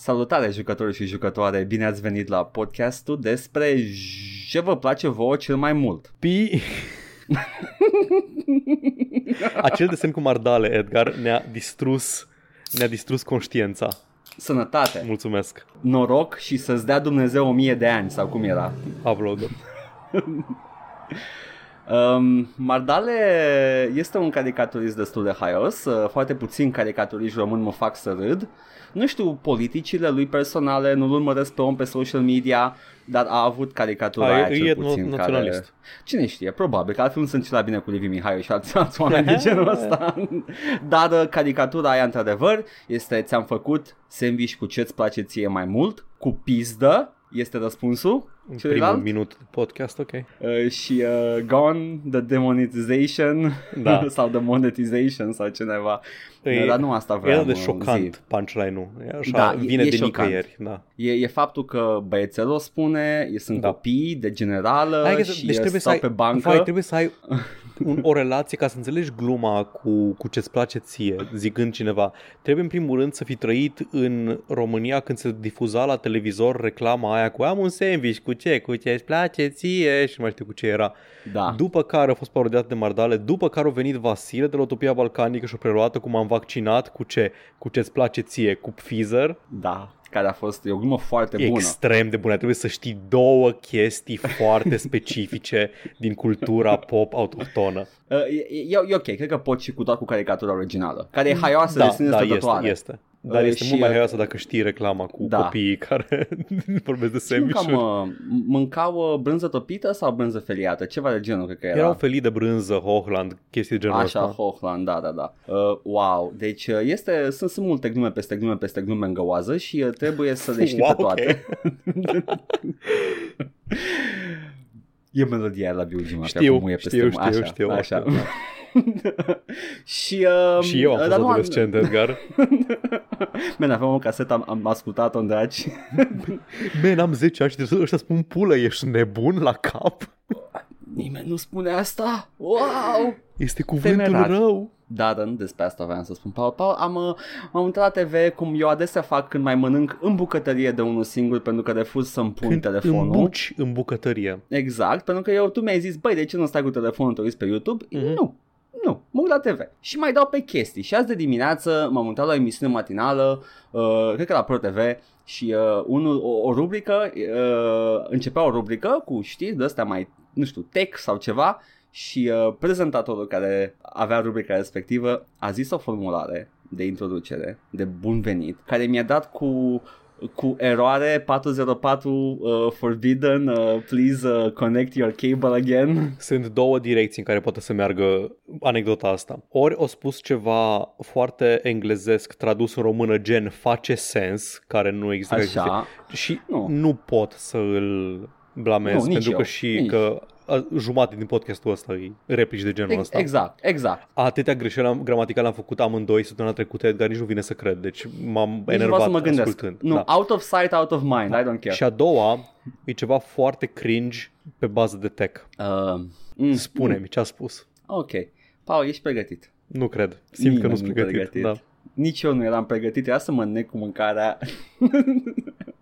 Salutare jucători și jucătoare, bine ați venit la podcastul despre ce vă place vouă cel mai mult. Pi... Acel desen cu mardale, Edgar, ne-a distrus, ne-a distrus conștiința. Sănătate, Mulțumesc. noroc și să-ți dea Dumnezeu o mie de ani sau cum era. Upload. Um, Mardale este un caricaturist destul de haios, uh, foarte puțin caricaturiști români mă fac să râd. Nu știu politicile lui personale, nu-l urmăresc pe om pe social media, dar a avut caricatura A, aia e- cel e puțin naționalist. care... Cine știe, probabil, că altfel nu sunt la bine cu Liviu Mihai și alți, alți oameni de genul ăsta. Dar uh, caricatura aia, într-adevăr, este ți-am făcut sandwich cu ce-ți place ție mai mult, cu pizdă, este răspunsul. În Celuilalt? primul minut de podcast, ok. Uh, și uh, Gone, The Demonetization Da. sau The Monetization sau cineva. E- Dar nu asta E vreau. de mă, șocant zi. punchline-ul. E așa, Da, e- vine e de șocant. nicăieri. Da. E, e faptul că băiețelul o spune, e, sunt Da. copii de generală Hai că- și deci trebuie să stau ai, pe bancă. vai, trebuie să ai un, o relație ca să înțelegi gluma cu, cu ce-ți place ție, zicând cineva. Trebuie în primul rând să fi trăit în România când se difuza la televizor reclama aia cu am un sandwich, cu ce, cu ce îți place ție și nu mai știu cu ce era. Da. După care a fost parodiat de Mardale, după care a venit Vasile de la Utopia Balcanică și a preluat cum am vaccinat, cu ce, cu ce-ți place ție, cu Pfizer. Da, care a fost, e o glumă foarte bună. Extrem de bună. Trebuie să știi două chestii foarte specifice din cultura pop autohtonă. Uh, e, e, e ok, cred că poți și cu doar cu caricatura originală, care e haioasă de Da, sine da, este, stătătoare. este. Dar Uh, este și, mult mai uh, haioasă dacă știi reclama cu da. copiii care vorbesc de Ce mâncam, sandwich uh, mâncau uh, brânză topită sau brânză feliată? Ceva de genul, cred că era. Erau felii de brânză, Hochland, chestii de genul Așa, ăsta. Hochland, da, da, da. Uh, wow, deci uh, este, sunt, sunt multe glume peste glume peste glume în găoază și uh, trebuie să le știi Wow, pe toate. e melodia la Biugi, Știu, muie peste știu, mu- știu, așa, știu, Așa. Știu, și, uh, Și eu am fost dar nu am- adolescent, Edgar. Man, aveam o casetă, am, am ascultat-o în dragi. Man, am 10 ani și de ăștia spun pulă, ești nebun la cap? Nimeni nu spune asta? Wow! Este cuvântul Temerar. rău. Da, dar nu despre asta vreau să spun. Paul, Paul, am, uh, am uitat la TV cum eu adesea fac când mai mănânc în bucătărie de unul singur pentru că refuz să-mi pun Când telefonul. îmbuci în bucătărie. Exact, pentru că eu, tu mi-ai zis, băi, de ce nu stai cu telefonul, te uiți pe YouTube? Mhm. Nu, nu, mă uit la TV și mai dau pe chestii. Și azi de dimineață m-am uitat la o emisiune matinală, uh, cred că la Pro TV, și uh, unul, o, o rubrică, uh, începea o rubrică cu știri de astea mai, nu știu, tech sau ceva și uh, prezentatorul care avea rubrica respectivă a zis o formulare de introducere, de bun venit, care mi-a dat cu cu eroare 404 uh, forbidden, uh, please uh, connect your cable again. Sunt două direcții în care poate să meargă anecdota asta. Ori o spus ceva foarte englezesc tradus în română gen face sens, care nu există ca chestie. Așa, și Nu. nu. nu pot să îl blamez Nu, nici pentru eu, că și nici. că a, jumate din podcastul ăsta e replici de genul Ex- ăsta. exact, exact. Atâtea greșeli am- gramaticale am făcut amândoi săptămâna trecută, Edgar nici nu vine să cred. Deci m-am Nici nu vreau enervat să mă gândesc. ascultând. Nu, Da. out of sight, out of mind, I don't care. Și a doua e ceva foarte cringe pe bază de tech. Uh, mm, Spune-mi ce a spus. Ok. Paul, ești pregătit. Nu cred. Simt că nu Nimeni sunt nu pregătit. pregătit. Da. Nici eu nu eram pregătit, era să mă nec cu mâncarea.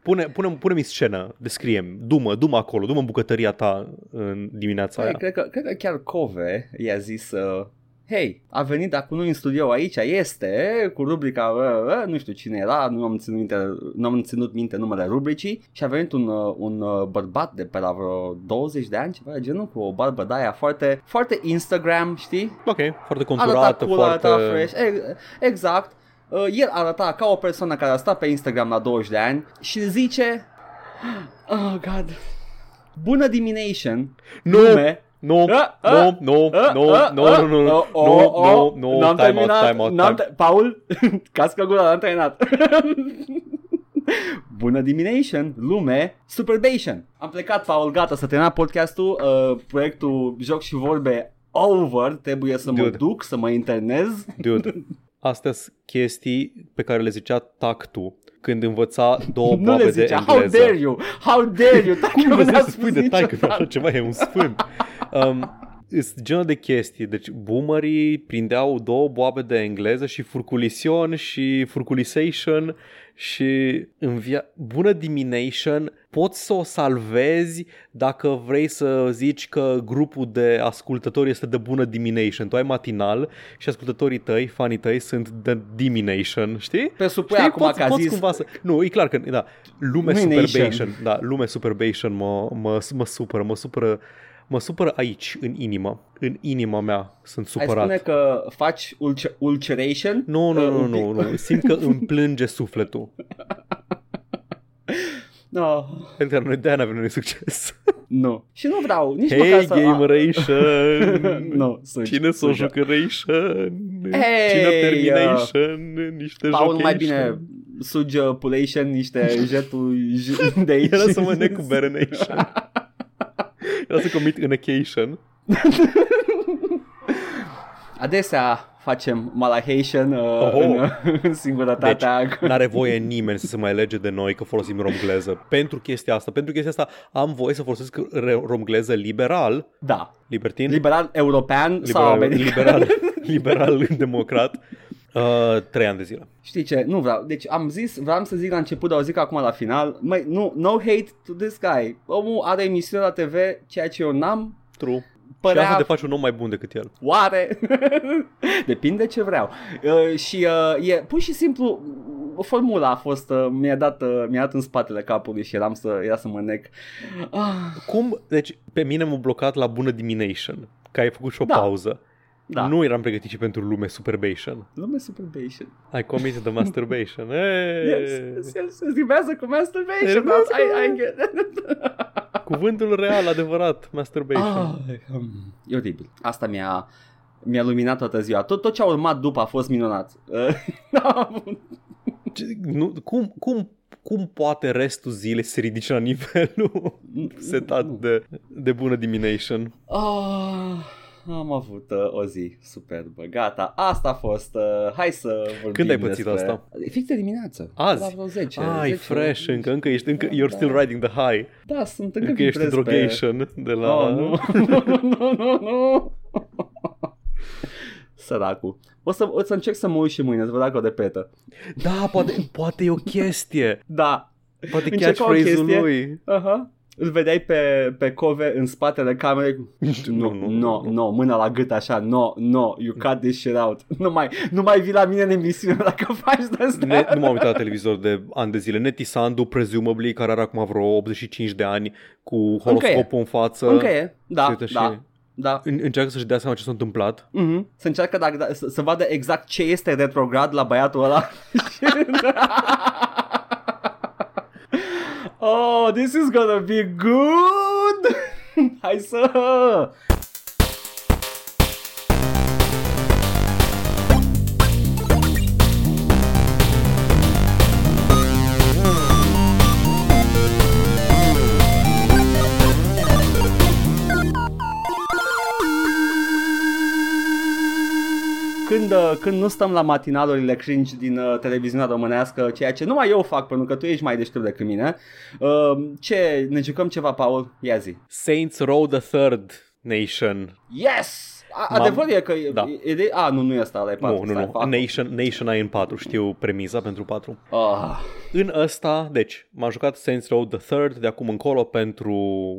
Pune, pune, pune-mi scenă, descrie dumă, dumă acolo, dumă în bucătăria ta în dimineața Păi, aia. cred, că, cred că chiar Cove i-a zis uh, Hei, a venit dacă nu în studio aici, este, cu rubrica, uh, uh, nu știu cine era, nu am ținut minte, nu am ținut minte numele rubricii și a venit un, uh, un uh, bărbat de pe la vreo 20 de ani, ceva de genul, cu o barbă de aia foarte, foarte Instagram, știi? Ok, foarte Arăta conturată, cool, foarte... arăta fresh, ex- exact. Uh, el arăta ca o persoană care a stat pe Instagram la 20 de ani și zice Oh, God. Bună dimineation. Nu! Lume. Nu, Ah, ah, nu, nu, Ah, nu, ah, nu, ah, nu, nu, oh, nu, oh, oh, nu, nu, n-am time out, terminat, time out, n-am time te- Paul, cască gura, n-am terminat. Bună dimineation, lume, Superbation. Am plecat, Paul, gata, să termina podcastul, uh, proiectul Joc și Vorbe over, trebuie să mă Dude. duc, să mă internez. Dude, astea sunt chestii pe care le zicea tactu când învăța două nu boabe le de zicea, how engleză. dare you, how dare you, Cum nu vrei ne-a să spui spus de taică niciodată. așa ceva, e un sfânt. Um, Sunt genul de chestii. Deci boomerii prindeau două boabe de engleză și furculision și furculisation și în via... bună dimineation poți să o salvezi dacă vrei să zici că grupul de ascultători este de bună dimineation. Tu ai matinal și ascultătorii tăi, fanii tăi sunt de dimineation, știi? Presupui Știi? acum poți, că a poți zis... cumva să... Nu, e clar că, da, lume Nu-i superbation, nation. da, lume superbation mă, mă, mă supără, mă supără Mă supără aici, în inimă. În inima mea sunt Ai supărat. spune că faci ulce- ulceration? Nu, nu, Uh, nu, un pic. nu, nu. Simt că îmi plânge sufletul. No, Pentru că noi de-aia n-avem noi succes. nu. Și nu vreau nici măcar Hey, să... Gameration! nu, sunt. Cine s-o sunt. jucă Ration? Hey, Cine Termination? Niște Paul, jocation. mai bine sugi uh, Pulation niște jetul j- de aici. Era să mă nec cu Baronation. Era să comit în occasion. Adesea facem malahation uh, Oho. în, în singurătatea. Deci, n-are voie nimeni să se mai lege de noi că folosim romgleză. Pentru chestia asta, pentru chestia asta am voie să folosesc re- romgleză liberal, da. libertin, Liberal european sau liberal, american. liberal, liberal democrat, uh, trei ani de zile. Știi ce? Nu vreau. Deci am zis, vreau să zic la început, dar o zic acum la final. Măi, nu, no hate to this guy. Omul are emisiune la TV, ceea ce eu n-am. True. Părea Și asta te faci un om mai bun decât el. Oare? Depinde ce vreau. Uh, și uh, e pur și simplu formula a fost uh, mi-a dat uh, mi-a dat în spatele capului și eram să era să mă nec. Ah, Cum, deci pe mine m-a blocat la bună dimineation, că ai făcut și o Da. pauză. da. Nu eram pregătit și pentru lume superbation. Lume superbation. I committed the masturbation. Hey! Yes, yes, yes, se rimează cu masturbation. Rimează I, I get Cuvântul real, adevărat, masturbation. Ah, um, e oribil. Asta mi-a mi-a luminat toată ziua. Tot, tot ce a urmat după a fost minunat. Uh, Ce- Nu, cum, cum, cum poate restul zilei să se ridice la nivelul setat de, de bună dimineation? Ah, am avut uh, o zi superbă. Gata, asta a fost. Uh, hai să vorbim Când ai pățit despre... asta? Fix de dimineață. Azi? La vreo 10. Ai, 10. fresh încă, încă ești, încă, Da, you're still da. riding the high. Da, sunt încă, Încă ești în vibrez pe- drogation de la... Oh, nu, nu, nu, nu, nu. Săracul. O să, o să încerc să mă uit și mâine, să văd dacă o repetă. Da, poate, poate e o chestie. Da. Poate Încerca o catchphrase-ul chestie. lui. Aha. Îl vedeai pe, pe cove în spatele camerei cu Nu, Nu, nu, nu, no, nu. no, mâna la gât așa, no, no, you cut this shit out. Nu mai, nu mai vii la mine în emisiune dacă faci de asta. Ne, nu m-am uitat la televizor de ani de zile. Neti Sandu, presumably, care are acum vreo 85 de ani, cu horoscopul în față. Încă e, da, Se uită da, și- da. În, încearcă să-și dea seama ce s-a întâmplat. Mm-hmm. Să încearcă dacă, da, să, să vadă exact ce este retrograd la băiatul ăla. oh, this is gonna be good! Hai să... Când, uh, când nu stăm la matinalurile cringe din uh, televiziunea românească, ceea ce numai eu fac, pentru că tu ești mai deștept decât mine, uh, ce, ne jucăm ceva, Paul? Ia zi. Saints Row the Third Nation. Yes! A, M-am- adevărul e că e, Da. e de... A, nu, nu e asta, ăla e patru. Nu, nu, stai, nu. fac- Nation, Nation ai în 4, știu premiza pentru 4. Ah, În ăsta, deci, m-am jucat Saints Row the Third, de acum încolo, pentru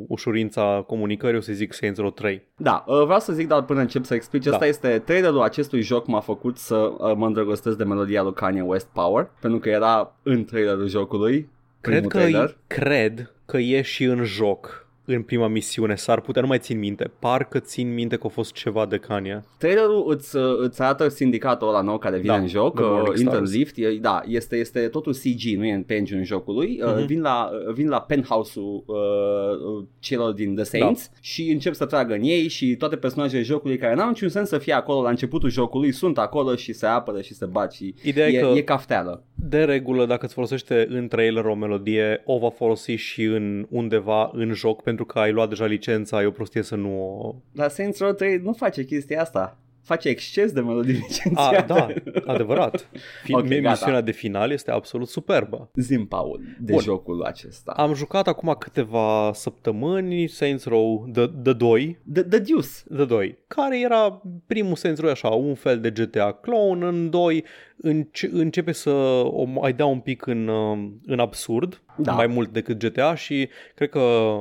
ușurința comunicării, o să zic Saints Row 3. da, uh, vreau să zic, dar până încep să explic, Da. asta este trailerul acestui joc m-a făcut să uh, mă îndrăgostesc de melodia lui Kanye West Power, pentru că era în trailerul jocului. Cred primul că, trailer. cred că e și în joc în prima misiune, s-ar putea, nu mai țin minte, parcă țin minte că a fost ceva de Kanye. Trailerul îți, uh, îți arată sindicatul ăla nou care vine Da, în joc, The Morning uh, Stars. Interlift, e, da, este, este totul CG, nu e în pe engine jocului, uh, Mhm. vin, la, uh, vin la penthouse-ul uh, uh, celor din The Saints Da. și încep să tragă în ei și toate personajele jocului care n-au niciun sens să fie acolo la începutul jocului sunt acolo și se apără și se bat și Ideea e, e că- e cafteală. De regulă, dacă îți folosește în trailer o melodie, o va folosi și în undeva în joc, pentru că ai luat deja licența, e o prostie să nu o... Dar Saints Row 3 nu face chestia asta. face exces de melodii A, licențiate. da, adevărat. Fi- Ok, okay, gata. misiunea de final este absolut superbă. Zim, Paul, de Bun. jocul acesta. Am jucat acum câteva săptămâni Saints Row The, The 2, The, the Deuce. The 2, care era primul Saints Row așa, un fel de GTA clone, în 2 înce- începe să o mai dea un pic în, uh, în absurd, Da. mai mult decât GTA și cred că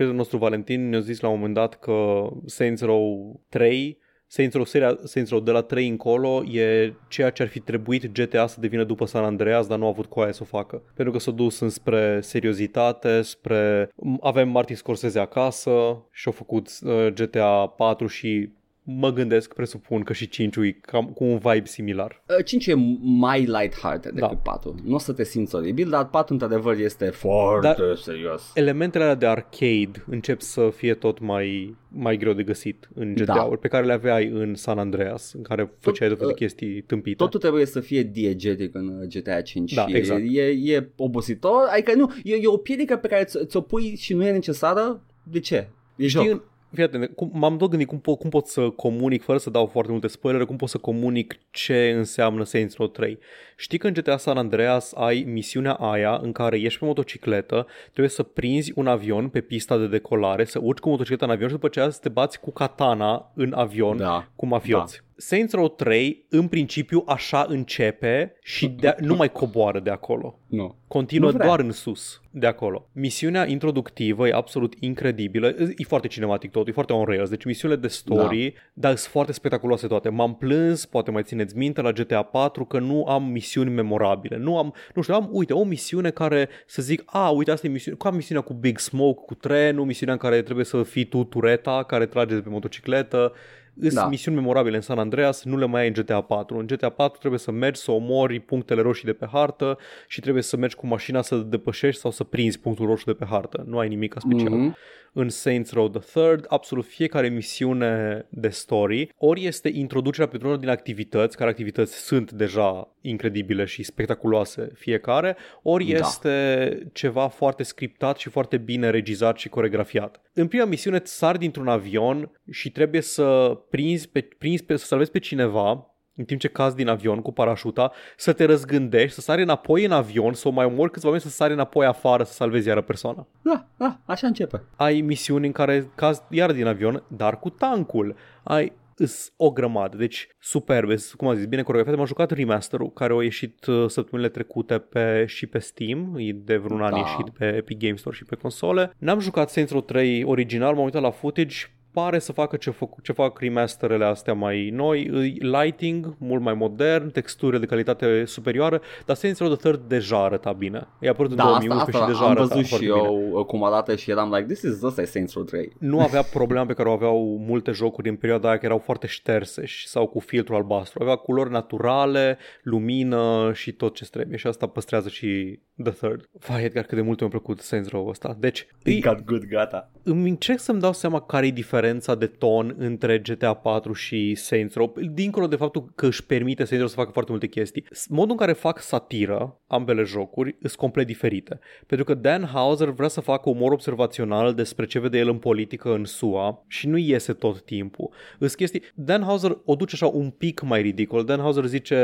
prietenul nostru Valentin ne-a zis la un moment dat că Saints Row 3 Saints Row, seria Saints Row de la 3 încolo e ceea ce ar fi trebuit GTA să devină după San Andreas, dar nu a avut coaie să o facă. Pentru că s-a dus înspre seriozitate, spre... Avem Martin Scorsese acasă și au făcut uh, GTA 4 și mă gândesc, presupun că și 5 e cam cu un vibe similar. 5 e mai light-hearted decât Da. 4. Nu o să te simți oribil, dar 4 într-adevăr este foarte Dar- serios. Elementele alea de arcade încep să fie tot mai, mai greu de găsit în GTA-uri, Da. pe care le aveai în San Andreas, în care făceai tot, uh, de chestii tâmpite. Totul trebuie să fie diegetic în uh, GTA 5 Da, și exact. e, e obositor, adică nu, e, e o piedică pe care ți- ți-o pui și nu e necesară, de ce? E joc. Știi, în- Fii atent, cum, m-am tot gândit cum, po- cum pot să comunic, fără să dau foarte multe spoilere, cum pot să comunic ce înseamnă Saints Row 3. Știi că în GTA San Andreas ai misiunea aia în care ești pe motocicletă, trebuie să prinzi un avion pe pista de decolare, să urci cu motocicleta în avion și după aceea să te bați cu katana în avion Da. cu mafioți. Da. Saints Row 3, în principiu, așa începe și de- nu mai coboară de acolo. Nu. Continuă Nu vrea. doar în sus de acolo. Misiunea introductivă e absolut incredibilă. E foarte cinematic tot, e foarte on rails. Deci misiunile de story, da. dar sunt foarte spectaculoase toate. M-am plâns, poate mai țineți minte, la GTA 4 că nu am misiuni memorabile. Nu am, nu știu, am, uite, o misiune care să zic, a, uite, asta e misiune, ca misiunea cu Big Smoke, cu trenul, misiunea în care trebuie să fii tu tureta care trage de pe motocicletă. Sunt Da. da. misiuni memorabile în San Andreas, nu le mai ai în GTA 4. În GTA 4 trebuie să mergi să omori punctele roșii de pe hartă și trebuie să mergi cu mașina să depășești sau să prinzi punctul roșu de pe hartă. Nu ai nimic special. Mhm. În Saints Row the Third, absolut fiecare misiune de story, ori este introducerea pentru unul din activități, care activități sunt deja incredibile și spectaculoase fiecare, ori Da. este ceva foarte scriptat și foarte bine regizat și coregrafiat. În prima misiune îți sari dintr-un avion și trebuie să prinzi pe, prinzi pe, să salvezi pe cineva în timp ce cazi din avion cu parașuta, să te răzgândești, să sari înapoi în avion, să o mai omori câțiva oameni, să sari înapoi afară, să salvezi iară persoana. Da, da, așa începe. Ai misiuni în care cazi iar din avion, dar cu tancul. Ai îs o grămadă, deci superbe, s- cum am zis, bine coreografiate. M-am jucat remasterul care a ieșit uh, săptămânile trecute pe, și pe Steam, e de vreun an Da. ieșit pe Epic Games Store și pe console. N-am jucat Saints Row 3 original, m-am uitat la footage, pare să facă ce, fac, ce fac remasterele astea mai noi, îi lighting mult mai modern, texturi de calitate superioară, dar Saints Row the Third deja arăta bine. E apărut în Da, asta, 2011 asta și deja am arăta văzut și foarte eu bine. uh, cum arată și eram like, this is, ăsta e Saints Row 3. Nu avea problema pe care o aveau multe jocuri în perioada aia, că erau foarte șterse și- sau cu filtru albastru. Avea culori naturale, lumină și tot ce trebuie și asta păstrează și The Third. Vai, Edgar, cât de mult mi-a plăcut Saints Row ăsta. Deci, îi, Got good, gata. îmi încerc să-mi dau seama care e diferența de ton între GTA 4 și Saints Row, dincolo de faptul că își permite Saints Row să facă foarte multe chestii. Modul în care fac satiră ambele jocuri sunt complet diferite. Pentru că Dan Hauser vrea să facă umor observațional despre ce vede el în politică în SUA și nu iese tot timpul. Îs chestii... Dan Hauser o duce așa un pic mai ridicol. Dan Hauser zice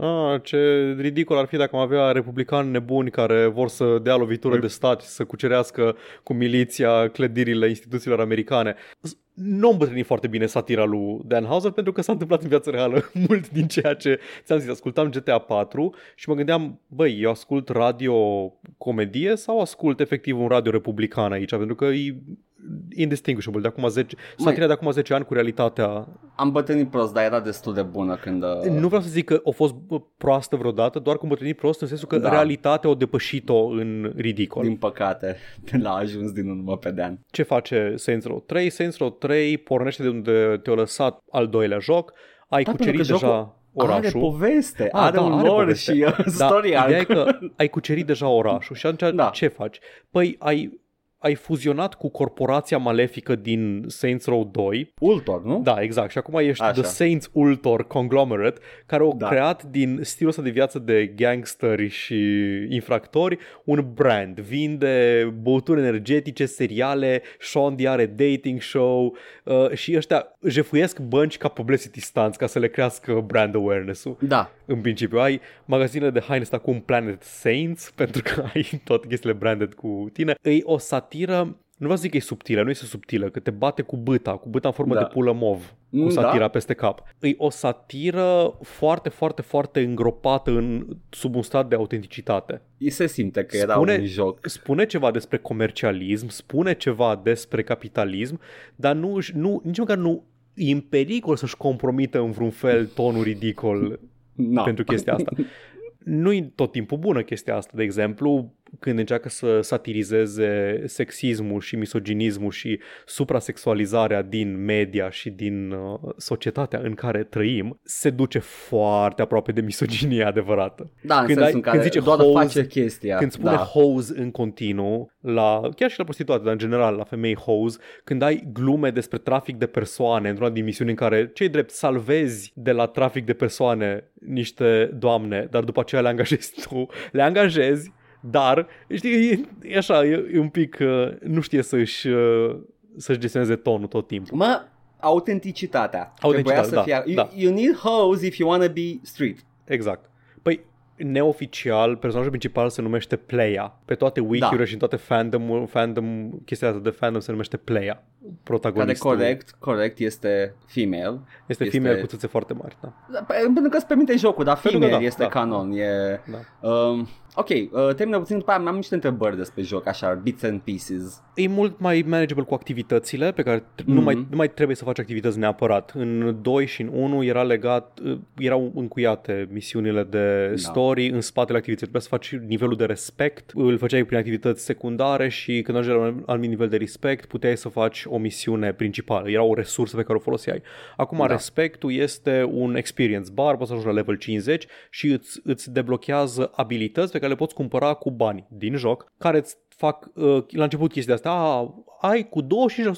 ah, ce ridicol ar fi dacă am avea republicani nebuni care vor să dea lovitură de stat și să cucerească cu miliția clădirile instituțiilor americane. Nu am bătrânit foarte bine satira lui Dan Hauser pentru că s-a întâmplat în viața reală mult din ceea ce ți-am zis. Ascultam GTA 4 și mă gândeam, băi, eu ascult radio comedie sau ascult efectiv un radio republican aici? Pentru că e indistinguishable de acum 10, satira de acum 10 ani cu realitatea. Am bătrânit prost, dar era destul de bună când... uh, Nu vreau să zic că a fost bă, proastă vreodată, doar că am bătrânit prost în sensul că Da. realitatea o depășit-o în ridicol. Din păcate, l-a ajuns din urmă pe Dan. ce face Saints Row 3? Saints Row 3 pornește de unde te-a lăsat al doilea joc. Ai Da, cucerit pentru că deja jocul orașul. Are poveste, Ah, are da, un are lore poveste. și uh, Da, story ideea e arc. că ai cucerit deja orașul și atunci Da. ce faci? Păi ai ai fuzionat cu corporația malefică din Saints Row 2. Ultor, nu? Da, exact. Și acum ești Așa. The Saints Ultor Conglomerate, care au Da. creat din stilul ăsta de viață de gangsteri și infractori un brand. Vinde băuturi energetice, seriale, Sean D are dating show uh, și ăștia jefuiesc bănci ca publicity stunts ca să le crească brand awareness-ul. Da. În principiu ai magazinele de haine ăsta cu un Planet Saints pentru că ai tot chestiile branded cu tine. E o satiră nu vreau să zic că e subtilă, nu este subtilă, că te bate cu bâta, cu bâta în formă Da. de pulă mov, cu Mm, satira da. peste cap. E o satiră foarte, foarte, foarte îngropată în, sub un stat de autenticitate. Se simte că era Spune- un joc. Spune ceva despre comercialism, spune ceva despre capitalism, dar nu, își- nu nici măcar nu e în pericol să-și compromită în vreun fel tonul ridicol No. pentru chestia asta. Nu-i tot timpul bună chestia asta, de exemplu, când încearcă să satirizeze sexismul și misoginismul și suprasexualizarea din media și din uh, societatea în care trăim, se duce foarte aproape de misoginie adevărată. Da, în Când sensul ai- în care când zice doar hose- face chestia. Când spune da. hose în continuu, la, chiar și la prostituate, dar în general la femei hose, când ai glume despre trafic de persoane într-una din misiuni în care, cei drept, salvezi de la trafic de persoane niște doamne, dar după aceea le angajezi tu, le angajezi, dar, știi, e, e așa, e, e un pic, uh, nu știe să-și, uh, să-și gestioneze tonul tot timpul. Mă, autenticitatea. Autenticitate, Trebuia să da, fie, da. You, you need hoes if you wanna be street. Exact. Păi, neoficial, personajul principal se numește Playa. Pe toate wiki-urile Da. și în toate fandom, fandom, chestia asta de fandom se numește Playa. Care Protagonistul. corect, corect este female. Este, este- female cu țâțe foarte mari, da. Da, pe- Pentru că îți permite jocul, dar Pentru că female da, este da, canon. E, da. um, ok, uh, termină puțin după aia, am niște întrebări despre joc, așa, bits and pieces. E mult mai manageable cu activitățile pe care t- nu, mai, Mhm. nu mai trebuie să faci activități neapărat. În 2 și în 1 era legat, uh, erau încuiate misiunile de Da. story în spatele activității. Trebuia să faci nivelul de respect, îl făceai prin activități secundare și când ajungeai la un anumit nivel de respect puteai să faci o misiune principală. Era o resursă pe care o foloseai. Acum Da. respectul este un experience bar, poți să ajungi la level 50 și îți, îți deblochează abilități pe care le poți cumpăra cu bani din joc, care îți fac uh, la început chestia asta, a, ai cu 25%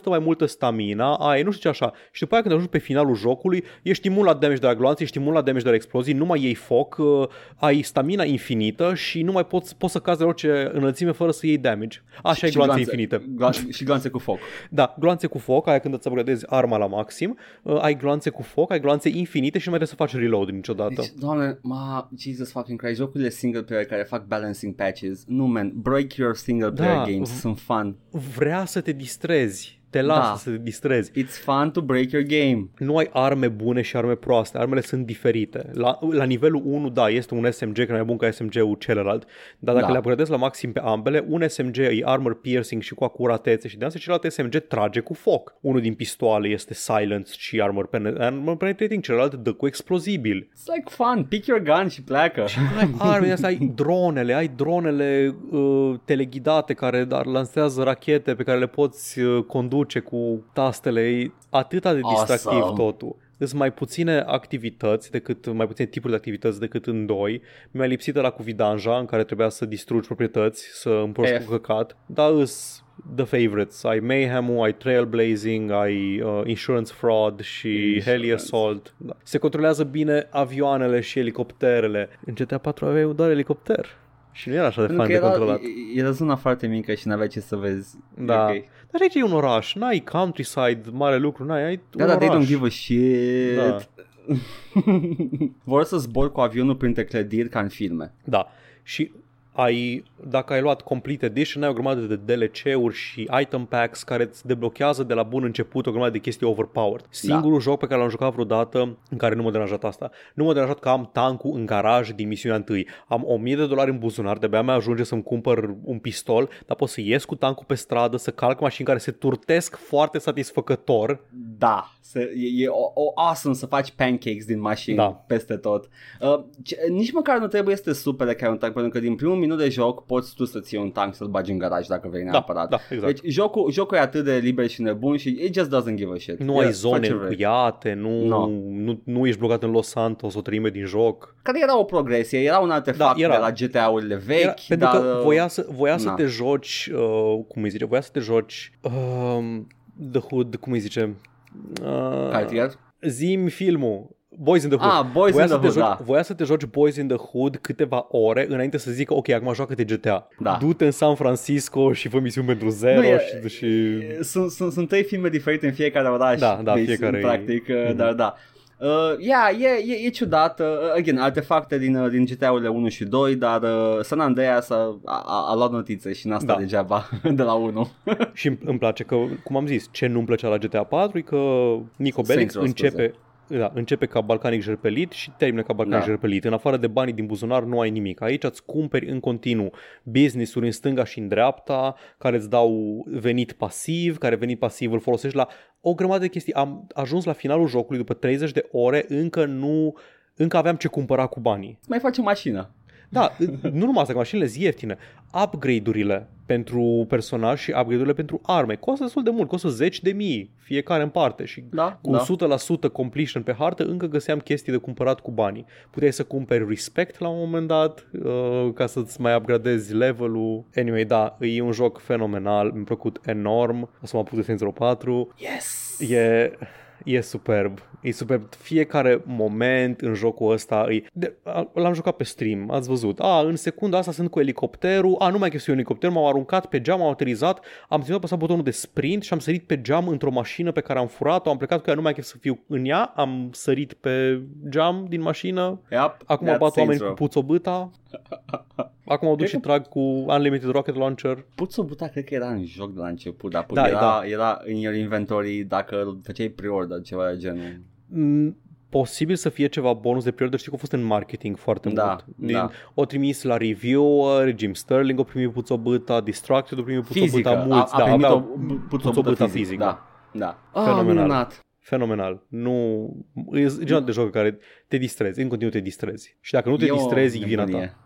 mai multă stamina, ai nu știu ce așa. Și după aia când ajungi pe finalul jocului, ești imun la damage de la gloanțe, ești imun la damage de la explozii, nu mai iei foc, uh, ai stamina infinită și nu mai poți, poți să cazi de orice înălțime fără să iei damage. Așa ai gloanțe infinite. Gla- și gloanțe cu foc. Da, gloanțe cu foc, aia când îți upgradezi arma la maxim, uh, ai gloanțe cu foc, ai gloanțe infinite și nu mai trebuie să faci reload niciodată. Deci, doamne, ma, Jesus fucking Christ, jocurile single player care fac balancing patches, nu man, break your single player Da, games, v- sunt fun. Vrea să te distrezi, te lasă Da. să te distrezi. It's fun to break your game. nu ai arme bune și arme proaste, armele sunt diferite. La, la nivelul 1, da, este un SMG care e mai bun ca SMG-ul celălalt, dar dacă Da. le upgradezi la maxim pe ambele, un SMG e armor piercing și cu acuratețe și de asta celălalt SMG trage cu foc. Unul din pistoale este silence și armor, pen- armor penetrating, celălalt dă cu explozibil. It's like fun, pick your gun și pleacă. Ai arme, de asta ai dronele, ai dronele uh, teleghidate care dar lansează rachete pe care le poți uh, conduce cu tastele. E atâta de distractiv Awesome. totul. Sunt mai puține activități decât, mai puține tipuri de activități decât în doi. Mi-a lipsit de la cu vidanja în care trebuia să distrugi proprietăți, să împroști F. cu căcat. Dar îs the favorites. Ai Mayhem-ul, ai Trailblazing, ai uh, Insurance Fraud și Insurance. Heli Assault. Da. Se controlează bine avioanele și elicopterele. În GTA 4 aveai doar elicopter. Și nu era așa de Pentru fain că de era, controlat. era zona foarte mică și n-aveai ce să vezi. Da. Ok. Dar aici e un oraș, n-ai countryside, mare lucru, n-ai, ai Da, un dar they oraș. don't give a shit. Da. Vor să zbor cu avionul printre clădiri ca în filme. Da. Și ai, dacă ai luat Complete Edition, ai o grămadă de DLC-uri și item packs care îți deblochează de la bun început o grămadă de chestii overpowered. Singurul joc pe care l-am jucat vreodată în care nu m-a deranjat asta. Nu m-a deranjat că am tancul în garaj din misiunea întâi. Am 1000 de dolari în buzunar, de-abia mai ajunge să-mi cumpăr un pistol, dar pot să ies cu tancul pe stradă, să calc mașini care se turtesc foarte satisfăcător da, se, e, e o, o awesome să faci pancakes din mașini Da. peste tot. Uh, ce, nici măcar nu trebuie să te supere că ai un tank, pentru că din primul minut de joc poți tu să-ți iei un tank să-l bagi în garaj dacă vrei Da, neapărat. da, exact. Deci jocul, jocul e atât de liber și nebun și it just doesn't give a shit. nu E, ai zone faci ce vrei. încuiate, nu, No. nu, nu ești blocat în Los Santos o treime din joc. Care era o progresie, era un artefact Da, era. de la GTA-urile vechi, Era, pentru dar... că voia să, voia să na. te joci, uh, cum îi zice, voia să te joci uh, The Hood, cum îi zice, uh, Cartier? zim filmul, Boys in the Hood. Ah, Boys voia in să the te Hood, joci, da. voia să te joci Boys in the Hood câteva ore înainte să zică, ok, acum joacă-te GTA. Da. Du-te în San Francisco și fă misiuni pentru zero Nu, e- și, și... Sunt, sunt, sunt trei filme diferite în fiecare oraș. Da, da, deci, fiecare e- Practic, uh, Mhm. dar da. Uh, yeah, e, e, e ciudat, uh, again, artefacte din, uh, din GTA-urile 1 și 2, dar uh, San Andreas a, a, a luat notițe și n-a stat Da. degeaba de la 1. Și îmi- îmi place că, cum am zis, ce nu-mi plăcea la GTA 4 e că Nico Bellic Saints Row, începe, da, începe ca balcanic jerpelit și termină ca balcanic Da. jerpelit. În afară de banii din buzunar nu ai nimic. Aici îți cumperi în continuu business-uri în stânga și în dreapta care îți dau venit pasiv, care venit pasiv îl folosești la o grămadă de chestii. Am ajuns la finalul jocului după 30 de ore, încă nu încă aveam ce cumpăra cu banii. Mai face mașină. Da, nu numai asta, că mașinile sunt ieftine. Upgrade-urile pentru personaj și upgrade-urile pentru arme costă destul de mult, costă zeci de mii fiecare în parte și Da, cu da. 100% completion pe hartă încă găseam chestii de cumpărat cu banii. Puteai să cumperi respect la un moment dat uh, ca să-ți mai upgradezi levelul. Anyway, da, e un joc fenomenal, mi-a plăcut enorm. O să mă apuc de Saints Row 4. Yes! E, e superb. E superb. Fiecare moment în jocul ăsta e... De, a- l-am jucat pe stream, ați văzut. A, în secunda asta sunt cu elicopterul. A, nu mai chestiu elicopter, m-am aruncat pe geam, am aterizat, am ținut apăsat butonul de sprint și am sărit pe geam într-o mașină pe care am furat-o, am plecat cu ea, nu mai chef să fiu în ea, am sărit pe geam din mașină. Yep, Acum that's bat oameni Saints cu Row. puțobâta. Acum mă duc și trag cu Unlimited Rocket Launcher. Puțul buta cred că era în joc de la început, dar Da, era, da. era în your inventory dacă îl făceai pre-order, ceva de genul. Mm, posibil să fie ceva bonus de pre-order, știi că a fost în marketing foarte Da, mult. Din, da. O trimis la reviewer, Jim Sterling o primit puțobâta, Distracted o primit puțobâta, Fizică, mulți, a, a da, primit aveau o puțobută puțobută fizic, fizic, da. Da. Ah, Fenomenal. minunat. fenomenal. Nu, e genul de joc care te distrezi, în continuu te distrezi. Și dacă nu te E o distrezi, e vina ta. nebunie.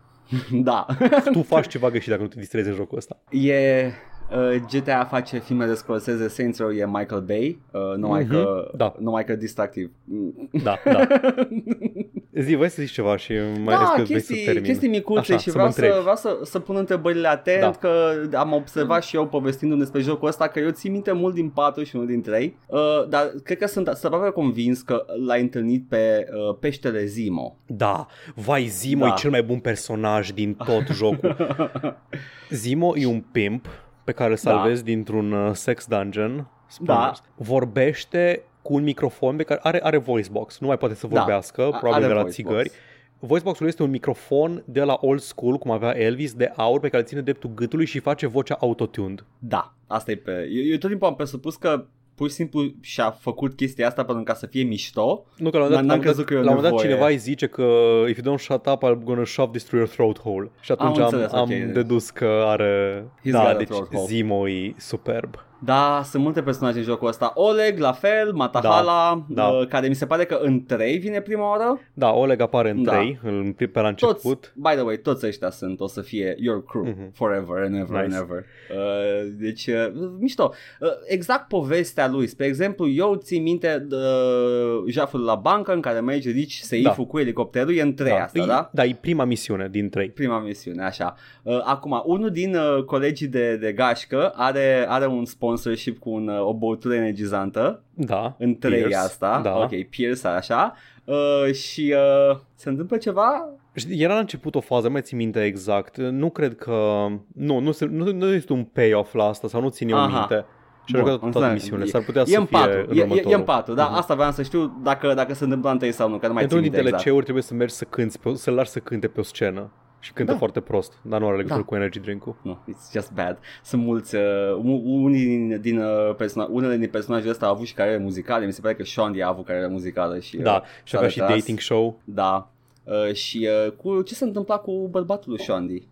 da. Tu faci ceva greșit dacă nu te distrezi în jocul ăsta. E uh, GTA face filme de Scorsese, Saints Row e Michael Bay, uh, numai Mhm, că da. numai că distractiv. Mm. Da, da. Zi, voi să zici ceva și mai da, da, vrei să chestii, termin. chestii micuțe Așa, și să mă vreau să, întrebi. vreau să, să pun întrebările atent Da. că am observat și eu povestindu-mi despre jocul ăsta că eu țin minte mult din 4 și unul din 3 uh, dar cred că sunt, sunt aproape convins că l-ai întâlnit pe uh, peștele Zimo. Da, vai, Zimo Da. e cel mai bun personaj din tot jocul. Zimo e un pimp pe care îl salvezi dintr-un uh, sex dungeon. Spoilers. Vorbește cu un microfon pe care are, are voice box, nu mai poate să Da. vorbească, A- probabil are de la voice țigări. box. Voicebox-ul este un microfon de la old school, cum avea Elvis, de aur, pe care îl ține dreptul gâtului și face vocea autotuned. Da, asta e pe... Eu, eu tot timpul am presupus că pur și simplu și-a făcut chestia asta pentru ca să fie mișto. Nu că la un N-am moment dat, crezut că e o la un moment dat nevoie. cineva îi zice că if you don't shut up, I'm gonna shove this through your throat hole. Și atunci am, înțeles, am ok. dedus că are... He's da, got a deci throat hole. Zimo e superb. Da, sunt multe personaje în jocul ăsta. Oleg, la fel, Matahala, Da, da. Uh, care mi se pare că în 3 vine prima oară. Da, Oleg apare în Da. 3, în, pe la Toți, început. by the way, toți ăștia sunt, o să fie your crew Mhm. forever and ever Nice. and ever. Uh, deci, uh, mișto. Uh, exact povestea lui. Spre exemplu, eu țin minte uh, jaful la bancă în care merge rici seiful Da. cu elicopterul, e în 3 asta, e, da? Da, e prima misiune din 3. Prima misiune, așa. Uh, acum, unul din uh, colegii de, de gașcă are, are un sponsorship cu un, uh, o băutură energizantă Da. în 3 Pierce, asta. Da. Ok, Pierce, așa. Uh, și uh, se întâmplă ceva Știi, Era la început o fază, mai țin minte exact. Nu cred că... Nu, nu, se- nu, nu este un payoff la asta sau nu țin eu Aha. minte. Și Bun, a jucat toate înțeleg. misiunile. S-ar putea e să în fie 4, în e, e, e următorul. în 4, da, Mhm. asta vreau să știu dacă, dacă se întâmplă în 3 sau nu, că nu mai țin Într-unul minte din exact. DLC-uri trebuie să mergi să cânti, pe, să-l lași să cânte pe o scenă. Și cântă Da. foarte prost, dar nu are legătură Da. cu energy drink-ul. Nu, it's just bad. Sunt mulți, uh, u- unii din, din uh, persona- unele din personajele astea au avut și carieră muzicale, mi se pare că Shondi a avut carieră muzicală și... Da, uh, și s-a avea și retras. dating show. Da. Uh, și uh, cu ce se întâmpla cu bărbatul lui Shondi?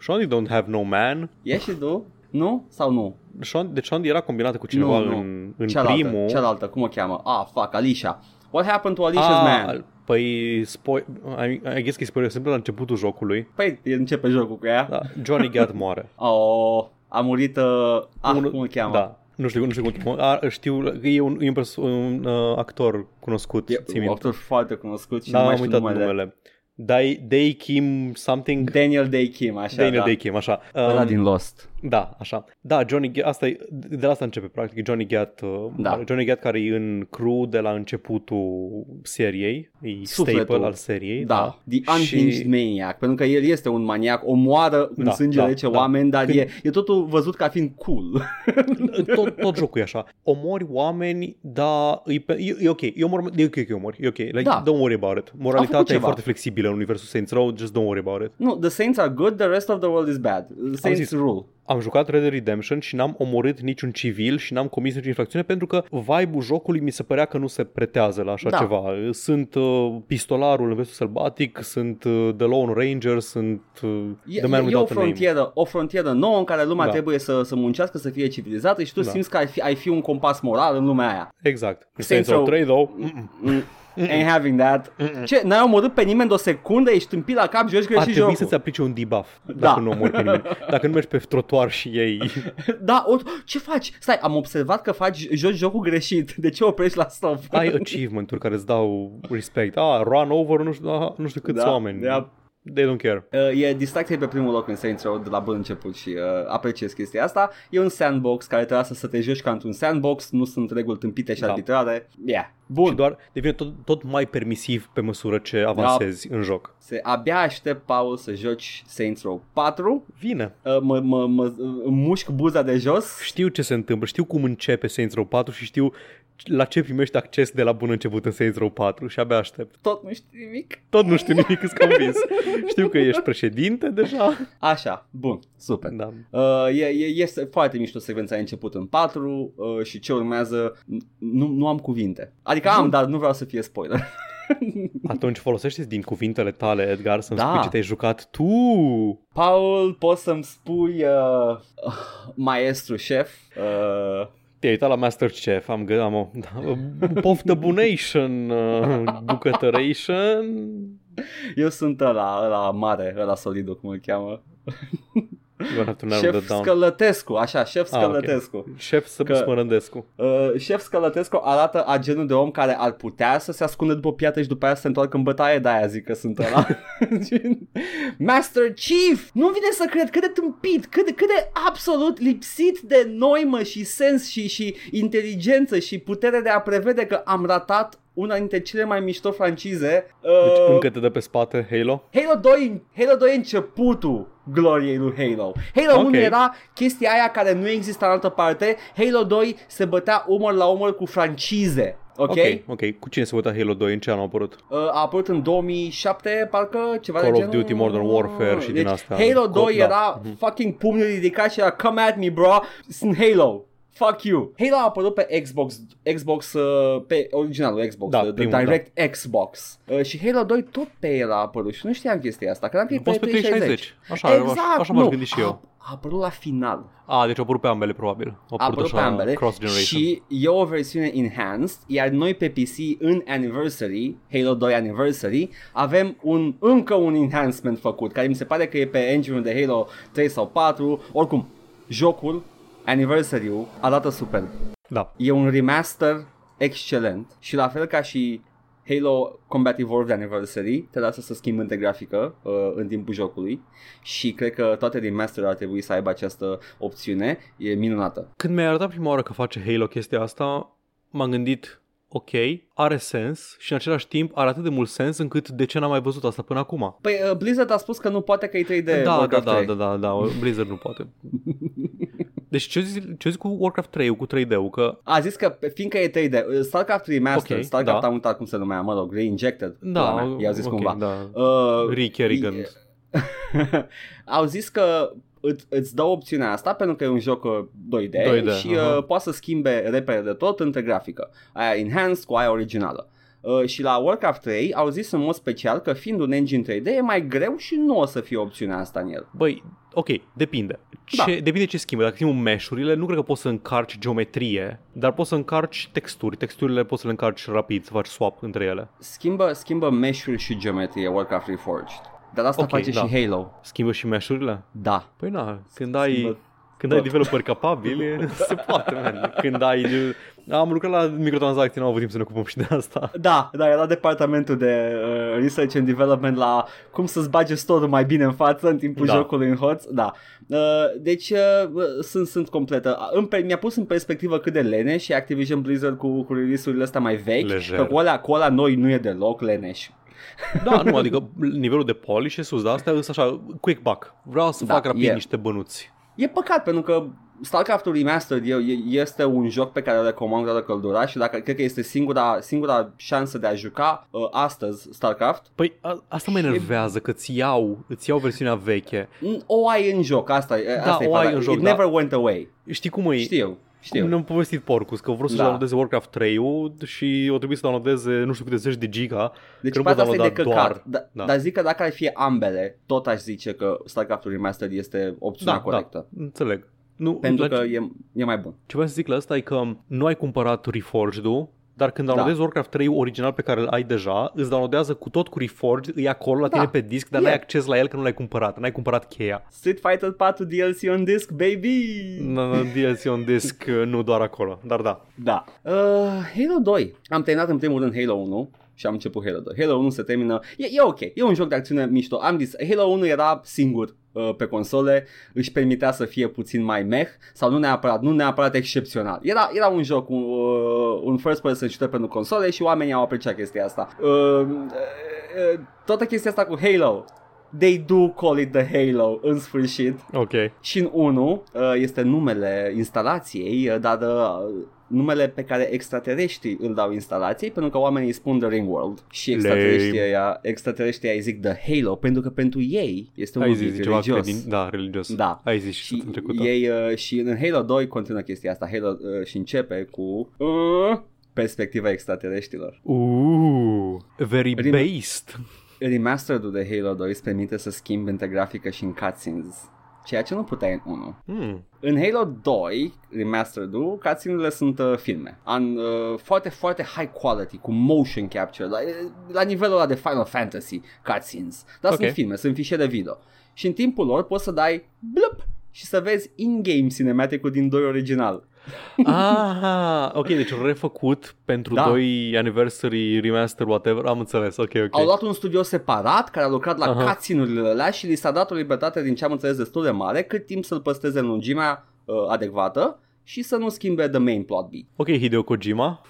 Shawnee don't have no man. E și tu? Nu? Sau nu? Sean, deci Sean era combinată cu cineva Nu, nu. în, în cealaltă, primul. cealaltă, cum o cheamă? Ah, fuck, Alicia. What happened to Alicia's Ah, man? Păi, spoi, I, I guess că e spoiler simplu la începutul jocului. Păi începe jocul cu ea. Da, Johnny Gat moare. Oh, a murit, uh, ah, Unul- cum o cheamă? Da. Nu știu, nu știu cum cheamă. A, știu, că e un, e un, perso- un uh, actor cunoscut. E țin un minte. actor foarte cunoscut și Da, nu mai am știu uitat numele. numele. Day, Day Kim something. Daniel Day Kim, așa, Daniel da. Day Kim, așa. Ăla Um, din Lost. Da, așa. Da, Johnny Gat, asta e, de la asta începe practic, e Johnny Gat, uh, Da. Johnny Gat care e în crew de la începutul seriei, e Sufletul. staple al seriei. Da, The Și- Unhinged Maniac, pentru că el este un maniac, omoară în Da, sânge da, rece da. oameni, dar Când- e, e totul văzut ca fiind cool. tot, tot jocul e așa. Omori oameni, dar e, pe- e, e ok. E, omor, e ok că omori. E ok. Like, Da. Don't worry about it. Moralitatea e ceva. foarte flexibilă în universul Saints Row. Just don't worry about it. nu, the Saints are good, the rest of the world is bad. Saints zis. rule. Am jucat Red Dead Redemption și n-am omorât niciun civil și n-am comis nicio infracțiune pentru că vibe-ul jocului mi se părea că nu se pretează la așa Da. ceva. Sunt uh, pistolarul în vestul sălbatic, sunt uh, The Lone Ranger, sunt uh, E, The Man e, e o Without a Name. frontieră, o frontieră nouă în care lumea Da. trebuie să, să muncească, să fie civilizată și tu Da. simți că ai fi, ai fi un compas moral în lumea aia. Exact. În Saints Saints Row Row- 3, though, mm-mm. Mm, Ain't having that. Ce, n-ai omorât pe nimeni de o secundă, ești tâmpit la cap, joci ar greșit trebui jocul. să-ți aplice un debuff Da. dacă nu omori pe nimeni. Dacă nu mergi pe trotuar și ei Da, o, ce faci? Stai, am observat că faci, joci jocul greșit. De ce oprești la stop? ai achievement-uri care îți dau respect. Ah, run over nu știu, ah, nu știu câți Da, oameni. da. They don't care. Uh, e distracție pe primul loc în Saints Row de la bun început și uh, apreciez chestia asta. E un sandbox care trebuie să te joci ca într-un sandbox, nu sunt reguli tâmpite și Da. arbitrare. Yeah. Și Bun, doar devine tot, tot mai permisiv pe măsură ce avansezi în joc. se, abia aștept, Paul, să joci Saints Row 4. Vine. Uh, mă, mă, mă, îmi mușc buza de jos. Știu ce se întâmplă, știu cum începe Saints Row 4 și știu la ce primești acces de la bun început în Saints Row 4 și abia aștept. Tot nu știu nimic. Tot nu știu nimic, îți convins. Știu că ești președinte deja. Așa, bun, super. Da. Uh, e, e, este foarte mișto secvența a început în 4 uh, și ce urmează n- nu, nu am cuvinte. Adică am, dar nu vreau să fie spoiler. Atunci folosește din cuvintele tale, Edgar, să-mi Da. spui ce te-ai jucat tu. Paul, poți să-mi spui uh, uh, maestru șef? Uh, Te-ai uitat la Masterchef, am, gă- am o da, poftă bunation, uh, bucătăration. eu sunt ăla, ăla mare, ăla solidul, cum îl cheamă. You're gonna have to narrow Șef that down. Scălătescu, așa, șef Ah, ok. Scălătescu. Șef să Că- Smărândescu. Uh, șef Scălătescu arată a genul de om care ar putea să se ascundă după piatră și după aia să se întoarcă în bătaie, de aia zic că sunt ăla. Master Chief! Nu vine să cred cât de tâmpit, cât de, cât de absolut lipsit de noimă și sens și, și inteligență și putere de a prevede că am ratat una dintre cele mai mișto francize. Deci Uh, încă te dă pe spate Halo? Halo 2, Halo 2 e începutul gloriei lui Halo. Halo Ok. 1 era chestia aia care nu exista în altă parte. Halo 2 se bătea umăr la umăr cu francize. Ok? Ok, ok. Cu cine se uita Halo 2? În ce an a apărut? Uh, a apărut în 2007, parcă ceva Call de of genul. Duty Modern Warfare și deci, din astea. Halo Co- 2 da. era Mhm. fucking pumnul ridicat și era come at me bro, sunt Halo. Fuck you. Halo a apărut pe Xbox, Xbox uh, pe originalul Xbox, Da, the, the primul, Direct Xbox. Uh, și Halo 2 tot pe el a apărut și nu știam chestia asta. Credeam că e Nu poți pe 360. 360. Așa, exact, așa m-aș nu. gândi și a, eu. A apărut la final. A, deci au apărut pe ambele, probabil. Au A apărut pe așa ambele cross-generation. și e o versiune enhanced, iar noi pe PC în Anniversary, Halo 2 Anniversary, avem un, încă un enhancement făcut, care mi se pare că e pe engine de Halo 3 sau 4, oricum, jocul, Anniversary-ul, arată superb. Da. E un remaster excelent și la fel ca și Halo Combat Evolved Anniversary te lasă să schimbi între grafică uh, în timpul jocului și cred că toate remaster ar trebui să aibă această opțiune, e minunată. Când mi-ai arătat prima oară că face Halo chestia asta, m-am gândit, ok, are sens și în același timp are atât de mult sens încât de ce n-am mai văzut asta până acum? Păi uh, Blizzard a spus că nu poate că e 3D da, da, Warcraft da, 3. da, da, da, Blizzard nu poate. Deci ce zici, ce zici cu Warcraft 3 cu 3D-ul? Că A zis că fiindcă e 3D, uh, StarCraft Remastered, Ok, StarCraft da. am uitat cum se numea, mă rog, Reinjected, da, pula mea, i-au zis ok, cumva. Da. Uh, Rick Kerrigan. e- Au zis că îți, îți dă opțiunea asta pentru că e un joc uh, 2D, 2D, și aha. uh, poate să schimbe repere de tot între grafică. Aia enhanced cu aia originală. Uh, și la Warcraft 3 au zis în mod special că fiind un engine 3D e mai greu și nu o să fie opțiunea asta în el. Băi, ok, depinde. ce, da. depinde ce schimbă. Dacă schimbă meșurile, nu cred că poți să încarci geometrie, dar poți să încarci texturi. Texturile poți să le încarci rapid, să faci swap între ele. Schimbă, schimbă mesh și geometrie Warcraft Reforged. Dar asta okay, face da. și Halo. Schimbă și meșurile? Da. Păi na, când ai... Schimbă când ai developeri capabili, se poate, man. Când ai... Am lucrat la microtransacții, nu am avut timp să ne ocupăm și de asta. Da, da, era departamentul de uh, research and development la cum să-ți bage store mai bine în față în timpul da. jocului în hoț. Da. Uh, deci uh, sunt, sunt completă. În, mi-a pus în perspectivă cât de leneș și Activision Blizzard cu, cu release-urile astea mai vechi. Lejer. Că cu alea, cu alea noi nu e deloc leneș. Da, nu, adică nivelul de polish e sus, dar asta e așa, quick buck. Vreau să da, fac rapid yeah. niște bănuți. E păcat pentru că StarCraft-ul Remastered este un joc pe care îl recomand toată căldura și dacă cred că este singura, singura șansă de a juca uh, astăzi StarCraft. Păi a, asta mă enervează că îți iau, îți iau versiunea veche. O ai în joc, asta, da, asta o e ai în joc, It da. never went away. Știu cum e. Știu. Știu. Cum ne-am povestit Porcus, că vreau să da. downloadeze Warcraft 3 și o trebuie să downloadeze nu știu câte zeci de giga. Deci că nu asta e de căcat. Doar. Da, da. Dar zic că dacă ar fi ambele, tot aș zice că StarCraft-ul Remastered este opțiunea da, corectă. Da, înțeleg. Nu, Pentru că e, e mai bun. Ce vreau să zic la asta e că nu ai cumpărat Reforged-ul, dar când downloadezi da. Warcraft 3 original pe care îl ai deja, îți downloadează cu tot cu Reforged, e acolo la da. tine pe disc, dar yeah. n-ai acces la el că nu l-ai cumpărat, n-ai cumpărat cheia. Street Fighter 4 DLC on disc, baby! No, no, DLC on disc, nu doar acolo, dar da. Da. Uh, Halo 2. Am terminat în primul rând Halo 1 și am început Halo 2. Halo 1 se termină, e, e ok, e un joc de acțiune mișto. Am zis, Halo 1 era singur uh, pe console, își permitea să fie puțin mai meh sau nu neapărat, nu neapărat excepțional. Era, era un joc, un, uh, un first person shooter pentru console și oamenii au apreciat chestia asta. Uh, uh, toată chestia asta cu Halo they do call it the Halo în sfârșit. Ok. Și în 1 uh, este numele instalației, uh, dar uh, numele pe care extraterestrii îl dau instalației pentru că oamenii îi spun The Ring World și extraterestrii aia, extraterestrii aia zic The Halo pentru că pentru ei este un zis, religios. Credin, da, religios. Da. Ai zis și, și ei uh, și în Halo 2 continuă chestia asta Halo uh, și începe cu uh, perspectiva extraterestrilor. Uh, very Rem- based. Remastered-ul de Halo 2 îți permite să schimbi între grafică și în cutscenes ceea ce nu puteai în 1. Hmm. În Halo 2, Remastered-ul, cutscene sunt uh, filme. An, uh, foarte, foarte high quality, cu motion capture, la, la nivelul ăla de Final Fantasy cutscenes. Dar okay. sunt filme, sunt fișiere video. Și în timpul lor poți să dai blup și să vezi in-game cinematic-ul din 2 original. Ah, ok, deci refăcut pentru da. 2 anniversary, remaster, whatever, am înțeles, ok, ok. Au luat un studio separat care a lucrat la uh-huh. cutscene-urile alea și li s-a dat o libertate din ce am înțeles destul de mare, cât timp să-l păstreze în lungimea uh, adecvată și să nu schimbe the main plot beat. Ok, Hideo Kojima.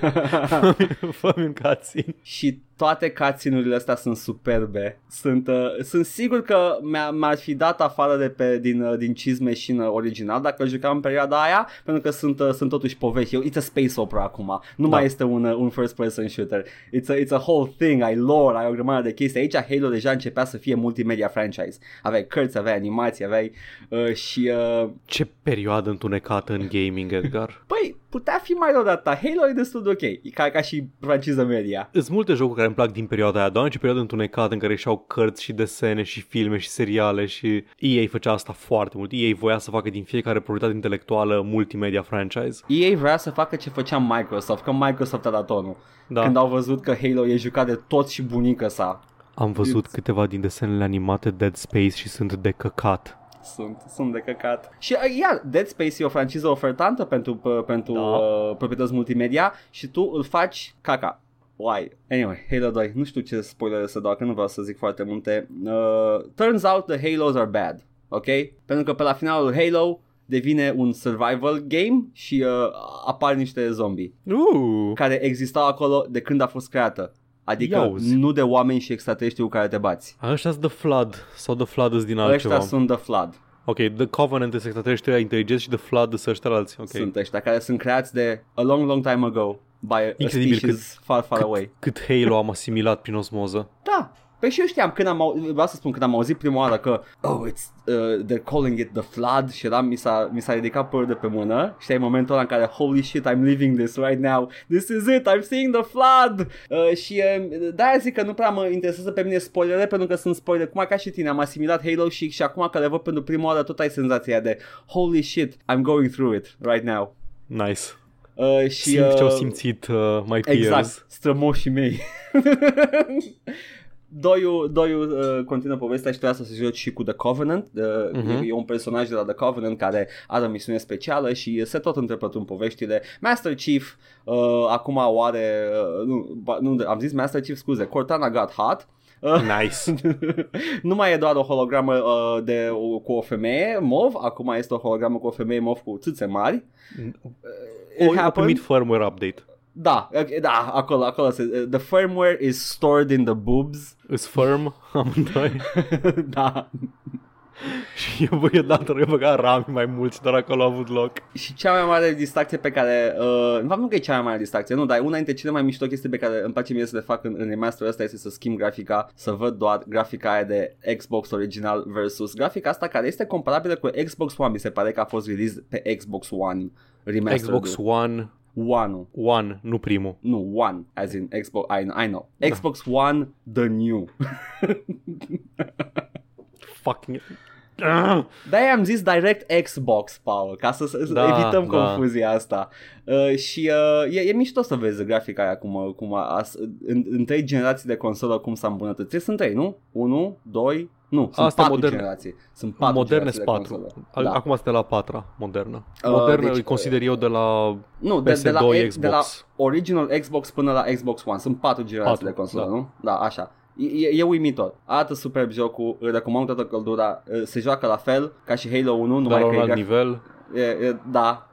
fă un cutscene. Și toate cutscene-urile astea sunt superbe. Sunt, uh, sunt sigur că mi-a, mi-ar fi dat afară de pe, din, uh, din Cheese Machine original dacă jucam în perioada aia, pentru că sunt, uh, sunt totuși povești. It's a space opera acum. Nu da. mai este un, uh, un first person shooter. It's a, it's a whole thing. Ai lore, ai o grămadă de chestii. Aici Halo deja începea să fie multimedia franchise. Aveai cărți, aveai animații, aveai uh, și... Uh... Ce perioadă întunecată în gaming, Edgar. Păi, putea fi mai dată. Halo e destul de ok, ca, ca și franciză media. Sunt multe jocuri care îmi plac din perioada aia, doamne ce perioadă întunecată în care și-au cărți și desene și filme și seriale și EA făcea asta foarte mult. EA voia să facă din fiecare proprietate intelectuală multimedia franchise. EA vrea să facă ce făcea Microsoft, că Microsoft a dat tonul. Da. Când au văzut că Halo e jucat de toți și bunica sa. Am văzut It's... câteva din desenele animate Dead Space și sunt de căcat sunt, sunt de căcat. Și uh, iar, Dead Space e o franciză ofertantă pentru, p- pentru da. uh, proprietăți multimedia și tu îl faci caca. Why? Anyway, Halo 2. Nu știu ce spoiler să dau, că nu vreau să zic foarte multe. Uh, turns out the Halos are bad. Ok? Pentru că pe la finalul Halo devine un survival game și uh, apar niște zombie uh. care existau acolo de când a fost creată. Adică Iauzi. nu de oameni și extraterestri cu care te bați. Ăștia sunt The Flood sau The Flood sunt din altceva. Ăștia sunt The Flood. Ok, The Covenant sunt extraterestri inteligenți și The Flood sunt ăștia alții. Okay. Sunt ăștia care sunt creați de a long, long time ago by a Incredibil species cât, far, far cât, away. Cât Halo am asimilat prin osmoză. Da, Păi și eu știam când am, au- vreau să spun, când am auzit prima oară că Oh, it's, uh, they're calling it the flood și eram, mi s-a, mi s-a ridicat părul de pe mână și în momentul ăla în care Holy shit, I'm living this right now This is it, I'm seeing the flood uh, Și uh, de-aia zic că nu prea mă interesează pe mine spoilere pentru că sunt spoilere Cum ca și tine, am asimilat Halo și, și acum că le văd pentru prima oară tot ai senzația de Holy shit, I'm going through it right now Nice. uh, și, Simt ce au uh, simțit uh, my peers. Exact, strămoșii mei. Doiul, Doiul uh, continuă povestea și trebuia să se joci și cu The Covenant. Uh, Mhm. uh-huh. e, e un personaj de la The Covenant care are o misiune specială și se tot întrepătrund poveștile. Master Chief uh, acum o are... Uh, nu, ba- nu, am zis Master Chief, scuze. Cortana got hot. Uh, Nice. nu mai e doar o hologramă uh, de, o, cu o femeie mov, acum este o hologramă cu o femeie mov cu țâțe mari. O, It a happened. primit firmware update. Da, ok, da, acolo, acolo se, the firmware is stored in the boobs. Îs firm amândoi da. și eu băi dat eu băgat rami mai mulți, doar acolo a avut loc. Și cea mai mare distracție pe care, uh, în fapt nu că e cea mai mare distracție, nu, dar una dintre cele mai mișto chestii pe care îmi place mie să le fac în, în remasterul ăsta este să schimb grafica, să văd doar grafica aia de Xbox original versus grafica asta care este comparabilă cu Xbox One, mi se pare că a fost release pe Xbox One remastered. Xbox One, One, One, nu primul. nu One, as in Xbox, I, I know. Xbox One, the new. Fucking... Ah! De-aia am zis direct Xbox, Paul, ca să, să Da, evităm da. confuzia asta. Uh, și uh, e, e mișto să vezi grafica aia cum, cum a, a, în, în trei generații de consolă cum s-a îmbunătățit. Sunt trei, nu? Unu, doi, nu, sunt Asta e patru modern. generații. Sunt patru Moderne generații sunt de patru. consolă. Da. Da. Acum suntem la patra, modernă. Uh, Modernă deci, îi consider eu de la Nu, de, de, la, PS2 X- de la Xbox. original Xbox până la Xbox One. Sunt patru generații Patru, de consolă, da. nu? Da, așa. E, e uimitor. Arată superb jocul, îl recomand toată căldura. Uh, Se joacă la fel ca și Halo 1, numai Dar la că un e alt graf- nivel. E, e, da.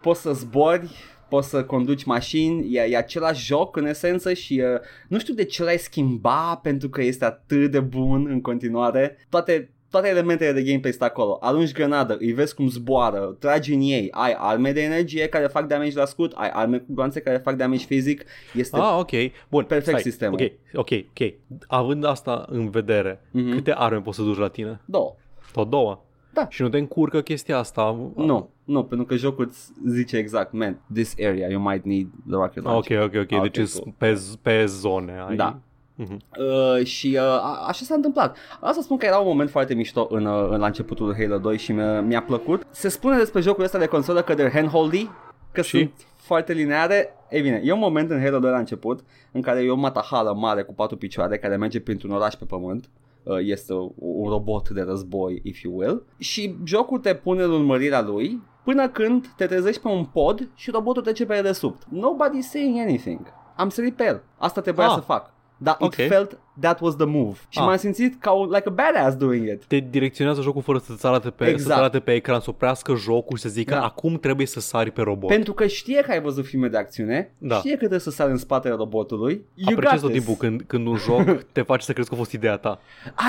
Poți să zbori, poți să conduci mașini, e, e același joc în esență și e, nu știu de ce l-ai schimba pentru că este atât de bun în continuare. Toate toate elementele de gameplay sunt acolo. Arunci grenadă, îi vezi cum zboară, tragi în ei, ai arme de energie care fac damage la scut, ai arme cu gloanțe care fac damage fizic. Este Ah, ok. Bun. Perfect stai. sistemul. Ok, ok, ok. Având asta în vedere, Mhm. câte arme poți să duci la tine? două. Tot două? Da. Și nu te încurcă chestia asta? Nu, nu, pentru că jocul îți zice exact, man, this area you might need the rocket Ah, launcher. ok, ok, ok. Ah, Deci ok, sunt cool. pe, pe zone. Ai... Da. Mhm. Uh, și uh, a, așa s-a întâmplat. Asta spun că era un moment foarte mișto în, uh, în la începutul Halo 2 și mi-a, mi-a plăcut. Se spune despre jocul ăsta de consolă că they're handholdy, că Și? sunt foarte lineare. Ei bine, e un moment în Halo 2 la început în care e o matahală mare cu patru picioare care merge printr-un oraș pe pământ. Uh, este un robot de război, if you will. Și jocul te pune în urmărirea lui până când te trezești pe un pod și robotul trece pe dedesubt. Nobody's saying anything. Am sărit pe el. Asta trebuia Ah. să fac. Dar Ok. it felt that was the move. Și Ah. m-am simțit ca un, like a badass doing it. Te direcționează jocul fără să-ți arate pe, Exact. să arate pe ecran, să oprească jocul și să zică Da. acum trebuie să sari pe robot. Pentru că știe că ai văzut filme de acțiune, Da. știe că trebuie să sari în spatele robotului. You Apreciez got tot this. timpul când, când un joc te face să crezi că a fost ideea ta.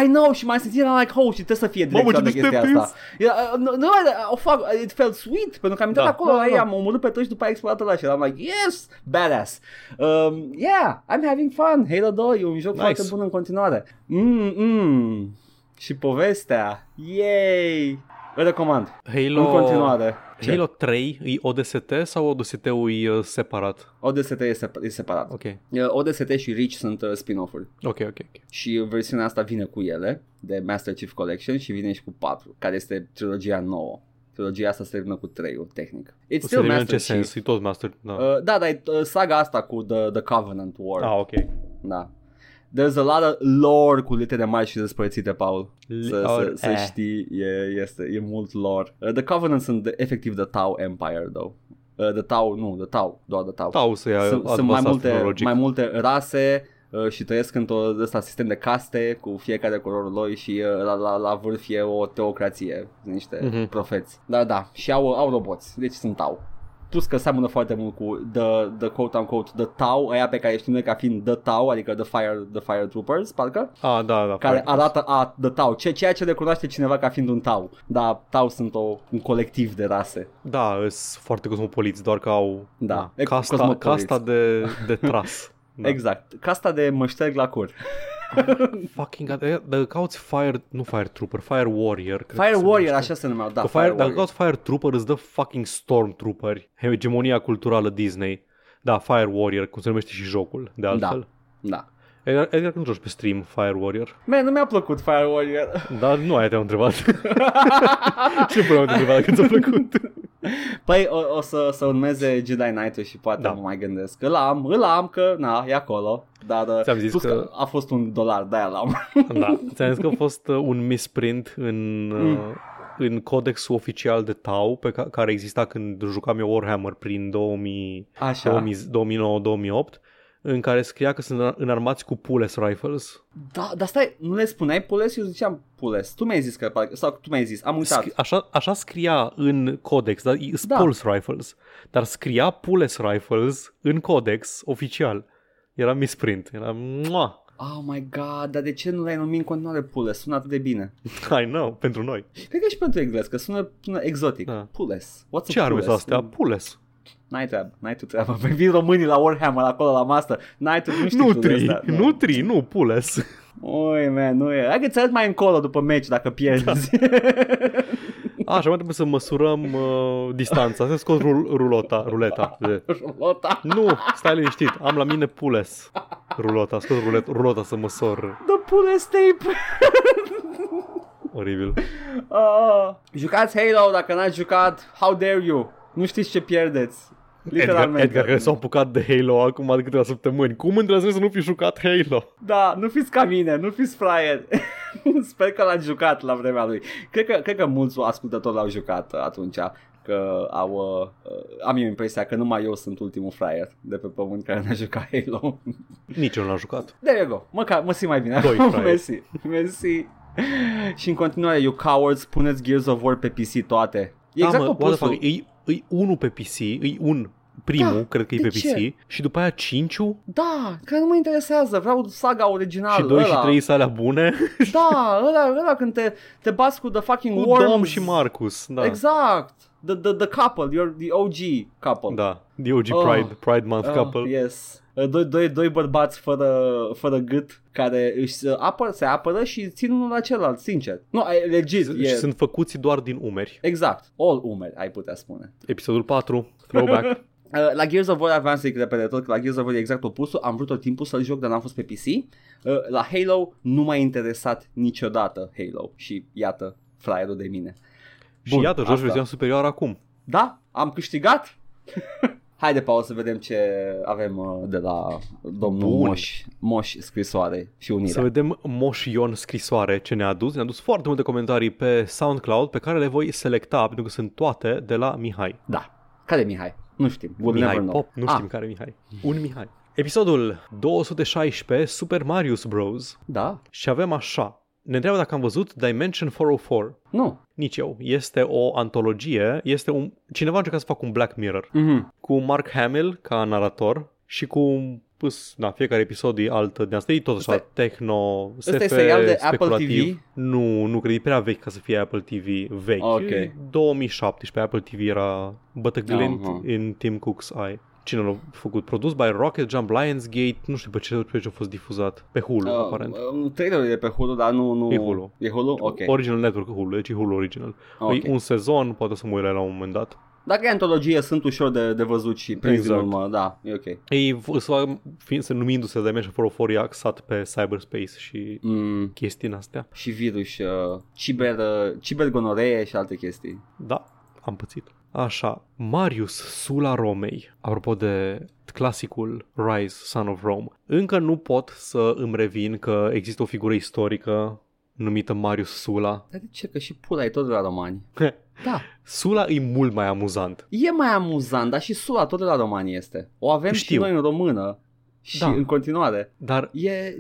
I know și m-am simțit eram like, oh, și trebuie să fie Mamă, direcționat ce de chestia deștept asta. Yeah, uh, nu, nu, oh, fuck, it felt sweet, pentru că am intrat Da, acolo, da, ei, da. am omorât pe toți și după aia explodat ăla și eram like, yes, badass. Um, yeah, I'm having fun. Halo 2 e un joc Nice. foarte bun în continuare. Mm, mm. Și povestea, yay! Îl recomand. Halo, În continuare. Ce? Halo 3 e ODST sau ODST-ul e uh, separat? ODST e, sep- e separat. Ok, Uh, ODST și Reach sunt uh, spin-off-uri. ok, ok. ok. Și versiunea asta vine cu ele, de Master Chief Collection și vine și cu 4, care este trilogia nouă. Trilogia asta se termină cu 3 ul tehnic. It's O să still termină în ce Master Chief. sens? E tot Master... Da. Uh, da, dar e uh, saga asta cu The, the Covenant War. ah, ok. Da. There's a lot of lore cu litere mari și despărțite, Paul. Să, Lore, să, să eh. știi, e, este, e mult lore. Uh, the Covenant sunt de, efectiv The Tau Empire, though. Uh, the Tau, nu, The Tau, doar The Tau. Tau să ia sunt, sunt mai, multe, tehnologic. mai multe rase uh, și trăiesc într-un ăsta sistem de caste cu fiecare cu rolul lor și uh, la, la, la vârf e o teocrație, niște Mhm. profeți. Da, da, și au, au roboți, deci sunt Tau. Plus că seamănă foarte mult cu the, the quote-unquote The Tau, aia pe care știm noi ca fiind The Tau, adică The Fire, the fire Troopers, parcă, Ah, da, da. care fine. arată a The Tau, ce, ceea ce recunoaște cineva ca fiind un Tau. Da, Tau sunt o, un colectiv de rase. Da, sunt foarte cosmopoliți, doar că au Da, e casta, cosmopoliți. casta de, de tras. Da. Exact, casta de mă șterg la cur. Fucking god, dacă cauți Fire, nu Fire Trooper, Fire Warrior. cred Fire că se Warrior, numește. așa se numeau, da, Că Fire, Fire, dacă Warrior. cauți Fire Trooper îți dă fucking Stormtrooperi. Hegemonia culturală Disney. Da, Fire Warrior, cum se numește și jocul, de altfel. Da. Edgar, Edgar când joci pe stream Fire Warrior? Man, nu mi-a plăcut Fire Warrior. Dar nu aia te-am întrebat. Ce până te întrebat când ți-a plăcut? Păi o, o să, să urmeze Jedi Knight-ul și poate Da. da. mă mai gândesc. Îl am, îl am că, na, e acolo. Dar uh, Ți-am zis plus că- a fost un dolar, de-aia l-am. Da, ți-am zis că a fost uh, un misprint în, uh, în codexul oficial de Tau pe ca- care exista când jucam eu Warhammer prin 2000, Așa. 2009-2008 în care scria că sunt înarmați cu Pules Rifles. Da, dar stai, nu le spuneai Pules? Eu ziceam Pules. Tu mi-ai zis că, parcă- sau tu mi-ai zis, am uitat. Scri- așa, așa scria în codex, dar e Da. Pulse Rifles. Dar scria Pules Rifles în codex oficial. Era misprint. Era... Mua! Oh my god, dar de ce nu l-ai numit în continuare Pules? Sună atât de bine. I know, pentru noi. Cred că și pentru englez, că sună, sună exotic. Da. Pules. What's Ce a arme Pules? sunt astea? Pules. N-ai treabă, n-ai tu treabă. Păi vin românii la Warhammer acolo la master. N-ai tu, nu știi Nu tu de tri, asta. nu tri, nu Pules. Oi, man, nu e. Hai că ți arăt mai încolo după meci dacă pierzi. Așa, mai trebuie să măsurăm uh, distanța. Să scot rul- rulota, ruleta. De- Rulota. Nu, stai liniștit, am la mine Pules. Rulota, scot rulet, rulota să măsor. The Pules tape. Oribil. Uh, jucați Halo dacă n-ați jucat. How dare you? Nu știți ce pierdeți. Edgar, Literalmente. Edgar care s-a apucat de Halo acum de câteva săptămâni. Cum îndrăznesc să nu fi jucat Halo? Da, nu fiți ca mine, nu fiți fraieri. Sper că l-ați jucat la vremea lui. Cred că, cred că mulți ascultători l-au jucat atunci. Că au, uh, uh, am eu impresia că numai eu sunt ultimul fraier de pe pământ care n-a jucat Halo. Nici eu nu l-am jucat. There you go. Măcar, mă simt mai bine. Doi fraieri. Mersi. Mersi. Și în continuare, you cowards, puneți Gears of War pe PC toate. E exact da, mă, what the opusul. fuck, e, e unul pe PC, e un primul, Da, cred că e de pe ce? PC, și după aia cinciu Da, care nu mă interesează. Vreau saga originală. și doi și ăla. trei sale bune Da, ăla, ăla când te, te bați cu the fucking cu worms. Dom și Marcus. Da. Exact. The, the, the couple, you're the OG couple. Da, the OG Oh. Pride, Pride Month Ah, couple. yes. Uh, Doi, doi, doi bărbați fără, fără gât care își uh, apără, se apără și țin unul la celălalt, sincer. Nu, e legit. S- E, Și sunt făcuți doar din umeri. Exact. All umeri, ai putea spune. Episodul 4, throwback. Uh, la Gears of War aveam să zic repede tot că la Gears of War e exact opusul Am vrut tot timpul să-l joc, dar n-am fost pe PC uh, La Halo nu m-a interesat niciodată Halo Și iată, fraierul de mine și Bun, iată, joci asta. versiunea superioară acum. Da, am câștigat Haide, Paul, să vedem ce avem uh, de la domnul Bun. Moș, Moș Scrisoare și Unirea. Să vedem Moș Ion scrisoare ce ne-a adus. Ne-a adus foarte multe comentarii pe SoundCloud pe care le voi selecta pentru că sunt toate de la Mihai. Da. Care e Mihai? Nu știm. We'll Mihai never know. Pop, nu Ah, știm care e Mihai. Un Mihai. Episodul 216, Super Mario Bros. Da? Și avem așa. Ne întreabă dacă am văzut Dimension 404. Nu. Nici eu. Este o antologie, este un... Cineva a încercat să facă un Black Mirror Mhm. cu Mark Hamill ca narator și cu pus, da, fiecare episod e altă de asta, e tot așa, Ăsta techno, Ăsta SF, e serial de Apple speculativ. TV? Nu, nu cred, e prea vechi ca să fie Apple TV vechi. Ok. E 2017 Apple TV era bătăgâlent Aha. în Tim Cook's eye. Cine l-a făcut? Produs by Rocket Jump Lionsgate, nu știu pe ce, pe ce a fost difuzat. Pe Hulu, Uh, aparent. uh, trailerul e pe Hulu, dar nu... nu... E Hulu. E Hulu? Ok. Original Network Hulu, deci e Hulu original. Ok. E un sezon, poate să mă uit la el la un moment dat. Dacă e antologie, sunt ușor de, de văzut și prins Exact. din urmă. Da, e ok. Ei, v- să- fiind să numindu-se Dimension 404 e axat pe cyberspace și Mm, chestii în astea. și virus, uh, ciber, uh, cibergonoree și alte chestii. Da, am pățit. Așa, Marius Sula Romei, apropo de clasicul Rise, Son of Rome, încă nu pot să îmi revin că există o figură istorică numită Marius Sula. Dar de ce? Că și pula e tot de la romani. Da, Sula e mult mai amuzant. e mai amuzant, dar și Sula tot de la romani este. O avem Știu. și noi în română. Și Da. în continuare. Dar E...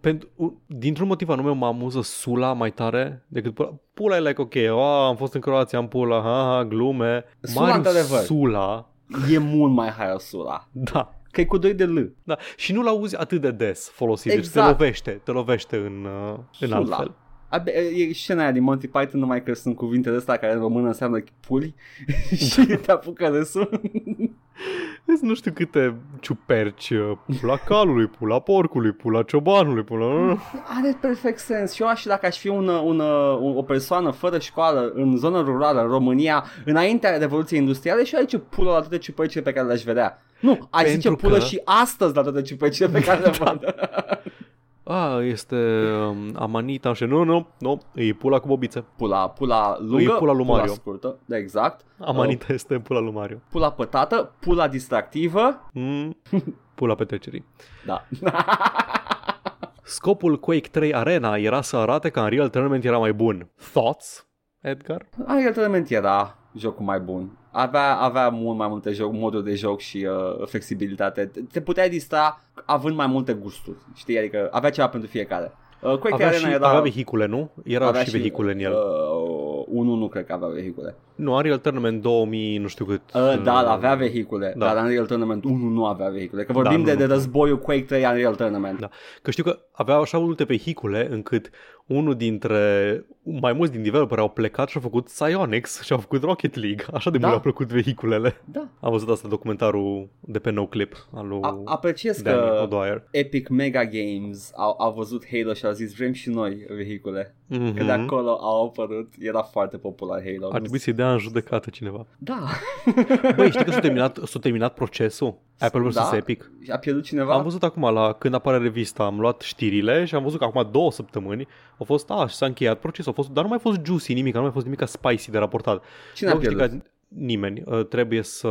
pentru, dintr-un motiv anume mă amuză Sula mai tare decât Pula. Pula e like, ok, oh, am fost în Croația, am Pula, ha, ha, glume. Sula, Marius într-adevăr. Sula, E mult mai higher Sula. da, Că e cu doi de L. da. Și nu-l auzi atât de des folosit, deci Exact. te lovește, te lovește în, uh, în Sula. altfel. Abe, e scena aia din Monty Python numai că sunt cuvintele astea care în română înseamnă puli și te apucă râsul. Îți nu știu câte ciuperci, uh, pula calului, pula porcului, pula ciobanului, pula... Are perfect sens. Și eu aș dacă aș fi un, un, o persoană fără școală în zona rurală, în România, înaintea Revoluției Industriale și aici pula la toate ciupercile pe care le-aș vedea. Nu, ai zice pulă că... și astăzi la toate ciupercile pe care le văd. A, este um, amanita și nu, nu, nu, e pula cu bobițe. Pula, pula lungă, e pula lui Mario. pula scurtă, da, exact. Amanita uh, este pula lui Mario. Pula pătată, pula distractivă. Mm, pula petrecerii. Da. Scopul Quake 3 Arena era să arate că Unreal Tournament era mai bun. Thoughts, Edgar? Unreal Tournament era jocul mai bun. Avea, avea mult mai multe joc, moduri de joc și uh, flexibilitate. Te puteai distra având mai multe gusturi, știi? Adică avea ceva pentru fiecare. Uh, Quake avea, Arena și, era... avea vehicule, nu? Era avea și, și vehicule în el. Uh, unul nu cred că avea vehicule. Nu, Unreal Tournament 2000, nu știu cât. Uh, da, uh, avea vehicule, da. dar Unreal Tournament 1 nu avea vehicule. Că vorbim da, de, de războiul Quake 3 Unreal Tournament. Da. Că știu că avea așa multe vehicule încât unul dintre, mai mulți din developeri au plecat și au făcut Psyonix și au făcut Rocket League. Așa de da. mult au plăcut vehiculele. Da. Am văzut asta documentarul de pe NoClip al lui A- Apreciez Danny că O'Dwyer. Epic Mega Games au, au văzut Halo și au zis vrem și noi vehicule. Mm-hmm. Că de acolo au apărut, era foarte popular Halo. Ar trebui să-i dea în judecată cineva. Da. Băi, știi că s-a terminat, s-a terminat procesul? Apple vs. Da. Epic. A pierdut cineva? Am văzut acum la când apare revista, am luat știrile și am văzut că acum două săptămâni au fost, a, și s-a încheiat procesul, a fost, dar nu mai a fost juicy nimic, nu mai a fost nimic spicy de raportat. Cine a pierdut? Nimeni. Uh, trebuie să,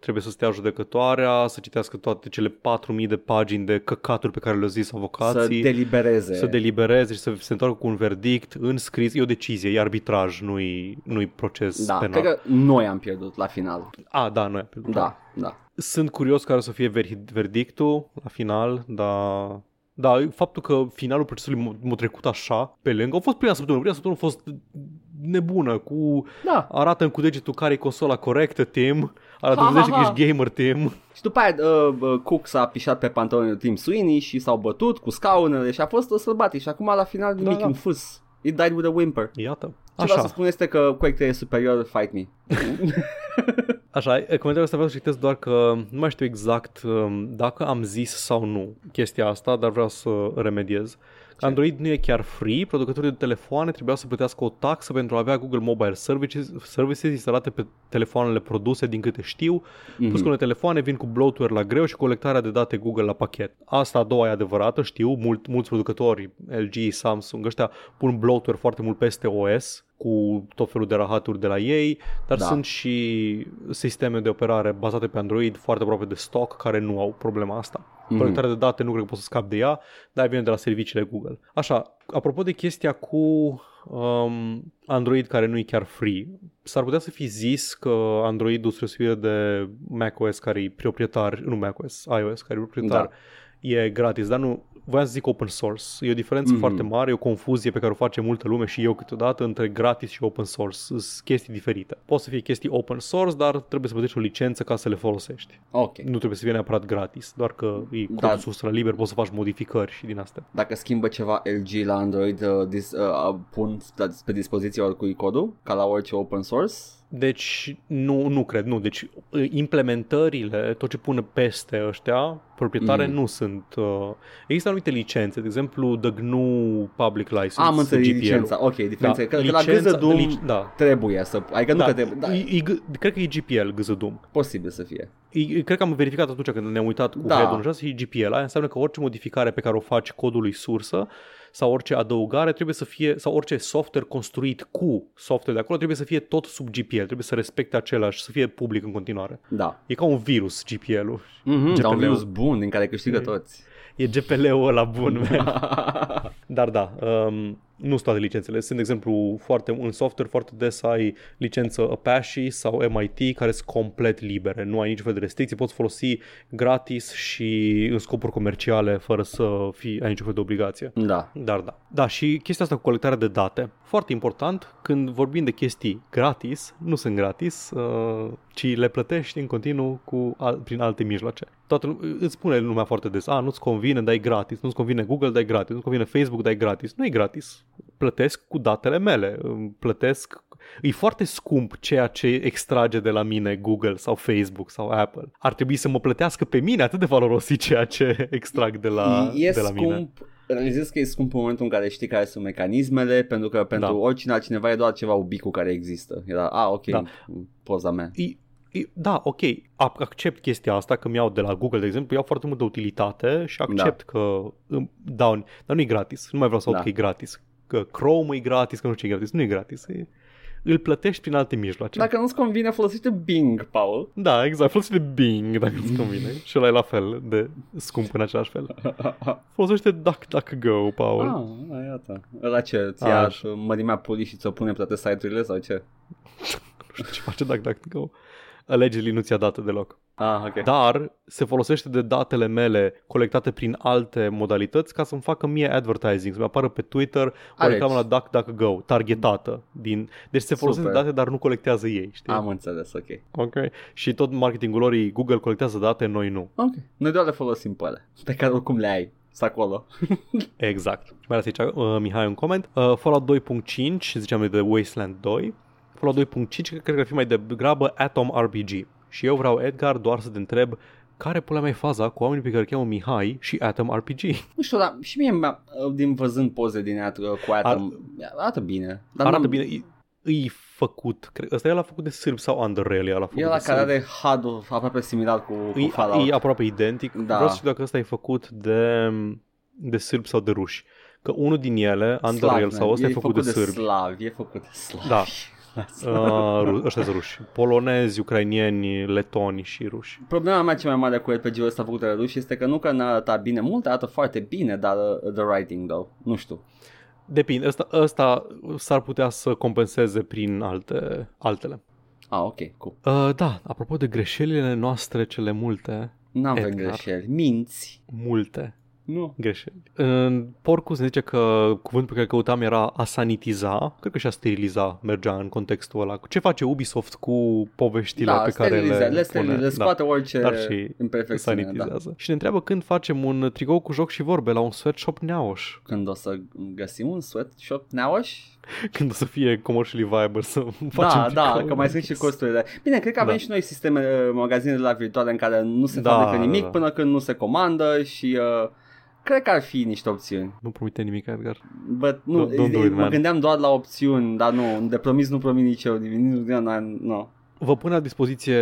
trebuie să stea judecătoarea, să citească toate cele 4000 de pagini de căcaturi pe care le-au zis avocații. Să delibereze. Să delibereze și să se întoarcă cu un verdict în scris. E o decizie, e arbitraj, nu-i, nu-i proces da, penal. cred că noi am pierdut la final. A, da, noi am pierdut. Da, da. Sunt curios care o să fie verdictul la final, dar da, faptul că finalul procesului m-a trecut așa pe lângă, a fost prima săptămână, prima săptămână a fost nebună, cu da. arată cu degetul care e consola corectă, Tim, arată cu degetul că ești gamer, Tim. Și după aia uh, uh, Cook s-a pișat pe pantalonul Tim Sweeney și s-au bătut cu scaunele și a fost o sălbatic și acum la final nimic da, da. în fus. It died with a whimper. Iată. Ce vreau să spun este că Quake 3 e superior, fight me. Așa, comentariul ăsta vreau să citesc doar că nu mai știu exact um, dacă am zis sau nu chestia asta, dar vreau să remediez. Ce? Android nu e chiar free, producătorii de telefoane trebuiau să plătească o taxă pentru a avea Google Mobile Services, services instalate pe telefoanele produse, din câte știu, mm-hmm. plus că unele telefoane vin cu bloatware la greu și colectarea de date Google la pachet. Asta a doua e adevărată, știu, mult, mulți producători, LG, Samsung, ăștia pun bloatware foarte mult peste OS, cu tot felul de rahaturi de la ei, dar da. sunt și sisteme de operare bazate pe Android foarte aproape de stock care nu au problema asta. Mm-hmm. Colectarea de date nu cred că poți să scapi de ea, dar vine de la serviciile Google. Așa, apropo de chestia cu um, Android care nu e chiar free, s-ar putea să fi zis că Android-ul spre să fie de macOS care e proprietar, nu macOS, iOS care e proprietar, da e gratis, dar nu, voiam să zic open source. E o diferență mm-hmm. foarte mare, e o confuzie pe care o face multă lume și eu câteodată între gratis și open source. Sunt chestii diferite. Poate să fie chestii open source, dar trebuie să plătești o licență ca să le folosești. Ok. Nu trebuie să fie neapărat gratis, doar că e da. sus la liber, poți să faci modificări și din astea. Dacă schimbă ceva LG la Android, uh, dis, uh, pun pe dispoziție oricui codul, ca la orice open source? Deci nu, nu cred, nu. Deci implementările, tot ce pune peste ăștia, proprietare, mm. nu sunt... Uh, există anumite licențe, de exemplu The GNU Public License. Am înțeles licența, ok, diferența. Da, că, licența, că la GZDUM lic, da. trebuie să... Adică nu da, că trebuie, da. E, e, cred că e GPL GZDUM. Posibil să fie. E, cred că am verificat atunci când ne-am uitat cu da. head-ul și e GPL. Aia înseamnă că orice modificare pe care o faci codului sursă sau orice adăugare trebuie să fie, sau orice software construit cu software de acolo trebuie să fie tot sub GPL, trebuie să respecte același, să fie public în continuare. Da. E ca un virus GPL-ul. Mm-hmm, da, un virus bun din care câștigă toți. E GPL-ul ăla bun, Dar da, um, nu sunt toate licențele. Sunt, de exemplu, foarte, în software foarte des ai licență Apache sau MIT care sunt complet libere. Nu ai niciun fel de restricții, poți folosi gratis și în scopuri comerciale fără să fii, ai niciun fel de obligație. Da. Dar da. Da, și chestia asta cu colectarea de date. Foarte important, când vorbim de chestii gratis, nu sunt gratis, uh, ci le plătești în continuu cu, al, prin alte mijloace. Toată îți spune lumea foarte des, a, nu-ți convine, dai gratis, nu-ți convine Google, dai gratis, nu-ți convine Facebook, dai gratis. Nu e gratis plătesc cu datele mele, plătesc E foarte scump ceea ce extrage de la mine Google sau Facebook sau Apple. Ar trebui să mă plătească pe mine atât de valoros e ceea ce extrag de la, e de la scump, mine. realizez că e scump în momentul în care știi care sunt mecanismele, pentru că pentru Da. oricine altcineva e doar ceva ubicul care există. Era, a, ok, Da. poza mea. E, e, da, ok, Ac- accept chestia asta că mi-au de la Google, de exemplu, iau foarte multă utilitate și accept că îmi dau, dar nu e gratis, nu mai vreau să aud Da. că e gratis, că Chrome e gratis, că nu știu ce e gratis, nu e gratis, e, îl plătești prin alte mijloace. Dacă nu-ți convine, folosește Bing, Paul. Da, exact, folosește Bing dacă îți convine și ăla e la fel de scump în același fel. Folosește DuckDuckGo, Paul. ah, da, iată. Ăla ce, ți ia Așa. mărimea pulii și ți-o pune pe toate site-urile sau ce? Nu știu ce face DuckDuckGo. Allegedly nu ți-a date deloc. Ah, ok. Dar se folosește de datele mele colectate prin alte modalități ca să-mi facă mie advertising, să-mi apară pe Twitter o Alex. reclamă la DuckDuckGo, targetată. Din... Deci se folosesc Super. date, dar nu colectează ei, știi? Am înțeles, ok. Ok. Și tot marketingul lor e Google colectează date, noi nu. Ok. Noi doar le folosim pe ele, pe care oricum le ai. Sunt acolo. Exact. Mai lasă aici uh, Mihai un coment. Uh, Fallout 2.5, ziceam noi de Wasteland 2. Fallout 2.5 cred că ar fi mai degrabă Atom RPG. Și eu vreau, Edgar, doar să te întreb care pula mea e faza cu oamenii pe care îi cheamă Mihai și Atom RPG? Nu știu, dar și mie, mi-a- din văzând poze din ea cu Atom, arată bine. Dar Arată n-am- bine, e, e făcut, cred, ăsta el a făcut de sârb sau Underrail, el a făcut E la de care sârb. are HUD-ul aproape similar cu, cu E, Fallout. e aproape identic. Da. Vreau să știu dacă ăsta e făcut de, de sârbi sau de ruși. Că unul din ele, Slav, Underrail sau man. ăsta, e făcut, de sârbi. slav, e făcut de slav. Da. Uh, ru- ăștia sunt ruși. Polonezi, ucrainieni, letoni și ruși. Problema mea cea mai mare cu RPG-ul ăsta făcut de ruși este că nu că n-arăta bine, mult arată foarte bine, dar uh, the writing, though, nu știu. Depinde, ăsta, ăsta s-ar putea să compenseze prin alte, altele. Ah, ok, cool. Uh, da, apropo de greșelile noastre cele multe, N-avem Edgar. greșeli. Minți. multe Nu. greșeli. În Porcus ne zice că cuvântul pe care îl căutam era a sanitiza, cred că și a steriliza mergea în contextul ăla. Ce face Ubisoft cu poveștile Da, pe care le, sterilize, le, pune? sterilize, Da. scoate orice Dar și imperfecțiune. Da. sanitizează. Și ne întreabă când facem un tricou cu joc și vorbe la un sweatshop neauș. Când o să găsim un sweatshop neauș? Când o să fie commercially viable să facem Da, da, tricouri. că mai sunt și costurile. Bine, cred că avem Da. și noi sisteme, uh, magazine de la virtuale în care nu se Da, fabrică nimic da. până când nu se comandă și uh, cred că ar fi niște opțiuni. Nu promite nimic, Edgar. But, nu, Don't- don't do it, mă man. gândeam doar la opțiuni, dar nu, de promis nu promit nici eu nimic, nu, nu, nu. Vă pun la dispoziție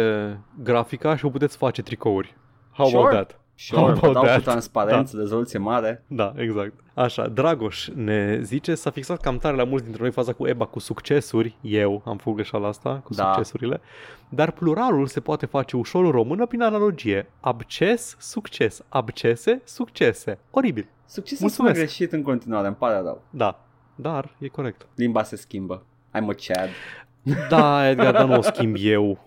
grafica și vă puteți face tricouri. How Sure. about that? Sure, How vă about dau cu that? transparență, rezoluție mare. Da, exact. Așa, Dragoș ne zice s-a fixat cam tare la mulți dintre noi faza cu EBA cu succesuri, eu am făcut greșeala asta cu Da. succesurile, dar pluralul se poate face ușor în română prin analogie. Abces, succes, abcese, succese. Oribil. Succesul Mulțumesc. sună greșit în continuare, îmi pare rău. Da, dar e corect. Limba se schimbă. I'm a Chad. Da, Edgar, dar nu o schimb eu.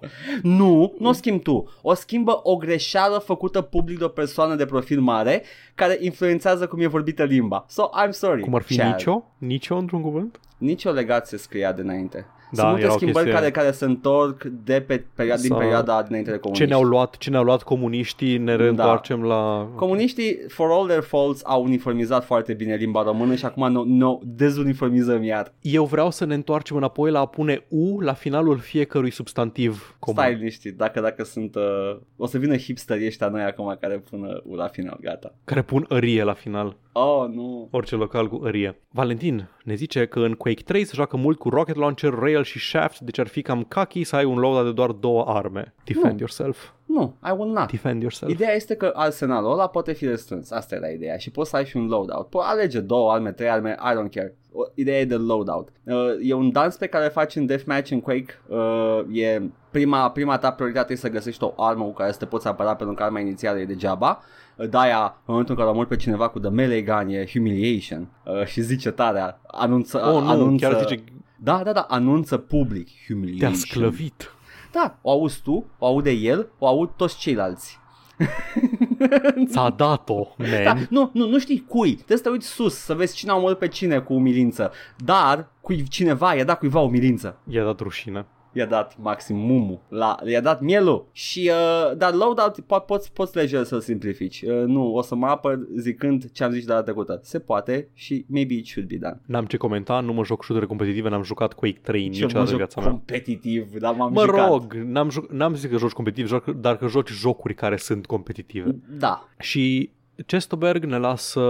Nu, nu o schimbi tu. O schimbă o greșeală făcută public de o persoană de profil mare care influențează cum e vorbită limba. So, I'm sorry. Cum ar fi Chad. nicio? Nicio într-un cuvânt? Nicio legat se scria de înainte. Da, Sunt multe era o schimbări chestie- care, care se întorc de pe perio- din Sau- perioada dinainte de Ce comuniști. ne-au luat, ce ne-au luat comuniștii, ne reîntoarcem la... Comuniștii, for all their faults, au uniformizat foarte bine limba română și acum ne no, dezuniformizăm iar. Eu vreau să ne întoarcem înapoi la a pune U la finalul fiecărui substantiv comun. Stai liniștit, dacă, dacă sunt... Uh, o să vină hipsterii ăștia noi acum care pun uh, la final, gata. Care pun ărie la final. Oh, nu. Orice local cu ărie. Valentin ne zice că în Quake 3 se joacă mult cu rocket launcher, rail și shaft, deci ar fi cam kaki să ai un loadout de doar două arme. Defend Nu. yourself. Nu, I will not. Defend yourself. Ideea este că arsenalul ăla poate fi restrâns. Asta era ideea. Și poți să ai și un loadout. Poți alege două arme, trei arme, I don't care. O- Ideea e de loadout. Uh, e un dans pe care îl faci în Deathmatch în Quake. Uh, e prima, prima ta prioritate e să găsești o armă cu care să te poți apăra pentru că arma inițială e degeaba. Uh, De-aia, în momentul în care omori pe cineva cu the melee gun e humiliation. Uh, și zice tare, anunță, oh, nu, anunță, chiar zice, Da, da, da, anunță public humiliation. te-a sclăvit. Da, o auzi tu, o aude el, o aud toți ceilalți. Ți-a dat-o, Da, man. nu, nu, nu știi cui. Trebuie să te uiți sus, să vezi cine a omorât pe cine cu umilință. Dar cui cineva i-a dat cuiva umilință. I-a dat rușine. I-a dat maximumul, la, i-a dat mielul și uh, dar loadout po- poți, poți leger să simplifici. Uh, nu, o să mă apăr zicând ce am zis de data trecută. Se poate și maybe it should be done. N-am ce comenta, nu mă joc shootere competitive, n-am jucat Quake 3 Și eu mă niciodată în joc viața mea. competitiv, dar m-am Mă jucat. rog, n-am, ju- n-am zis că joci competitiv, joc, dar că joci jocuri care sunt competitive. Da. Și Chestoberg ne lasă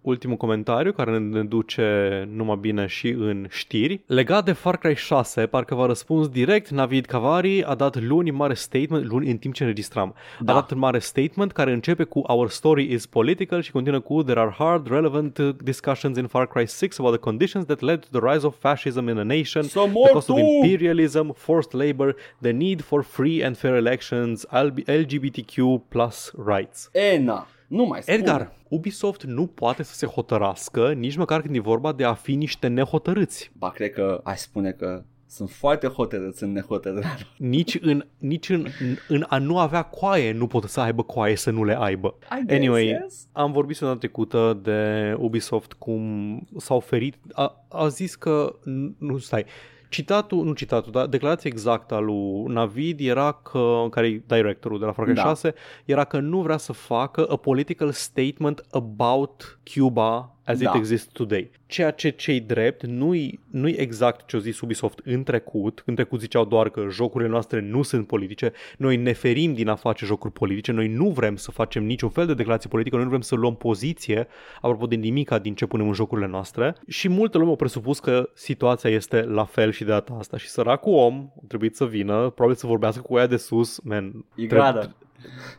ultimul comentariu care ne duce numai bine și în știri. Legat de Far Cry 6, parcă v-a răspuns direct, Navid Cavari a dat luni mare statement, luni în timp ce înregistram, Da. a dat un mare statement care începe cu Our story is political și continuă cu There are hard, relevant uh, discussions in Far Cry 6 about the conditions that led to the rise of fascism in a nation, Să the mor cost of tu! imperialism, forced labor, the need for free and fair elections, LGBTQ plus rights. E, na. Nu mai spun. Edgar, Ubisoft nu poate să se hotărască nici măcar când e vorba de a fi niște nehotărâți. Ba, cred că aș spune că sunt foarte hotărâți în nehotărârea. Nici în, nici în, în a nu avea coaie nu pot să aibă coaie să nu le aibă. I guess, Anyway, yes. am vorbit săptămâna trecută de Ubisoft cum s-au ferit. A, a zis că, nu stai, citatul, nu citatul, dar declarația exactă a lui Navid era că, care e directorul de la Far Cry Da. 6, era că nu vrea să facă a political statement about Cuba as Da. it exists today. Ceea ce cei drept nu-i, nu-i exact ce a zis Ubisoft în trecut. În trecut ziceau doar că jocurile noastre nu sunt politice. Noi ne ferim din a face jocuri politice. Noi nu vrem să facem niciun fel de declarație politică. Noi nu vrem să luăm poziție apropo de nimica din ce punem în jocurile noastre. Și multă lume au presupus că situația este la fel și de data asta. Și săracul om a trebuit să vină, probabil să vorbească cu ea de sus. Man, E trebuie- gradă.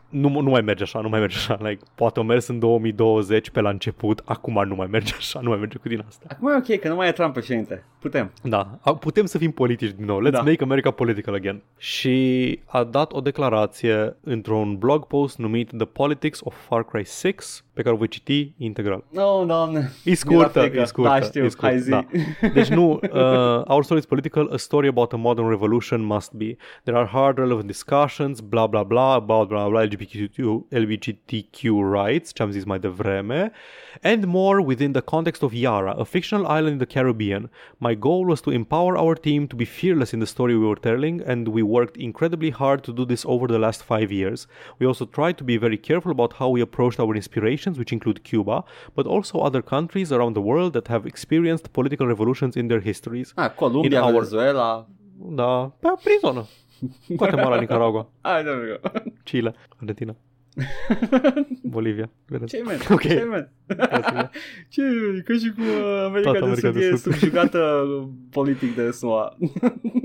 Nu, nu mai merge așa, nu mai merge așa. Like, poate o mers în 2020 pe la început, acum nu mai merge așa, nu mai merge cu din asta. Acum e ok, că nu mai e Trump președinte. Putem. Da, a- putem să fim politici din nou. Let's Da. make America political again. Și a dat o declarație într-un blog post numit The Politics of Far Cry 6, pe care o voi citi integral. No, doamne. E Mi-era scurtă, frică. e scurtă. Da, știu, e scurtă, hai zi. Da. Deci nu, uh, Our Story is Political, a story about a modern revolution must be. There are hard relevant discussions, bla bla bla, about bla LGBTQ, LGBTQ rights, ce am zis mai devreme, and more within the context of Yara, a fictional island in the Caribbean. My goal was to empower our team to be fearless in the story we were telling, and we worked incredibly hard to do this over the last five years. We also tried to be very careful about how we approached our inspirations, which include Cuba, but also other countries around the world that have experienced political revolutions in their histories. Ah, Columbia, In our- Venezuela. Da, pe prin zonă. Guatemala, Nicaragua, Hai, there we go. Chile, Argentina, Bolivia. Ce man? Ok. Ce man? Ce? Ca și uh, America Toată de Sud de e subjugată politic de SUA.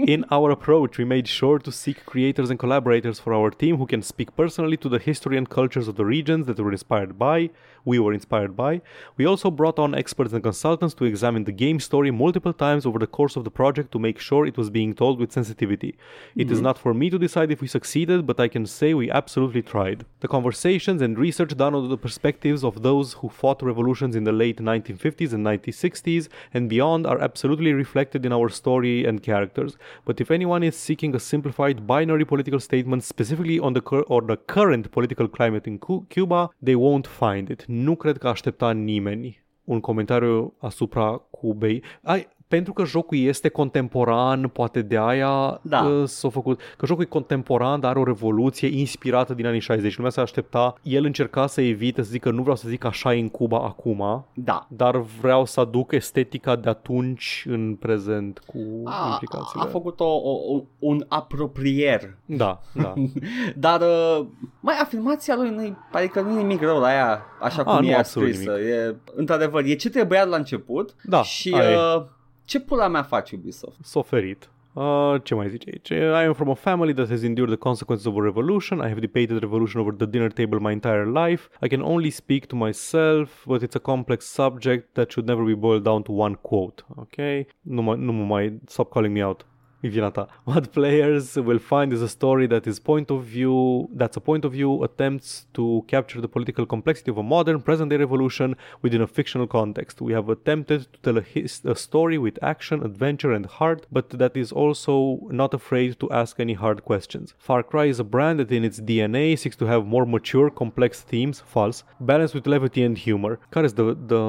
In our approach, we made sure to seek creators and collaborators for our team who can speak personally to the history and cultures of the regions that were inspired by, we were inspired by. We also brought on experts and consultants to examine the game story multiple times over the course of the project to make sure it was being told with sensitivity. It is not for me to decide if we succeeded, but I can say we absolutely tried. The conversations and research done on the perspectives of those who fought revolutions in the late 1950s and 1960s and beyond are absolutely reflected in our story and characters. But if anyone is seeking a simplified binary political statement specifically on the cur- or the current political climate in Cu- Cuba, they won't find it. Nu cred că aștepta nimeni un comentariu asupra Cubei. Ai, pentru că jocul este contemporan, poate de aia Da. uh, s-a făcut. Că jocul e contemporan, dar are o revoluție inspirată din anii 60. Lumea se aștepta, el încerca să evite să zică nu vreau să zic așa e în Cuba acum, Da. dar vreau să aduc estetica de atunci în prezent cu A, implicațiile. a făcut o, o, o, un apropier. Da, da. Dar uh, mai afirmația lui nu adică nu e nimic rău la ea, așa A, cum nu, e absolut scrisă. E, într-adevăr, e ce trebuia la început Da, și aia e. uh, ce pula mea face Ubisoft? S-a ferit. Uh, ce mai zice aici? I am from a family that has endured the consequences of a revolution. I have debated revolution over the dinner table my entire life. I can only speak to myself, but it's a complex subject that should never be boiled down to one quote. Okay? Nu, mă, nu mă mai... Stop calling me out. E vina ta. What players will find is a story that is point of view that's a point of view attempts to capture the political complexity of a modern present day revolution within a fictional context. We have attempted to tell a, his- a story with action, adventure, and heart, but that is also not afraid to ask any hard questions. Far Cry is a brand that in its DNA seeks to have more mature, complex themes, false, balanced with levity and humor. Care is the, the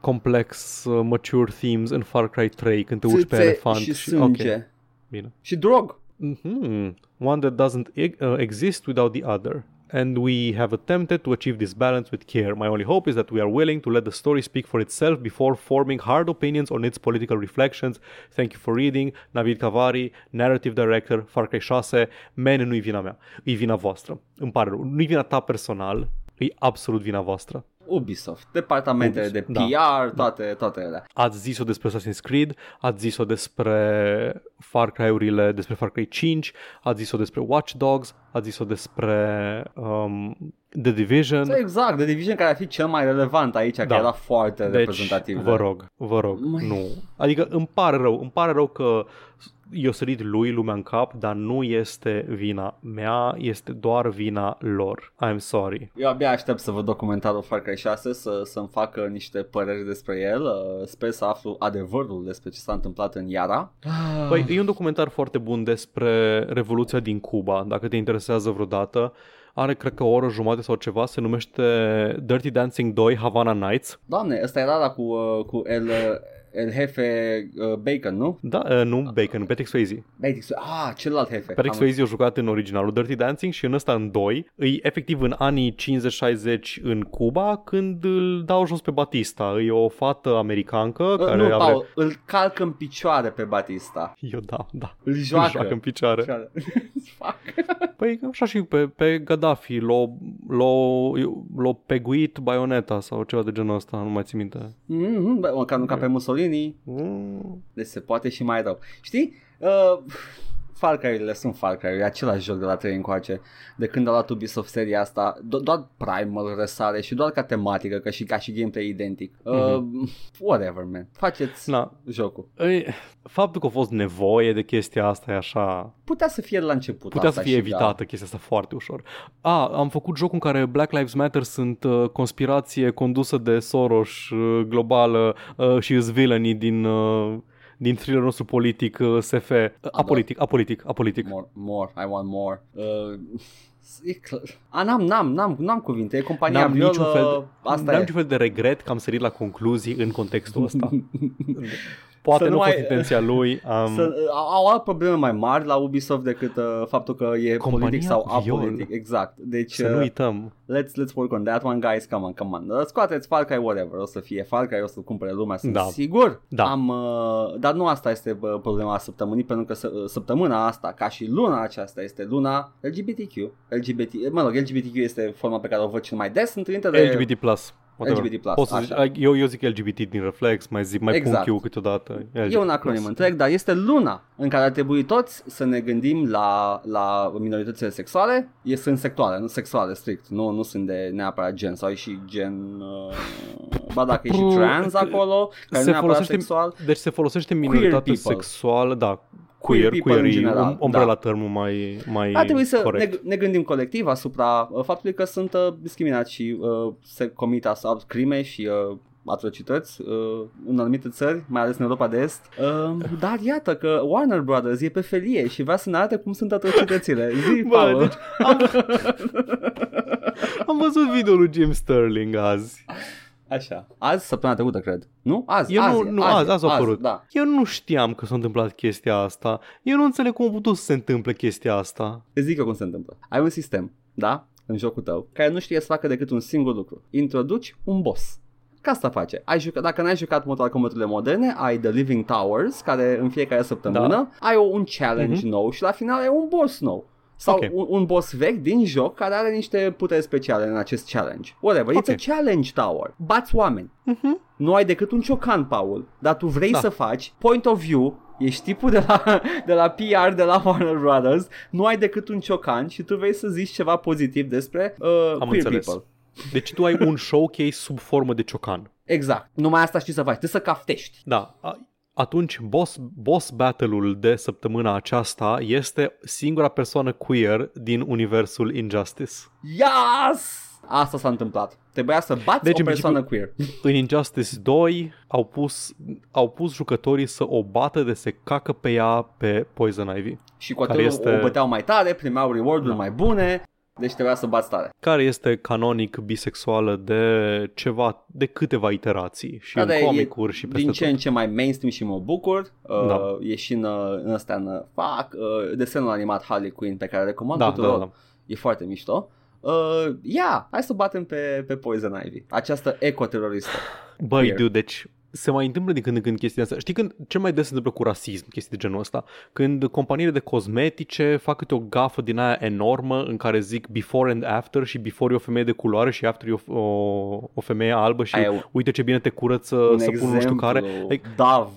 complex, uh, mature themes în Far Cry 3 când te urci pe elefant? și ok. sânge. Bine. Și drog. Mm-hmm. One that doesn't e- uh, exist without the other. And we have attempted to achieve this balance with care. My only hope is that we are willing to let the story speak for itself before forming hard opinions on its political reflections. Thank you for reading. Navid Kavari, Narrative Director, Far Cry 6. Man, nu-i vina mea. E vina voastră. Îmi pare rău. Nu-i vina ta personal. E absolut vina voastră. Ubisoft, departamentele Ubisoft, de da. PR, toate, toate ele. Ați zis-o despre Assassin's Creed, ați zis-o despre Far Cry-urile, despre Far Cry 5, ați zis-o despre Watch Dogs, ați zis-o despre um, The Division. Exact, The Division care ar fi cel mai relevant aici, da. Da. că era foarte Deci, reprezentativ. vă rog, vă rog, Mai- nu. Adică îmi pare rău, îmi pare rău că i-o sărit lui lumea în cap, dar nu este vina mea, este doar vina lor. I'm sorry. Eu abia aștept să văd documentarul Far Cry 6, să, să-mi facă niște păreri despre el. Uh, Sper să aflu adevărul despre ce s-a întâmplat în Iara. Păi, e un documentar foarte bun despre Revoluția din Cuba, dacă te interesează vreodată. Are, cred că o oră jumate sau ceva, se numește Dirty Dancing 2 Havana Nights. Doamne, ăsta era la cu, uh, cu El, uh, El Jefe uh, Bacon, nu? Da, uh, nu Bacon, Patrick Swayze. Bacon, ah, celălalt Jefe. Patrick Am- Swayze a jucat în originalul Dirty Dancing și în ăsta în 2. E efectiv în anii 50-60 în Cuba când îl dau jos pe Batista. E o fată americancă Uh, care nu, are... Paul, îl calcă în picioare pe Batista. Eu da, da. Îl Îl joacă. joacă în picioare. Picioare. Fuck. Păi așa și pe, pe Gaddafi l-a, l-a, l-a peguit baioneta sau ceva de genul ăsta, nu mai țin minte. Mm-hmm, bă, măcar nu ca pe Mussolini, Mm. deci se poate și mai rău. Știi? Uh, Far Cry-urile sunt Far Cry, e același joc de la 3 încoace. De când a luat Ubisoft seria asta, do- doar Primal răsare și doar ca tematică, că și ca și gameplay identic. Uh, Whatever, man. Faceți Na, jocul. Ei, faptul că a fost nevoie de chestia asta e așa... Putea să fie la început Putea asta să fie și evitată chestia asta foarte ușor. A, am făcut jocul în care Black Lives Matter sunt uh, conspirație condusă de Soros uh, globală uh, și îs villainii din... Uh, din thrillerul nostru politic uh, SF, uh, apolitic, apolitic, apolitic. More, more, I want more. Uh, e clar. A, n-am, n-am, n-am, n-am cuvinte, e compania N-am violă, niciun fel, asta n-am e. niciun fel de regret că am sărit la concluzii în contextul ăsta. Poate Să nu nu a fost ai- intenția lui. Um, Să, au, au alte probleme mai mari la Ubisoft decât uh, faptul că e Compania politic sau viol. apolitic. Exact. Deci să nu uh, uităm. let's, let's work on that one, guys. Come on, come on. Uh, Scoateți Far Cry, whatever. O să fie Far Cry, o să cumpere lumea, sunt Da. sigur. Da. Am, uh, dar nu asta este uh, problema săptămânii, pentru că să- uh, săptămâna asta, ca și luna aceasta, este luna LGBTQ. LGBT, mă rog, LGBTQ este forma pe care o văd cel mai des, întâlnită de... LGBT+. Plus. whatever. LGBT+, Poți să zici, așa. eu, eu zic LGBT din reflex, mai zic, mai Exact. pun Q câteodată. LGBT+. E un acronim întreg, dar este luna în care ar trebui toți să ne gândim la, la minoritățile sexuale. E, sunt sectoare, nu sexuale strict, nu, nu sunt de neapărat gen sau e și gen... Uh, ba dacă e și Pru- trans acolo, care se nu e neapărat folosește- sexual. Deci se folosește minoritate people. sexuală, da, Queer queer, people queer, în e general, um, umbrella da. termul mai, mai Ar trebui să corect. ne, ne gândim colectiv asupra uh, faptului că sunt uh, discriminați și uh, se comit asupra crime și uh, atrocități uh, în anumite țări, mai ales în Europa de Est. Uh, dar iată că Warner Brothers e pe felie și vrea să ne arate cum sunt atrocitățile. Zi, Bă, Paul. deci am, am văzut video lui Jim Sterling azi. Așa. Azi, săptămâna trecută, cred. Nu? Azi, Eu azi, nu, nu, azi, azi a apărut. Da. Eu nu știam că s-a întâmplat chestia asta. Eu nu înțeleg cum a putut să se întâmple chestia asta. Îți zic eu cum se întâmplă. Ai un sistem, da? În jocul tău, care nu știe să facă decât un singur lucru. Introduci un boss. Ca asta face. Ai jucat, dacă n-ai jucat Mortal Kombat-urile moderne, ai The Living Towers, care în fiecare săptămână Da. ai o, un challenge Mhm. nou și la final ai un boss nou. Sau Ok. un, un boss vechi din joc care are niște puteri speciale în acest challenge. Whatever, Ok. it's a challenge tower. Bați oameni. Mhm. Nu ai decât un ciocan, Paul, dar tu vrei Da. să faci point of view, ești tipul de la, de la PR de la Warner Brothers, nu ai decât un ciocan și tu vrei să zici ceva pozitiv despre uh, Am queer înțeles. people. Deci tu ai un showcase sub formă de ciocan. Exact. Numai asta știi să faci, trebuie să caftești. Da. A- Atunci, boss, boss battle-ul de săptămâna aceasta este singura persoană queer din universul Injustice. Yes! Asta s-a întâmplat. Trebuia să bați Deci, o în persoană queer. În Injustice 2 au pus, au pus jucătorii să o bată de se cacă pe ea pe Poison Ivy. Și cu atât care este... este- o băteau mai tare, primeau reward-uri Da. mai bune. Deci trebuia să bați tare. care este canonic bisexuală de ceva, de câteva iterații și Da, în dar e comicuri și peste Din ce tot. în ce mai mainstream și mă bucur. Uh, Da. E și în, uh, în ăsta, în, uh, fac, uh, desenul animat Harley Quinn pe care îl recomand Da, tuturor. da, da. E foarte mișto. Uh, yeah, hai să batem pe, pe Poison Ivy. Această ecoteroristă. Băi, Weird. dude, deci se mai întâmplă din când în când chestia asta. Știi când cel mai des se întâmplă cu rasism, chestii de genul ăsta? Când companiile de cosmetice fac câte o gafă din aia enormă în care zic before and after și before e o femeie de culoare și after e o, o, o femeie albă și Aia e uite ce bine te curăță un să pun nu știu care. Like, Dav.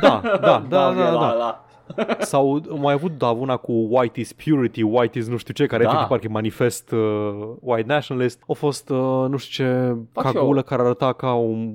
da, da, da, Dav da, e da. la- la- Sau mai avut da, una cu White is Purity, White is nu știu ce, care Da. efectiv parcă e manifest uh, white nationalist. A fost uh, nu știu ce Fac și cagulă eu. care arăta ca, un,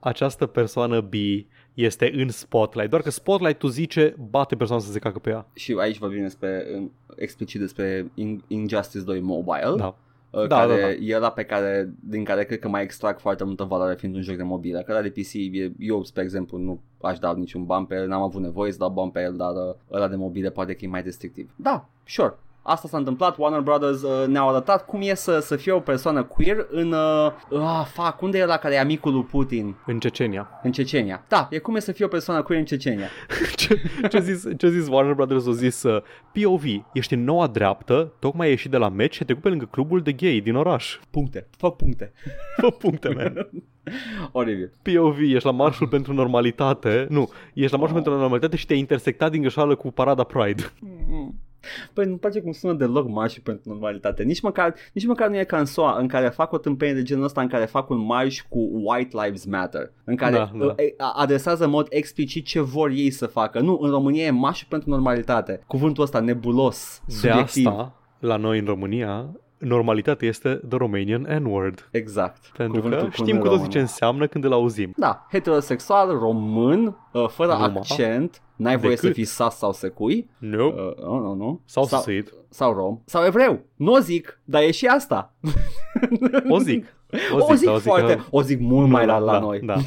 această persoană B este în spotlight. Doar că spotlight-ul zice bate persoana să se cacă pe ea. Și aici vorbim despre, în- explicit despre In- Injustice 2 Mobile. Da. Uh, Da, care da, da. e ăla pe care, din care cred că mai extrag foarte multă valoare fiind un joc de mobilă. Că ăla de PC, e, eu, spre exemplu, nu aș da niciun ban pe el, n-am avut nevoie să dau bani pe el, dar uh, ăla de mobile poate că e mai restrictiv. Da, sure. Asta s-a întâmplat, Warner Brothers uh, ne-au arătat cum e să, să fie o persoană queer în... Uh, ah, fac, unde e ăla care e amicul lui Putin? În Cecenia. În Cecenia. Da, e cum e să fie o persoană queer în Cecenia. ce, ce, a zis, ce a zis Warner Brothers? A zis uh, POV, ești în noua dreaptă, tocmai ai ieșit de la meci și te trecut pe lângă clubul de gay din oraș. Puncte. Fă puncte. Fă puncte, man. Oribil. POV, ești la marșul pentru normalitate. Nu, ești la marșul Oh. pentru normalitate și te-ai intersectat din greșeală cu parada Pride. Păi nu place cum sună deloc marș pentru normalitate. Nici măcar, nici măcar nu e ca în SUA, în care fac o tâmpenie de genul ăsta, în care fac un marș cu White Lives Matter, în care Da, da. uh, e- a- adresează în mod explicit ce vor ei să facă. Nu, în România e marș pentru normalitate. Cuvântul ăsta nebulos, De subiectiv. asta, la noi în România, normalitatea este the Romanian N-word. Exact. Pentru Cuvântul că cu știm cu român. toții ce înseamnă când îl auzim. Da, heterosexual, român, uh, fără Numai. accent, n-ai voie să Decât. fii sas sau secui. Nope. Uh, nu, nu, nu. Sau sau, suit. sau rom. Sau evreu. Nu o zic, dar e și asta. O zic. O zic, dar foarte, că- o zic mult mai Nu, la, la da, noi. Da.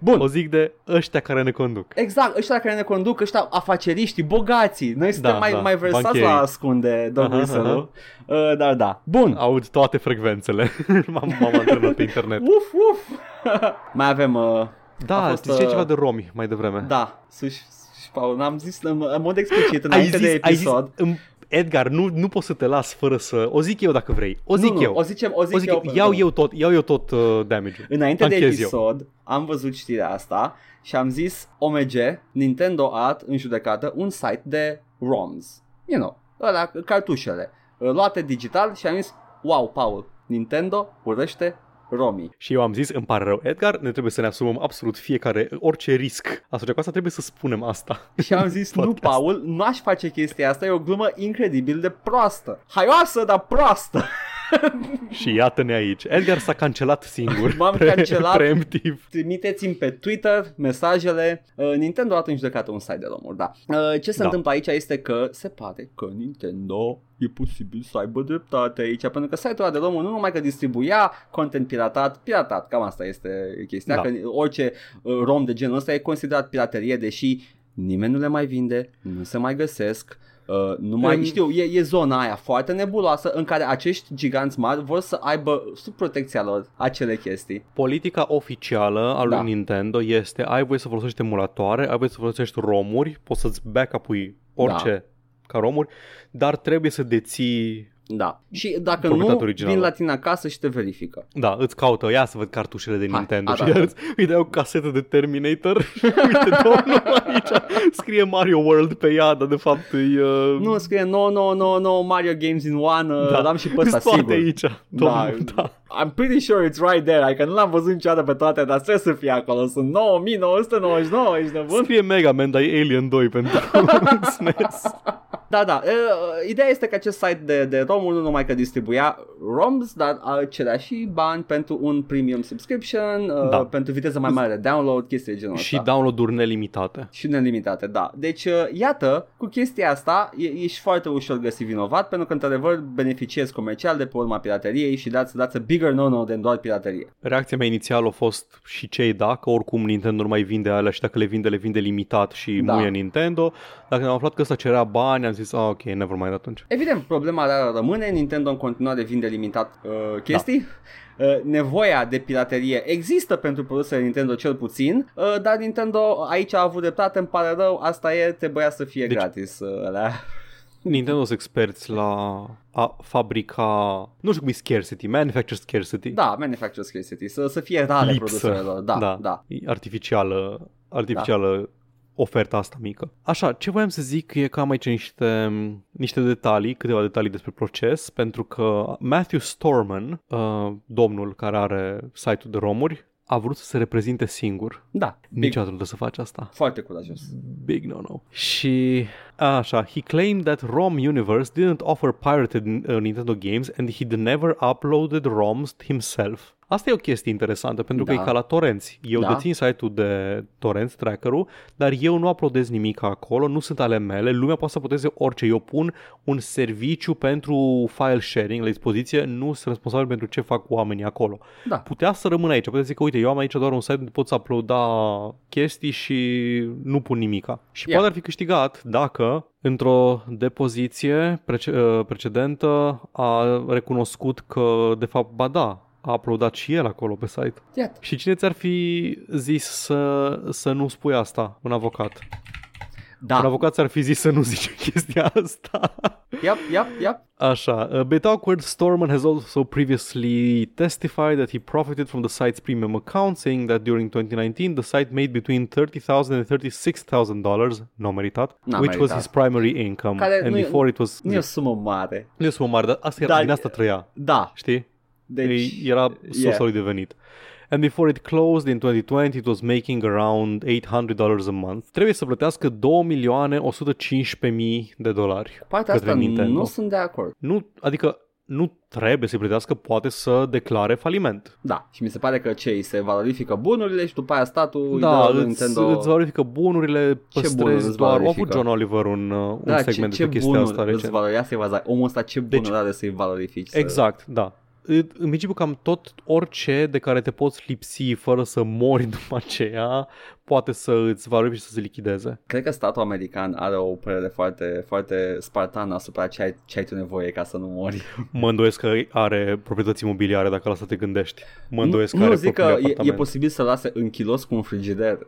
Bun. O zic de ăștia care ne conduc. Exact, ăștia care ne conduc, ăștia afaceriștii, bogații. Noi suntem Da, mai, da, mai versați bancherii. la a ascunde, domnul Aha, Iselu. Uh, dar da. Bun. Aud toate frecvențele. m-am, m-am antrenat pe internet. Uf, uf. mai avem... Uh, Da, a fost, ziceai uh, ceva de romi mai devreme. da, sus, sus, Paul, n-am zis în, în mod explicit ai înainte zis, de ai zis, episod. Îmi- Edgar, nu, nu pot să te las fără să... O zic eu dacă vrei. O zic nu, eu. Nu, o zicem, o zic, o zic eu. eu. Iau eu tot, iau eu tot uh, damage-ul. Înainte de Anchez eu. episod, am văzut știrea asta și am zis OMG, Nintendo a dat în judecată un site de ROMs. You know, ăla, cartușele, uh, luate digital și am zis, wow, Paul, Nintendo urăște romii. Și eu am zis, îmi pare rău, Edgar, ne trebuie să ne asumăm absolut fiecare, orice risc. Asociat cu asta trebuie să spunem asta. Și am zis, nu, Podcast. Paul, nu aș face chestia asta, e o glumă incredibil de proastă. Haioasă, dar proastă. Și iată-ne aici. Edgar s-a cancelat singur. M-am cancelat. Preemptiv. Trimiteți-mi pe Twitter mesajele. Uh, Nintendo a dat în judecată un site de romuri, da. Uh, ce se Da. întâmplă aici este că se pare că Nintendo e posibil să aibă dreptate aici, pentru că site-ul ăla de romuri nu numai că distribuia content piratat, piratat, cam asta este chestia, Da. că orice uh, rom de genul ăsta e considerat piraterie, deși nimeni nu le mai vinde, nu se mai găsesc. Uh, nu mai În- știu, e, e zona aia foarte nebuloasă în care acești giganți mari vor să aibă sub protecția lor acele chestii. Politica oficială a lui Da. Nintendo este ai voie să folosești emulatoare, ai voie să folosești romuri, poți să-ți backup-ui orice Da. ca romuri, dar trebuie să deții Da. Și dacă Proprietatea nu, originală. vin la tine acasă și te verifică. Da, îți caută, ia să văd cartușele de Hai, Nintendo și arată. îți, îi dai o casetă de Terminator Uite, domnul, aici scrie Mario World pe ea, dar de fapt e... Uh, Nu, scrie no, no, no, no, Mario Games in One, uh, Da. l-am și pe ăsta, Sunt toate sigur. aici, domnul, da. I'm pretty sure it's right there, adică nu l-am văzut niciodată pe toate, dar trebuie să fie acolo. Sunt 9999, ești nebun? Scrie Mega Man, dar e Alien 2 pentru SNES da, da. Uh, ideea este că acest site de, de ROM nu numai că distribuia ROMs, dar uh, cerea și bani pentru un premium subscription, uh, Da. pentru viteză mai mare de download, chestii de genul Și ăsta. download-uri nelimitate. Și nelimitate, da. Deci, uh, iată, cu chestia asta e, ești foarte ușor găsit vinovat pentru că, într-adevăr, beneficiezi comercial de pe urma pirateriei și dați, dați a bigger no-no than doar piraterie. Reacția mea inițială a fost și cei da, că oricum Nintendo nu mai vinde alea și dacă le vinde, le vinde limitat și Da. da. muie Nintendo. Dacă am aflat că ăsta cerea bani, am zis, ah, ok, never mind atunci. Evident, problema rară rămâne, Nintendo în continuare vinde limitat uh, chestii. Uh, nevoia de piraterie există pentru produsele Nintendo cel puțin, uh, dar Nintendo aici a avut dreptate, îmi pare rău, asta e, trebuia să fie Deci- gratis. Uh, alea. Nintendo sunt experți la a fabrica, nu știu cum e scarcity, manufacture scarcity. Da, manufacturer scarcity, să, să fie rare Lipsă. produsele lor. Da, da. da. E artificială, artificială oferta asta mică. Așa, ce voiam să zic e că am aici niște, niște detalii, câteva detalii despre proces, pentru că Matthew Storman, uh, domnul care are site-ul de romuri, a vrut să se reprezinte singur. Da, big, Niciodată nu trebuie să faci asta. foarte curajos. Big no-no. Și așa, he claimed that ROM Universe didn't offer pirated uh, Nintendo games and he'd never uploaded ROMs himself. Asta e o chestie interesantă pentru că Da. e ca la torenți. Eu Da. dețin site-ul de torrents tracker-ul, dar eu nu uploadez nimic acolo, nu sunt ale mele, lumea poate să uploadeze orice. Eu pun un serviciu pentru file sharing la dispoziție, nu sunt responsabil pentru ce fac oamenii acolo. Da. Putea să rămână aici, putea să zic, uite, eu am aici doar un site unde poți uploada chestii și nu pun nimica. Și Yeah. poate ar fi câștigat dacă într-o depoziție prece- uh, precedentă a recunoscut că, de fapt, ba da, a uploadat și el acolo pe site. Iată. Și cine ți-ar fi zis să, să nu spui asta? Un avocat. Un Da, avocat ți-ar fi zis să nu zici chestia asta. yep, yep, yep. Așa, uh, Bit Awkward Storman has also previously testified that he profited from the site's premium account, saying that during 2019 the site made between $30,000 and $36,000, no meritat, N-a which was meritat. his primary income. Care and nu e- before it was... Nu e o sumă mare. Nu e o sumă mare, dar asta era, Dar- din asta trăia, Da, știi? Deci... Deci, era sursa yeah. lui de venit. And before it closed in 2020, it was making around $800 a month. Trebuie să plătească 2 milioane 115 mii de dolari Partea către asta Nintendo. nu sunt de acord. Nu, adică nu trebuie să-i plătească, poate să declare faliment. Da, și mi se pare că cei se valorifică bunurile și după aia statul îi Da, dă lui îți, Nintendo... îți valorifică bunurile, bunuri păstrezi îți doar. A valorifică? avut John Oliver un, uh, un da, ce, segment ce despre chestia bunuri asta îți recent. valorifică, să-i vaza, omul ăsta ce Deci- bunuri are să-i valorifici. să- Exact, da. În în principiu cam tot orice de care te poți lipsi fără să mori după aceea poate să îți valorifice și să se lichideze. Cred că statul american are o părere foarte, foarte spartană asupra ce ai, ce ai tu nevoie ca să nu mori. Mă îndoiesc că are proprietăți imobiliare dacă la asta te gândești. Mă îndoiesc că nu are zic că propriul e, e apartament. posibil să lase închilos cu un frigider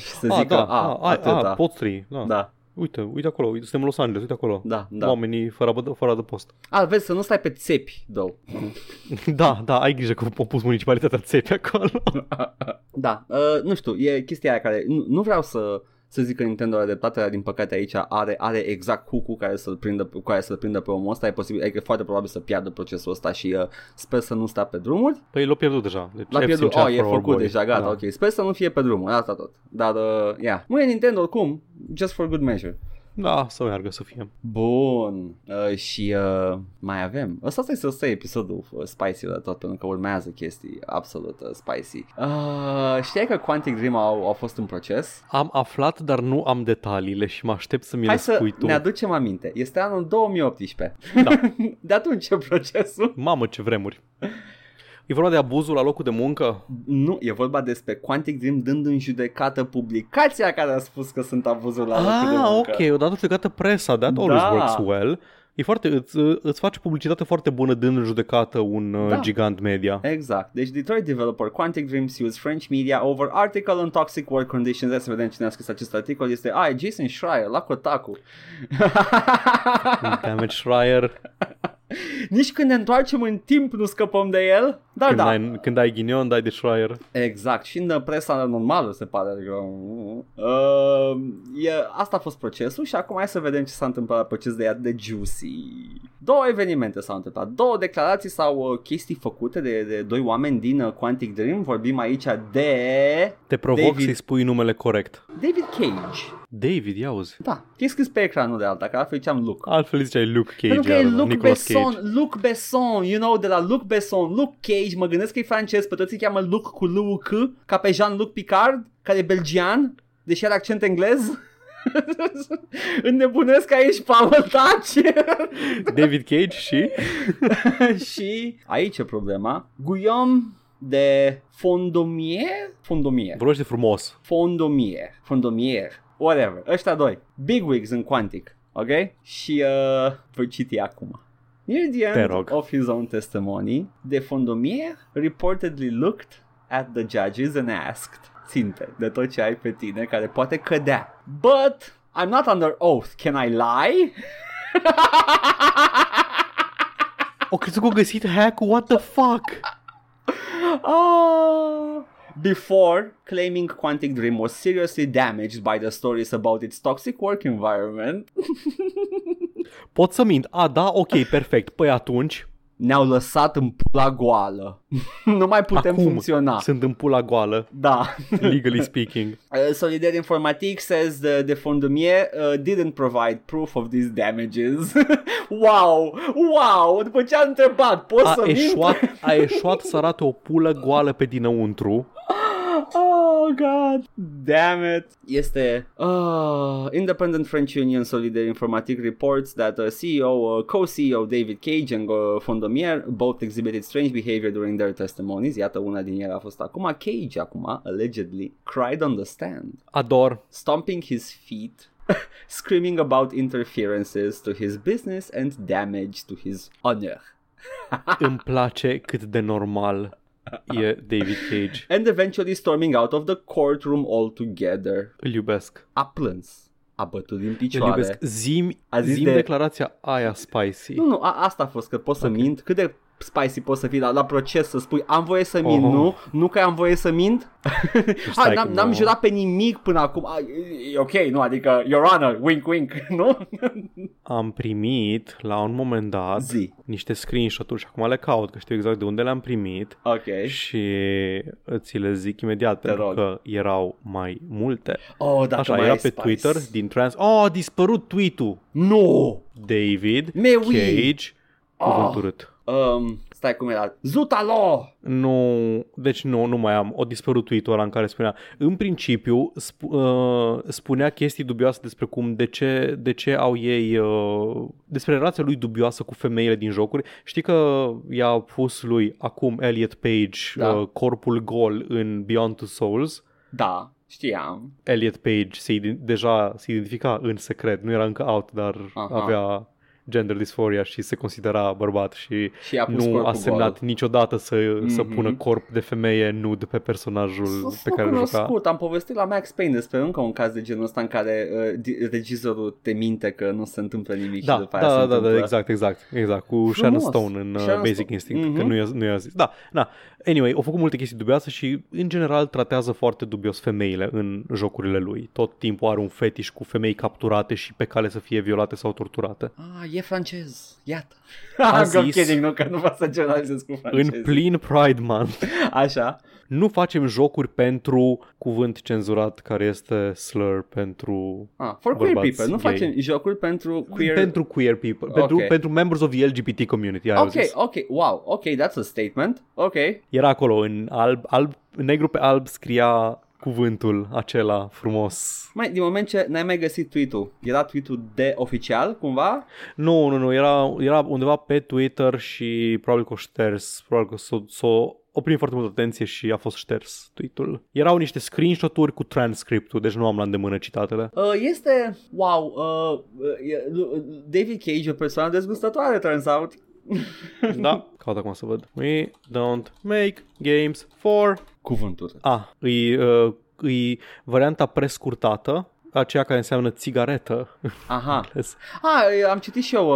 și să Ah, zică, da, a, a, atâta. a, poți trăi. Da. Da, Uite, uite acolo, uite, suntem în Los Angeles, uite acolo. da, da. Oamenii fără, abă- fără adăpost. A, vezi, să nu stai pe țepi, două. Da, da, ai grijă că au pus municipalitatea țepi acolo. Da, uh, nu știu, e chestia aia care nu, nu vreau să să zic că Nintendo are dreptate, dar din păcate aici are, are exact hook care să-l prindă, cu care să-l prindă pe omul ăsta, e posibil, adică e foarte probabil să piardă procesul ăsta și uh, sper să nu stea pe drumuri. Păi l-a pierdut deja. Deci L-a I've pierdut, seen oh, chat e for our făcut boy. deja, gata, Da. ok, sper să nu fie pe drumuri, asta tot. Dar, uh, yeah, nu e Nintendo oricum, just for good measure. Da, să meargă să fie. Bun, uh, și uh, mai avem, ăsta este să episodul uh, spicy de tot, pentru că urmează chestii absolut uh, spicy. Uh, știai că Quantic Dream au, au fost în proces? Am aflat, dar nu am detaliile și mă aștept să mi Hai le să spui tu. ne aducem aminte. Este anul 2018. Da. De atunci e procesul. Mamă, ce vremuri. E vorba de abuzul la locul de muncă? Nu, e vorba despre Quantic Dream dând în judecată publicația care a spus că sunt abuzuri la locul de Ah, muncă. ok, odată judecată presa, that always Da. works well. E foarte, îți, îți face publicitate foarte bună dând în judecată un Da. da. gigant media. Exact. Deci Detroit developer Quantic Dream sues French media over article on toxic work conditions. Hai să vedem cine a scris acest articol. Este, ah, e Jason Schreier la Kotaku. Damage Schreier. Nici când ne întoarcem în timp nu scăpăm de el. Dar când, da, ai, când ai ghinion, dai de șroaier. exact. Și în presa normală se pare. Adică, uh, e, asta a fost procesul și acum hai să vedem ce s-a întâmplat la proces de atât de juicy. Două evenimente s-au întâmplat, două declarații sau uh, chestii făcute de, de doi oameni din uh, Quantic Dream. Vorbim aici de Te provoc David- să-i spui numele corect. David Cage. David, ia uzi. Da, e scris pe ecran, nu de alta, că altfel ziceam Luke. Altfel ziceai Luke Cage. Pentru că e iar, Luc Nicolas Besson, Cage. Luc Besson, you know, de la Luc Besson, Luc Cage, mă gândesc că e francez, pe toți îi cheamă Luc cu L C, ca pe Jean-Luc Picard, care e belgian, deși are accent englez. Înnebunesc aici, Pavel, taci! David Cage și... și aici e problema. Guillaume de Fondomier? Fondomier. Vorbește frumos. Fondomier. Fondomier. Whatever. Ăștia doi. Bigwigs în Quantic. Ok? Și uh, voi citi acum. Near the end of his own testimony, de Fondomier reportedly looked at the judges and asked ținte de tot ce ai pe tine care poate cădea. But I'm not under oath. Can I lie? O crezut că au găsit hack What the fuck? Ah. Before claiming Quantic Dream was seriously damaged by the stories about its toxic work environment, Pot să mint. A, da? Ok, perfect. Păi atunci, ne-au lăsat în pula goală. nu mai putem acum funcționa. sunt în pula goală, Da. legally speaking. Uh, Solidaire Informatic says the, the Fondumier uh, didn't provide proof of these damages. wow! Wow! După ce a întrebat, poți A să mint? eșuat, a eșuat să arate o pulă goală pe dinăuntru. Oh god, damn it. Este uh, Independent French Union Solidaire Informatic reports that uh, CEO, uh, co-CEO David Cage and uh, Fondomier both exhibited strange behavior during their testimonies. Iată una din ele a fost acum. Cage acum allegedly cried on the stand, Ador. stomping his feet. Screaming about interferences to his business and damage to his honor. Îmi place cât de normal e David Cage. And eventually storming out of the courtroom altogether. Îl iubesc. A plâns. A bătut din Îl picioare. iubesc. Zim, A zis zim de- declarația aia spicy. Nu, nu, a, asta a fost, că pot să Ok. mint. Cât de spicy poți să fii la, la proces să spui am voie să mint, Oh. nu? Nu că am voie să mint? stai a, n-am, că n-am nu. jurat pe nimic până acum. A, e ok, nu? Adică, your honor, wink, wink, nu? Am primit la un moment dat Zi. niște screenshot-uri și acum le caut că știu exact de unde le-am primit Ok. și ți le zic imediat Te pentru rog. că erau mai multe. Oh, dacă Așa, mai era ai pe spice. Twitter din trans... Oh, a dispărut tweet-ul. Nu! David Me oui. Cage, cuvânt Oh. urât. Um, stai cum era. Zutalo! Nu, deci nu, nu mai am. O dispărut tweet-ul ăla în care spunea, în principiu sp- uh, spunea chestii dubioase despre cum, de ce, de ce au ei, uh, despre relația lui dubioasă cu femeile din jocuri. Știi că i-a pus lui acum Elliot Page Da. uh, corpul gol în Beyond Two Souls. Da, știam. Elliot Page se, iden- deja se identifica în secret, nu era încă out, dar Aha. avea gender dysphoria și se considera bărbat și Și a pus nu corpul a semnat gol. niciodată să, mm-hmm. să Mhm. pună corp de femeie nud pe personajul S-s pe care îl juca. cunoscut, am povestit la Max Payne despre încă un caz de genul ăsta în care uh, di- regizorul te minte că nu se întâmplă nimic Da, și după aia da, se da, da, întâmplă. exact, exact, exact, cu Frumos. Sharon Stone în uh, Sharon Basic Stone. Instinct, Mhm. că nu i-a, nu i-a zis. Da, da. Anyway, au făcut multe chestii dubioase și, în general, tratează foarte dubios femeile în jocurile lui. Tot timpul are un fetiș cu femei capturate și pe cale să fie violate sau torturate. Ah, e francez, iată. A I'm zis- kidding, nu că nu pot să generalizez cu francez. În plin Pride Month. Așa. Nu facem jocuri pentru cuvânt cenzurat care este slur pentru Ah, for queer Bărbați people, nu gay. facem jocuri pentru queer... pentru queer people, pentru, Ok. pentru members of the LGBT community, ai Ok, auzit. ok, wow, ok, that's a statement. Ok. Era acolo în alb, alb, negru pe alb scria cuvântul acela frumos. Mai, din moment ce n-ai mai găsit tweet-ul, era tweet-ul de oficial, cumva? Nu, nu, nu, era, era undeva pe Twitter și probabil că o șters, probabil că s-o, s-o oprim foarte multă atenție și a fost șters tweet-ul. Erau niște screenshot-uri cu transcriptul, deci nu am la îndemână citatele. Uh, este, wow, uh, uh, e- uh, David Cage, o persoană dezgustătoare, turns out. Da, caut acum să văd. We don't make games for... Cuvântul. Ah, îi, uh, îi varianta prescurtată aceea care înseamnă țigaretă. Aha. Ah, am citit și eu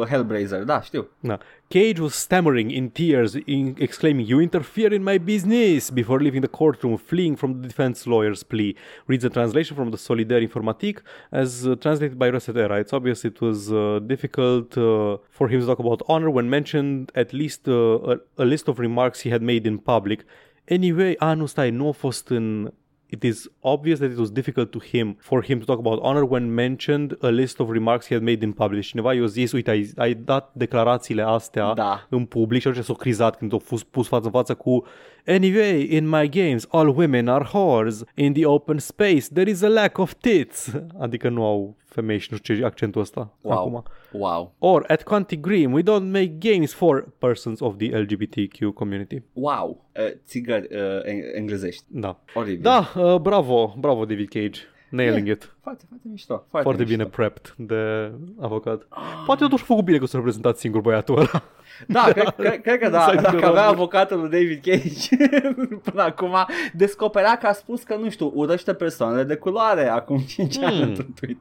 uh, Hellblazer, da, știu. Da. Cage was stammering in tears, in exclaiming, You interfere in my business! before leaving the courtroom, fleeing from the defense lawyer's plea. Reads the translation from the Solidaire Informatique as uh, translated by Resetera. It's obvious it was uh, difficult uh, for him to talk about honor when mentioned at least uh, a, a list of remarks he had made in public. Anyway, ah, nu stai, nu a fost în it is obvious that it was difficult to him for him to talk about honor when mentioned a list of remarks he had made in public. Cineva i-a zis, uite, ai, ai dat declarațiile astea Da. în public și atunci s-a crizat când a fost pus față în față cu Anyway, in my games, all women are whores. In the open space, there is a lack of tits. Adică nu au femei și nu știu ce accentul ăsta Wow. acum. Wow. Or at Quantic Dream, we don't make games for persons of the LGBTQ community. Wow. Uh, țigări uh, eng- englezești. Da. Oribil. Da, uh, bravo, bravo David Cage. Nailing it. Foarte, foarte mișto. Foarte, Foarte mișto. bine prepped de avocat. Poate totuși a făcut bine că s-a reprezentat singur băiatul ăla. Da, cred, cred, cred că da, Exact, dacă da. avea avocatul lui David Cage până acum, descoperea că a spus că, nu știu, urăște persoanele de culoare acum 5 ani Hmm. într-un tweet.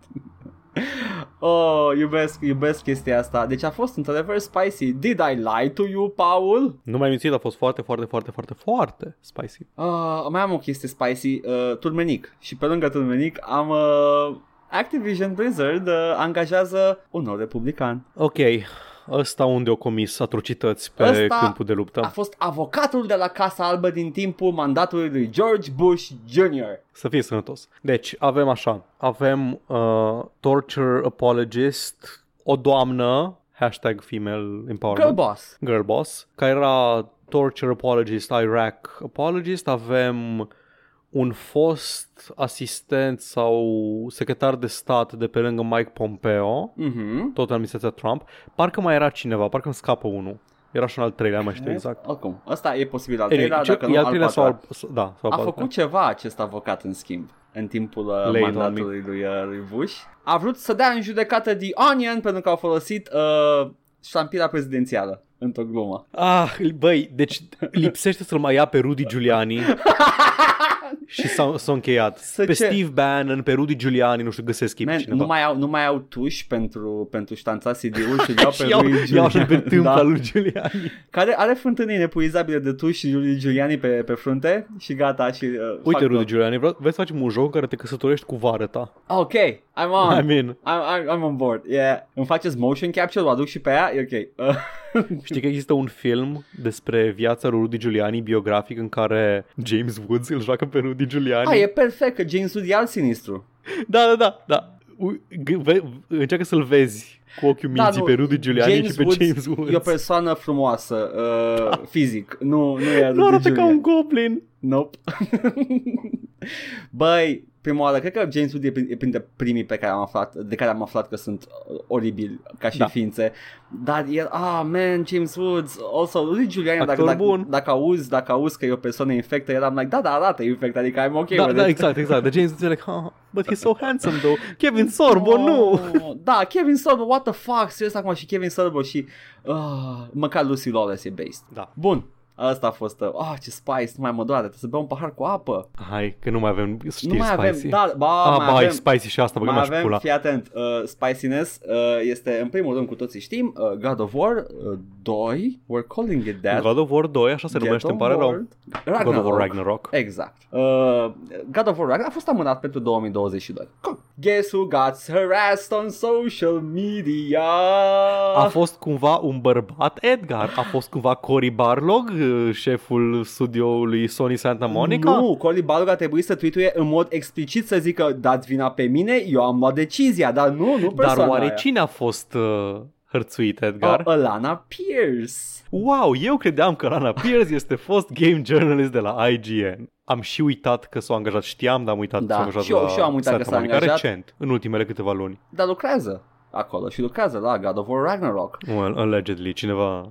Oh, iubesc, iubesc chestia asta. Deci a fost într-adevăr spicy. Did I lie to you, Paul? Nu mai mințit, a fost foarte, foarte, foarte, foarte, foarte spicy. Uh, mai am o chestie spicy, uh, turmenic. Și pe lângă turmenic am uh, Activision Blizzard uh, angajează un nou republican. Ok, ăsta unde au comis atrocități pe Ăsta câmpul de luptă. A fost avocatul de la Casa Albă din timpul mandatului lui George Bush Jr. Să fie sănătos. Deci, avem așa. Avem uh, torture apologist, o doamnă, hashtag female empowerment. Girl boss. Girl boss, care era torture apologist, Iraq apologist. Avem un fost asistent sau secretar de stat de pe lângă Mike Pompeo, Mhm. tot în administrația Trump. Parcă mai era cineva, parcă îmi scapă unul. Era și un al treilea, nu mai știu exact. Oricum, ăsta e posibil al Anyway, treilea, ce- dacă nu e al al treilea sau patrulea. al, s- da, sau A al făcut patrulea. ceva acest avocat în schimb în timpul uh, Lay it on mandatului lui, uh, lui Bush. A vrut să dea în judecată The Onion pentru că au folosit uh, ștampila prezidențială într-o glumă. Ah, băi, deci lipsește să-l mai ia pe Rudy Giuliani și s-a, s-a încheiat. Să pe ce? Steve Bannon, pe Rudy Giuliani, nu știu, găsesc chip Man, cineva. nu, mai au, nu mai au tuși pentru, pentru ștanța CD-ul și iau pe și iau, lui iau așa pe Giuliani. tâmpla Da. lui Giuliani. Care are fântânii nepuizabile de tuși și lui Giuliani pe, pe frunte și gata și uh, Uite, fac Rudy tot. Giuliani, vreau, vrei să facem un joc în care te căsătorești cu vară ta? Ok, I'm on. I mean, I'm, I'm, I'm on board. Yeah. Îmi faceți motion capture, o aduc și pe ea, e ok. Uh, știi că există un film despre viața lui Rudy Giuliani, biografic, în care James Woods îl joacă pe Rudy Giuliani? a, e perfect că James Wood e alt sinistru. Da, da, da, da. Ui, g- ve- încearcă să-l vezi cu ochiul Da, minții nu, pe Rudy Giuliani James și pe Woods James Woods. E o persoană frumoasă, uh, fizic. Nu, nu e nu Rudy arată ca Giuliani. un goblin. Nope. Băi, prima oară, cred că James Wood e, prin- e printre primii pe care am aflat, de care am aflat că sunt uh, oribili ca și Da. ființe. Dar el, ah, man, James Woods, also, lui Giuliani, dacă, Actor dacă, bun. dacă, auzi, dacă auzi că e o persoană infectă, eram like, da, da, arată infect, adică I'm ok da, with da, it. exact, exact. De James Woods e like, oh, but he's so handsome though. Kevin Sorbo, nu. Oh, Da, Kevin Sorbo, what the fuck, serios acum și Kevin Sorbo și uh, măcar Lucy Lawless e based. Da. Bun, asta a fost, uh, oh, ce spice, nu mai mă doare, trebuie să beau un pahar cu apă. Hai, că nu mai avem știri nu mai spicy. avem, da, ba, ah, mai ba, avem, e spicy și asta, băgăm mai și avem, pula. fii atent, uh, spiciness uh, este în primul rând cu toții știm, uh, God of War uh, 2, we're calling it that. God of War 2, așa se Get numește, on îmi pare rău. board. God of War Ragnarok. Exact. Uh, God of War Ragnarok a fost amânat pentru 2022. Cool. Guess who got harassed on social media? A fost cumva un bărbat, Edgar? A fost cumva Cory Barlog, uh, șeful studioului Sony Santa Monica? Nu, Cory Balrog a trebuit să tweetuie în mod explicit să zică dați vina pe mine, eu am luat decizia, dar nu, nu persoana Dar oare aia. cine a fost uh, hărțuit, Edgar? Uh, Alana Pierce. Wow, eu credeam că Lana Pierce este fost game journalist de la IGN. Am și uitat că s-a angajat, știam, dar am uitat Da, că s-a angajat și eu- la și eu am uitat că Santa s-a Monica angajat. recent, în ultimele câteva luni. Dar lucrează acolo și lucrează la God of War Ragnarok. Well, allegedly, cineva,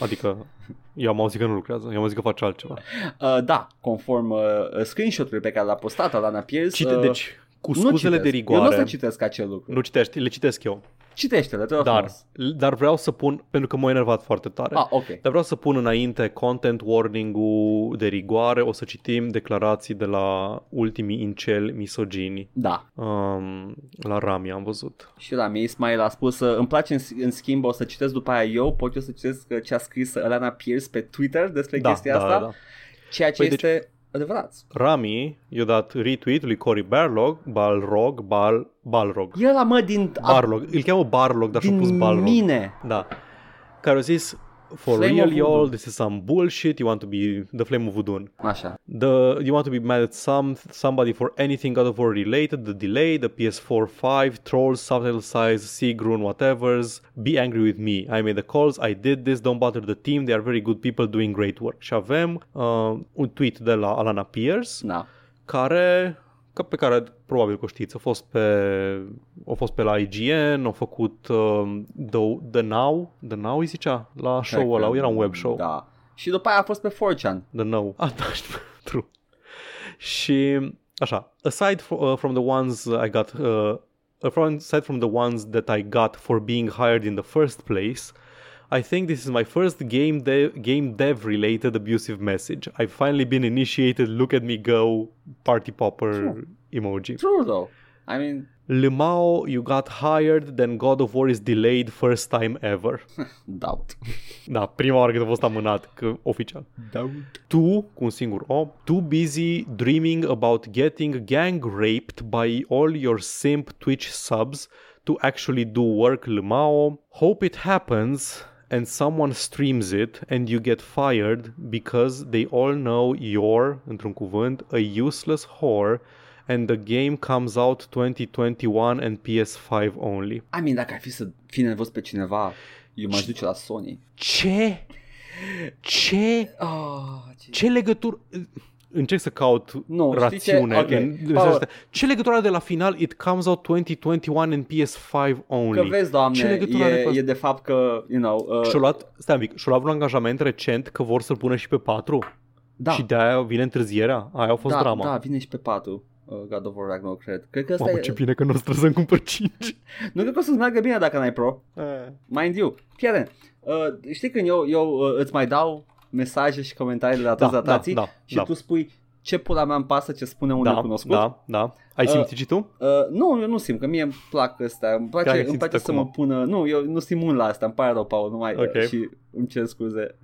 adică eu am auzit că nu lucrează, eu am auzit că face altceva. Uh, da, conform uh, screenshot-ului pe care l-a postat Alana Pierce. Cite, uh, deci, cu nu scuzele citesc. de Eu nu o rigoare, să citesc acel lucru. nu citești, le citesc eu. Citește-le, te rog Dar, frumos. dar vreau să pun, pentru că m-a enervat foarte tare. Ah, ok. Dar vreau să pun înainte content warning-ul de rigoare, o să citim declarații de la ultimii incel misogini. Da. Um, la Rami am văzut. Și la mie Ismail a spus uh, Îmi place în, în schimb, o să citesc după aia eu Pot eu să citesc uh, ce a scris Alana Pierce pe Twitter despre Da, chestia da, asta da. Ceea ce Păi, deci- este adevărat Rami i-a dat retweet lui Cory Barlog, Balrog, Bal, Balrog. E la mă din, Barlog, îl cheamă Barlog, dar și-a pus din Balrog. mine Da. Care a zis, for Flame real, of Voodoo. y'all, this is some bullshit, you want to be the flame of Vudun. Așa The, you want to be mad at some somebody for anything God of War related, the delay, the PS4 5, trolls, subtitle size, Sigrun, whatever's. Be angry with me. I made the calls, I did this, don't bother the team, they are very good people doing great work. Și avem uh, un tweet de la Alana Pierce, Da care ca pe care probabil că o știți, a fost pe, a fost pe la IGN, a făcut uh, The, The Now, The Now îi zicea, la show-ul ăla, era un web show. Da Și după aia a fost pe 4chan The No. Ah, da, știu. True. Și așa, aside fro- uh, from the ones I got, uh, from, aside from the ones that I got for being hired in the first place, I think this is my first game de- game dev related abusive message. I've finally been initiated. Look at me go, party popper Sure. emoji. True though I mean Limao, you got hired, then God of War is delayed first time ever. Doubt Da, prima oară când a fost amânat, că oficial. Doubt Tu, cu un singur O, too busy dreaming about getting gang raped by all your simp Twitch subs to actually do work, Limao. Hope it happens and someone streams it and you get fired because they all know you're, într-un cuvânt, a useless whore and the game comes out 2021 and PS5 only. I mean dacă ar fi să fi nervos pe cineva Eu m-aș duce la Sony Ce? Ce? oh, ce... Ce legătură... Încerc să caut Nu, știi ce? rațiune. Ok. în- Paul. Ce legătură are de la final It comes out 2021 în PS5 only? Că vezi, doamne, Ce legătură are cu e, asta? e de fapt că, you know, uh, Și-au luat, stai un pic, și-au luat un angajament recent că vor să-l pună și pe 4 da, și de-aia vine întârzierea. Aia a fost da, drama. da, vine și pe 4 uh, God of War Ragnarok, cred. Cred că asta Mamă, e... ce bine că nu o să trebuie să-mi cumpăr 5. Nu cred că o să-ți meargă bine dacă n-ai Pro. Mind you. Fiare, uh, știi când eu, eu uh, îți mai dau mesaje și comentarii de la toți Da, datații da, da, și da. tu spui ce pula mea îmi pasă ce spune un Da, necunoscut? da, da. Ai Uh, simțit și tu? Uh, nu, eu nu simt, că mie îmi plac astea, îmi Care place, ai îmi place simțit să acum? mă pună, nu, eu nu simt mult la asta, îmi pare rău, Paul, nu mai, Ok. și îmi cer scuze.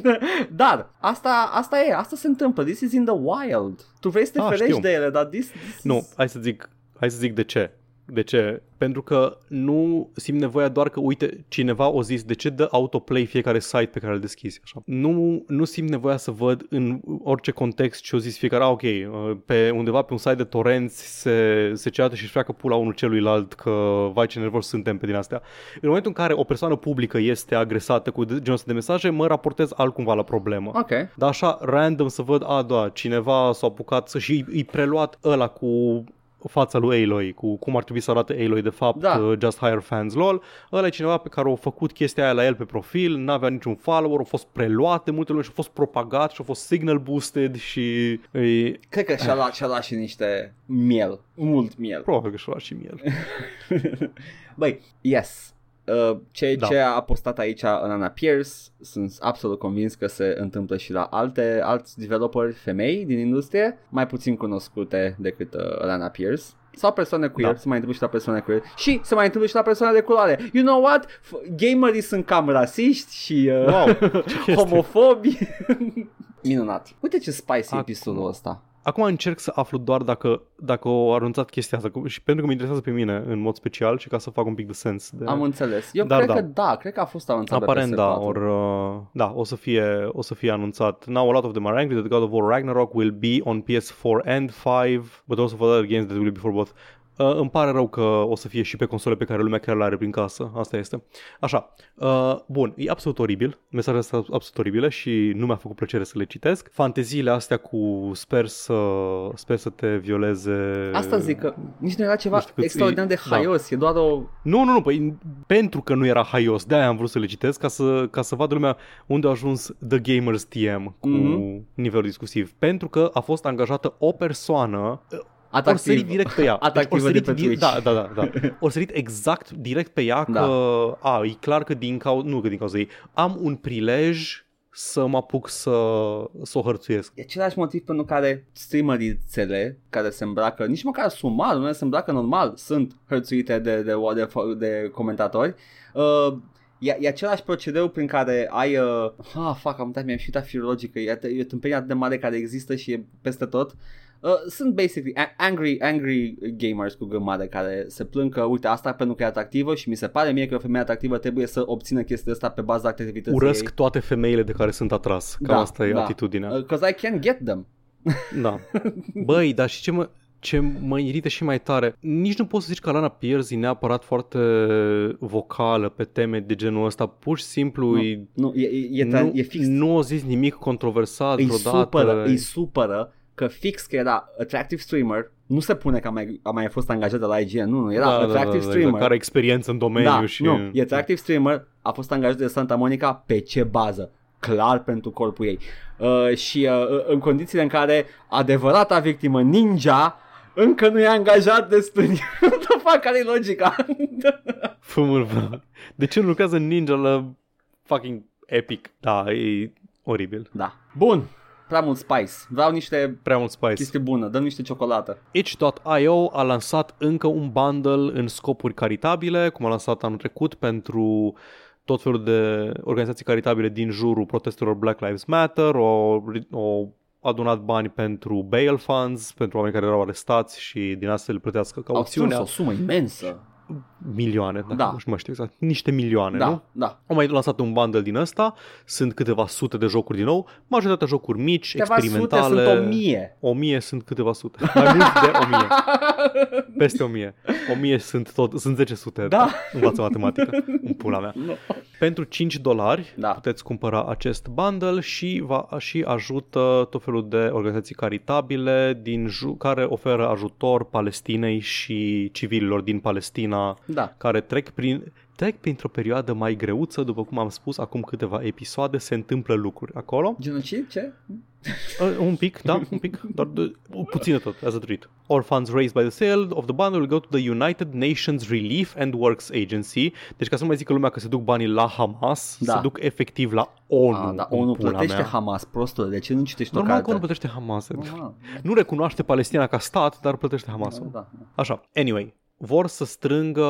dar, asta, asta e, asta se întâmplă, this is in the wild. Tu vrei să te Ah, ferești știu. de ele, dar this, this Nu, is... hai să zic, hai să zic de ce. De ce? Pentru că nu simt nevoia doar că, uite, cineva o zis de ce dă autoplay fiecare site pe care îl deschizi. Așa. Nu, nu simt nevoia să văd în orice context ce o zis fiecare. Ah, ok, uh, pe undeva pe un site de torenți se, se ceată și își freacă pula unul celuilalt că, vai ce nervos suntem pe din astea. În momentul în care o persoană publică este agresată cu de- genul ăsta de mesaje, mă raportez altcumva la problemă. Ok, Dar așa, random să văd, a, da, cineva s-a apucat să și îi preluat ăla cu fața lui Aloy, cu cum ar trebui să arate Aloy de fapt, Da. uh, Just Hire Fans LOL. Ăla e cineva pe care a făcut chestia aia la el pe profil, n-avea niciun follower, a fost preluat de multe lume și a fost propagat și a fost signal boosted și e, cred că și-a luat, și-a luat și niște miel, mult miel. probabil că și-a luat și miel. Băi, yes. Uh, ce, Da. ce a postat aici Anna Pierce sunt absolut convins că se întâmplă și la alte alți developeri femei din industrie mai puțin cunoscute decât uh, Anna Pierce sau persoane queer, Da. se mai întâmplă și la persoane queer și se mai întâmplă și la persoane de culoare. You know what? F- gamerii sunt cam rasiști și uh, Wow, ce chestie. homofobi. Minunat. Uite ce spicy Acum- episodul ăsta. Acum încerc să aflu doar dacă, dacă au anunțat chestia asta cu- și pentru că mă interesează pe mine în mod special și ca să fac un pic de sens. De... Am înțeles. Eu Dar cred da. că da, cred că a fost anunțat pe Aparent da, PS4. or, uh, da, o să fie o să fie anunțat. Now a lot of them are angry that God of War Ragnarok will be on PS4 and 5, but also for other games that will be for both. Uh, îmi pare rău că o să fie și pe console pe care lumea chiar le are prin casă. Asta este. Așa. Uh, bun, e absolut oribil. Mesajele astea sunt absolut oribile și nu mi-a făcut plăcere să le citesc. Fanteziile astea cu sper să sper să te violeze. Asta zic că nici nu era ceva nu știu cât- extraordinar de da. haios, e doar o... Nu, nu, nu, păi pentru că nu era haios, de-aia am vrut să le citesc ca să, ca să vadă lumea unde a ajuns The Gamers TM cu Mhm. nivelul discusiv. Pentru că a fost angajată o persoană Ori sărit direct pe ea. Deci Atractivă ori de sărit pe di- Twitch. Da, da, da, da. Ori sărit exact direct pe ea că, Da. a, e clar că din cauza, nu că din cauza ei, am un prilej să mă apuc să, să o hărțuiesc. E același motiv pentru care streamerițele care se îmbracă, nici măcar sumal, nu se îmbracă normal, sunt hărțuite de, de, de, de comentatori. Uh, E, e același procedeu prin care ai... Uh, ah, fuck, am uitat, mi-am și uitat filologică. E, e o tâmpenie atât de mare care există și e peste tot. Uh, sunt basically a- angry, angry gamers cu gâmare care se plâng că uite asta pentru că e atractivă și mi se pare mie că o femeie atractivă trebuie să obțină chestia asta pe baza activității Urăsc ei. toate femeile de care sunt atras. Cam Da, asta e da. atitudinea. Because I can get them. Da. Băi, dar și ce mă, ce mă irită și mai tare, nici nu poți să zici că Alana Pierce e neapărat foarte vocală pe teme de genul ăsta, pur și simplu Nu, e, Nu, e, e, e, nu, e fix nu a zis nimic controversat îi vreodată. supără, îi supără că fix că era attractive streamer, nu se pune că a mai, a mai fost angajat de la IGN, nu, nu, era da, da, da, attractive da, streamer. exact, care are experiență în domeniu da, și... nu, e attractive streamer, a fost angajat de Santa Monica pe ce bază? Clar pentru corpul ei. Uh, și uh, în condițiile în care adevărata victimă, Ninja, încă nu e angajat de studiu. What the fuck, care e logica? Fă-mă, bă. De ce nu lucrează Ninja la fucking Epic? Da, e oribil. da. Bun. Prea mult spice. Vreau niște Prea mult spice. chestii bună. Dăm niște ciocolată. Itch.io a lansat încă un bundle în scopuri caritabile, cum a lansat anul trecut pentru tot felul de organizații caritabile din jurul protestelor Black Lives Matter, o, o adunat bani pentru bail funds, pentru oameni care erau arestați și din asta le plătească Au strâns cauțiunea. o sumă imensă. Milioane, dacă Da. nu știu, mai știu exact. Niște milioane, Da, nu? da. Au mai lansat un bundle din ăsta, sunt câteva sute de jocuri din nou, majoritatea jocuri mici, Câteva sute experimentale. sunt o mie. O mie sunt câteva sute. Mai mult de o mie. Peste o mie. O mie sunt tot, sunt 10 sute. Da. Învață matematică. În pula mea. Nu. Pentru 5 dolari Da. puteți cumpăra acest bundle și va și ajută tot felul de organizații caritabile din ju- care oferă ajutor Palestinei și civililor din Palestina Da. care trec prin trec printr-o perioadă mai greuță, după cum am spus acum câteva episoade, se întâmplă lucruri acolo. Genocid? Ce? Uh, un pic, da, un pic, doar de, puțin de tot, as a treat. All funds raised by the sale of the bundle will go to the United Nations Relief and Works Agency. Deci ca să nu mai zică lumea că se duc banii la Hamas, Da. se duc efectiv la ONU. A, da, în ONU pula plătește mea. Hamas, prostul. De ce nu citești o Normal că carte? ONU plătește Hamas. Normal. Nu recunoaște Palestina ca stat, dar plătește Hamasul. Da, da. Așa, anyway, vor să strângă,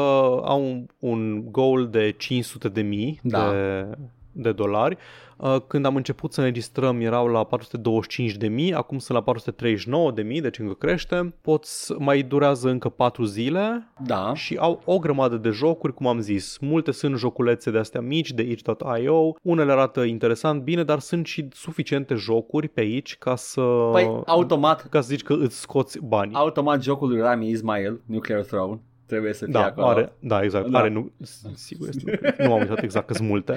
au un, un goal de 500 de mii Da. de, de dolari. Uh, Când am început să înregistrăm erau la 425 de mii, acum sunt la 439 de mii, deci încă crește. Poți, mai durează încă 4 zile Da. și au o grămadă de jocuri, cum am zis. Multe sunt joculețe de astea mici, de itch.io, unele arată interesant, bine, dar sunt și suficiente jocuri pe aici ca să... Păi, automat, ca să zici că îți scoți bani. automat jocul lui Rami Ismail, Nuclear Throne, trebuie să fie Da, acolo. are, da, exact. Da. Da. Are, nu, s- sigur este, nu am uitat exact că sunt multe.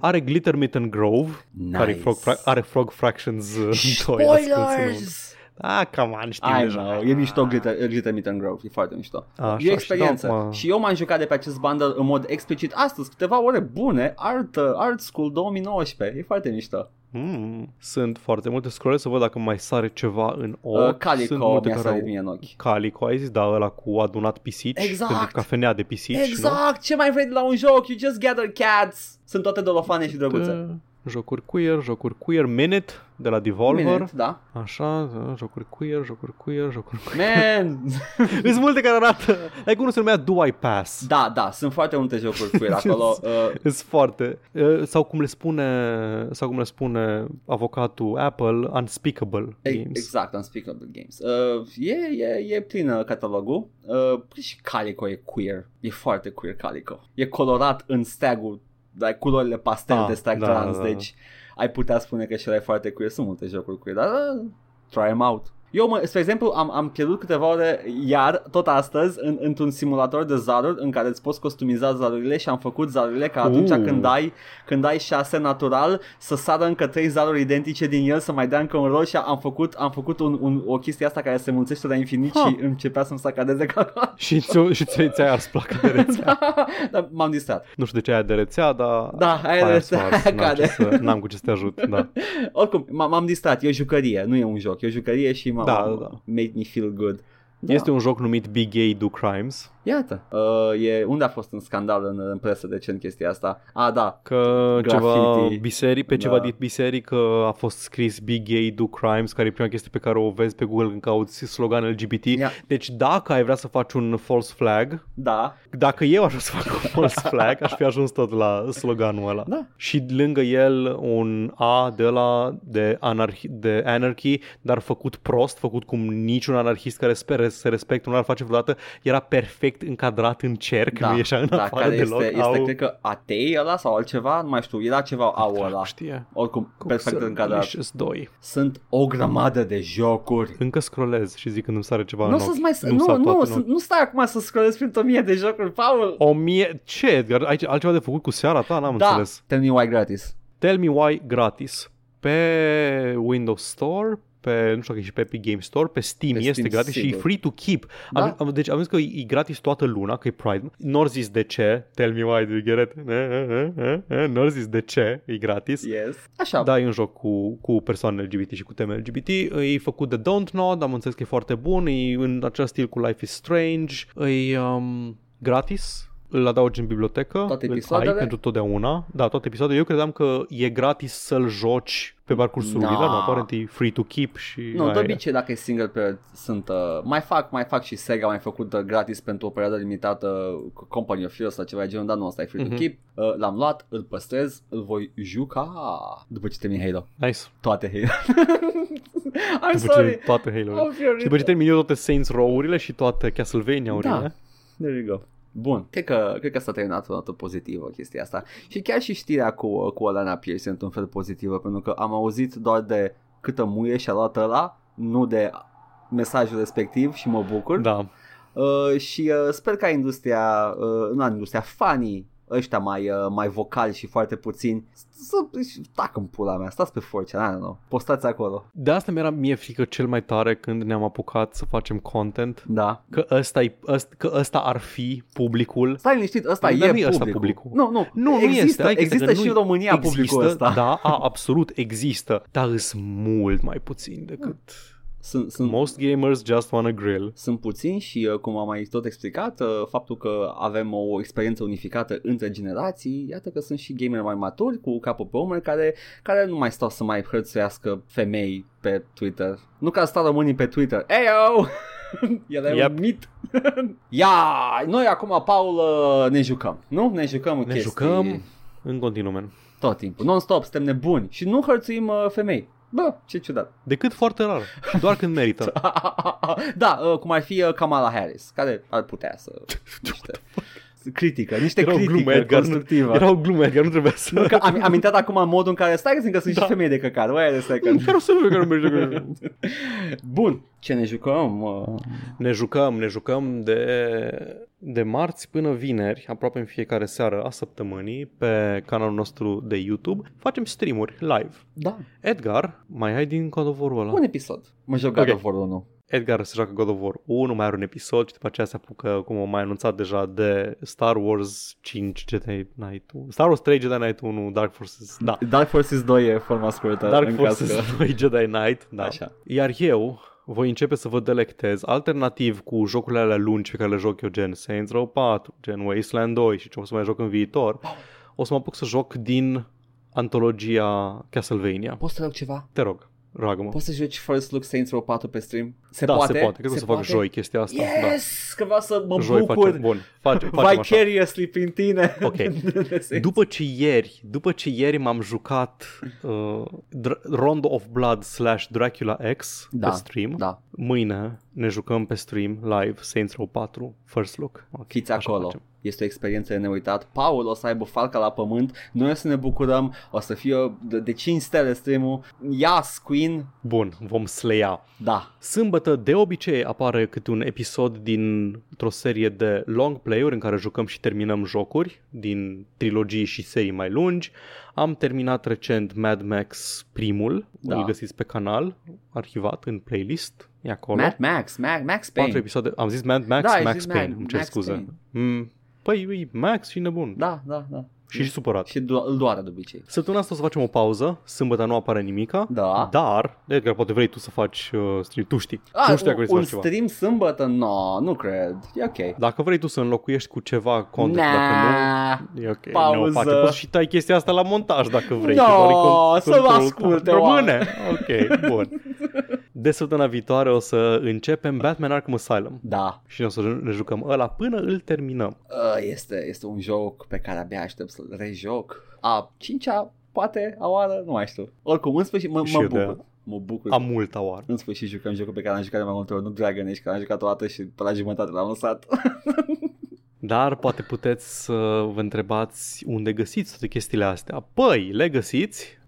Are Glittermitten Grove, Nice. care frog fra- are Frog Fractions uh, 2 ascuns înăuntru. Spoilers! Ah, come on, știm I deja. know, e mișto Glitter, Glitter Meet and Grove, e foarte mișto. Așa, e o experiență. și da, mă- și eu m-am jucat de pe acest bundle în mod explicit astăzi, câteva ore bune, Art, uh, Art School 2019, e foarte mișto. Mm, sunt foarte multe scrolle să văd dacă mai sare ceva în ochi. Uh, sunt Calico multe mi-a care sărit au... mie în ochi. Calico, ai zis, da, ăla cu adunat pisici. Exact. Pentru cafenea de pisici, Exact, ce mai vrei de la un joc? You just gather cats. Sunt toate dolofane și nu? drăguțe. De- Jocuri queer, jocuri queer, Minute de la Devolver. Minute, da. Așa, da, jocuri queer, jocuri queer, jocuri queer. Man! Sunt multe care arată Like unul se numea Do I Pass da, da, sunt foarte multe jocuri queer acolo. Uh, Sunt foarte uh, Sau cum le spune Sau cum le spune avocatul Apple Unspeakable e- games exact, Unspeakable Games. Uh, e, e, e plin uh, catalogul. Uh, și Calico e queer. E foarte queer Calico. E colorat în stagul, like, culorile pastel Ah, de stag da, trans, da, da. deci ai putea spune că și ăla e foarte queer. Sunt multe jocuri queer, dar uh, try them out. Eu, mă, spre exemplu, am, am pierdut câteva ore iar, tot astăzi, în, într-un simulator de zaruri în care îți poți customiza zarurile și am făcut zarurile ca atunci Uh. când ai, când ai șase natural să sară încă trei zaruri identice din el, să mai dea încă un rol și am făcut, am făcut un, un, o chestie asta care se mulțește la infinit Ha. și începea să-mi sacadeze calculator. Și, ți-o, și ți- ți-ai ars placa de rețea Dar m-am distrat. Nu știu de ce aia de rețea Dar Da, aia de rețea, s-a ars. aia N-am, cade. ce să, n-am cu ce să te ajut da. Oricum, m- m-am distrat, e o jucărie, nu e un joc, e o jucărie și m-am Da, da, da. made me feel good. Da. Este un joc numit Big Gay Do Crimes. Iată, uh, e, unde a fost în scandal în, în presă recent chestia asta? A, da, Că ceva Graffiti. biseric, pe Da. ceva din biserică a fost scris Big Gay Do Crimes, care e prima chestie pe care o vezi pe Google când cauți slogan LGBT. Ia. Deci dacă ai vrea să faci un false flag, da, dacă eu aș vrea să fac un false flag, aș fi ajuns tot la sloganul ăla. Da. Și lângă el un A de la de, anarhi, de anarchy, dar făcut prost, făcut cum niciun anarhist care sper să respecte nu ar face vreodată, era perfect încadrat în cerc, da, nu ieșea în da, afară care deloc. este, este, cred că atei ăla sau altceva, nu mai știu, era ceva au ăla. Știe. Oricum, perfect încadrat. Delicious 2. Sunt o grămadă de jocuri. Încă scrollez și zic când îmi sare ceva Nu în să ochi. mai Nu-mi nu, sar nu, toate în să, ochi. nu stai acum să scrollezi prin o mie de jocuri, Paul. O mie... Ce, Edgar? Ai altceva de făcut cu seara ta? N-am Da, înțeles. Tell me why gratis. Tell Me Why gratis. Pe Windows Store, pe, nu știu dacă e și pe Epic Game Store, pe Steam Pe este Steam, gratis și e sigur. free to keep. Da. Am, am, deci am zis că e, e gratis toată luna, că e Pride. N-or zis de ce, Tell Me Why, do you get it? Eh, eh, eh, eh, N-or zis de ce, e gratis. Yes. Așa. Da, e un joc cu, cu persoane LGBT și cu teme LGBT. E făcut de Don't Nod, am înțeles că e foarte bun, e în acest stil cu Life is Strange, e um, gratis, îl adaugi în bibliotecă, Toate îl episoadele? ai pentru totdeauna. Da, toate episoadele. Eu credeam că e gratis să-l joci pe parcursul Na. vieții, dar nu, aparent e free to keep și Nu, aia de e. obicei dacă e single player sunt, uh, mai fac, mai fac și Sega, mai făcut uh, gratis pentru o perioadă limitată cu Company of Heroes sau ceva de genul, dar nu, ăsta e free to Mhm. keep. Uh, l-am luat, îl păstrez, îl voi juca după ce termin Halo. Nice. Toate Halo. I'm După sorry. ce toate halo Am fiorit. Și după ce termin eu toate Saints Row-urile și toate Castlevania-urile. Da. There you go. Bun, cred că, cred că s-a terminat o notă pozitivă chestia asta. Și chiar și știrea cu, cu Alana Pierce într-un fel pozitivă, pentru că am auzit doar de câtă muie și-a luat ăla, nu de mesajul respectiv și mă bucur. Da. Uh, și uh, sper ca industria, uh, nu industria, fanii ăștia mai, uh, mai vocali și foarte puțini să tacă în pula mea, stați pe force, nu, nu, postați acolo. De asta mi-era mie frică cel mai tare când ne-am apucat să facem content. Da. Că ăsta, e, ăsta, că ăsta ar fi publicul. Stai liniștit, ăsta Dar e nu e ăsta publicul. publicul. Nu, nu, Nu, nu există, este. Hai că există că și nu în România există, publicul ăsta. Da, a, absolut există. Dar sunt mult mai puțin decât... Sunt, sunt, Most gamers just wanna grill. sunt puțini și, uh, cum am mai tot explicat, uh, faptul că avem o experiență unificată între generații, iată că sunt și gameri mai maturi, cu capul pe umăr, care, care nu mai stau să mai hărțuiască femei pe Twitter. Nu ca stau românii pe Twitter. Eyo! El e Yep. un mit. Ia, noi acum, Paul, uh, ne jucăm, nu? Ne jucăm în Ne chestii jucăm în continuu, man. tot timpul, non-stop, suntem nebuni și nu hărțuim uh, femei. Bă, ce ciudat. Decât foarte rar. Și doar când merită. da, uh, cum ar fi uh, Kamala Harris, care ar putea să... Niște critică, niște Era o critică glumă, Edgar, nu- constructivă. Era o glumă, Edgar, nu trebuia să... Nu, că am, am intrat acum în modul în care stai că sunt Da. și femei de căcat. Wait a second. Chiar o să nu care nu merge. Bun, ce ne jucăm? Uh, Ne jucăm, ne jucăm de, de marți până vineri, aproape în fiecare seară a săptămânii, pe canalul nostru de YouTube. Facem streamuri live. da, Edgar, mai ai din God of War ăla? un episod. Mă joc God Ok. of War 1. Edgar se joacă God of War 1, mai are un episod și după aceea se apucă, cum am mai anunțat deja, de Star Wars 5 Jedi Knight 1. Star Wars 3 Jedi Knight 1, Dark Forces, da. Dark Forces 2 e forma scurtă. Dark în Forces caz că- 2 Jedi Knight, da. Așa. Iar eu voi începe să vă delectez alternativ cu jocurile alea lungi pe care le joc eu, gen Saints Row 4, gen Wasteland 2 și ce o să mai joc în viitor. O să mă apuc să joc din antologia Castlevania. Poți să rog ceva? Te rog, roagă-mă. Poți să joci First Look Saints Row 4 pe stream? Se da, poate? se poate. Cred că o să fac poate? joi chestia asta. Da. Yes! Că vreau să mă Joi bucur facem. Bun, face, facem așa. vicariously prin tine. Ok. De Saints După ce ieri, după ce ieri m-am jucat uh, Dr- Rondo of Blood slash Dracula X Da, pe stream, Da, mâine ne jucăm pe stream live Saints Row 4 First Look. Ok, fiți așa acolo. facem. Este o experiență de neuitat. Paul o să aibă falca la pământ, noi o să ne bucurăm, o să fie de, de 5 stele stream-ul. Yes, Queen! Bun, vom slaya. Da, Sâmbătă de obicei apare câte un episod dintr-o serie de long play-uri în care jucăm și terminăm jocuri din trilogii și serii mai lungi. Am terminat recent Mad Max primul, Da. îl găsiți pe canal, arhivat în playlist, e acolo. Mad Max, Max, Max Patru Payne. episoade, am zis Mad Max, Da, ai Max zis Payne, Mad- îmi cer Max scuze. Payne. Mm, păi, e Max și nebun. Da, da, da. și și supărat. Și do- îl doare de obicei. Săptămâna asta o să facem o pauză, sâmbătă nu apare nimica, Da. dar, Edgar, poate vrei tu să faci uh, stream, tu știi. Ah, nu știu dacă vrei să un faci ceva. stream sâmbătă? No, nu cred. E ok. Dacă vrei tu să înlocuiești cu ceva content, dacă nu, Nah. e ok. Pauză. Nu o face. Poți și tai chestia asta la montaj dacă vrei. No, că doar e con- să mă controlul asculte tău. oameni. Rămâne. Ok, bun. De săptămâna viitoare o să începem Batman Arkham Asylum. Da. Și o să ne jucăm ăla până îl terminăm. Uh, este, este un joc pe care abia aștept să-l rejoc. A cincea, poate, a oară, nu mai știu. Oricum, în sfârșit, mă, Și mă eu de- bucur. Mă bucur. Am multă oară. În sfârșit jucăm jocul pe care l-am jucat de mai multe ori, nu Dragon Age, că l-am jucat o dată și pe la jumătate l-am lăsat. Dar poate puteți să vă întrebați unde găsiți toate chestiile astea. Păi, le găsiți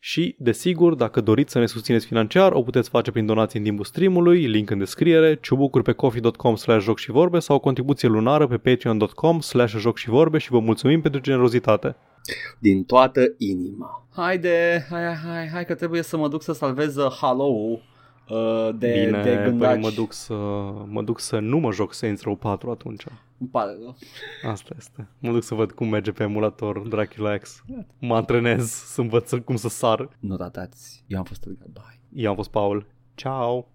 și, desigur, dacă doriți să ne susțineți financiar, o puteți face prin donații în timpul streamului, link în descriere, ciubucuri pe coffee.com slash joc și vorbe sau o contribuție lunară pe patreon.com slash joc și vorbe și vă mulțumim pentru generozitate. Din toată inima. Haide, hai, hai, hai, hai că trebuie să mă duc să salvez uh, Halo-ul uh, de, Bine, de gândaci. păi mă duc, să, mă duc să nu mă joc Saints Row 4 atunci. Îmi pare rău. Asta este. Mă duc să văd cum merge pe emulator Dracula X. Mă antrenez să învăț cum să sar. Nu ratați. Eu am fost Edgar. Bye. Eu am fost Paul. Ciao!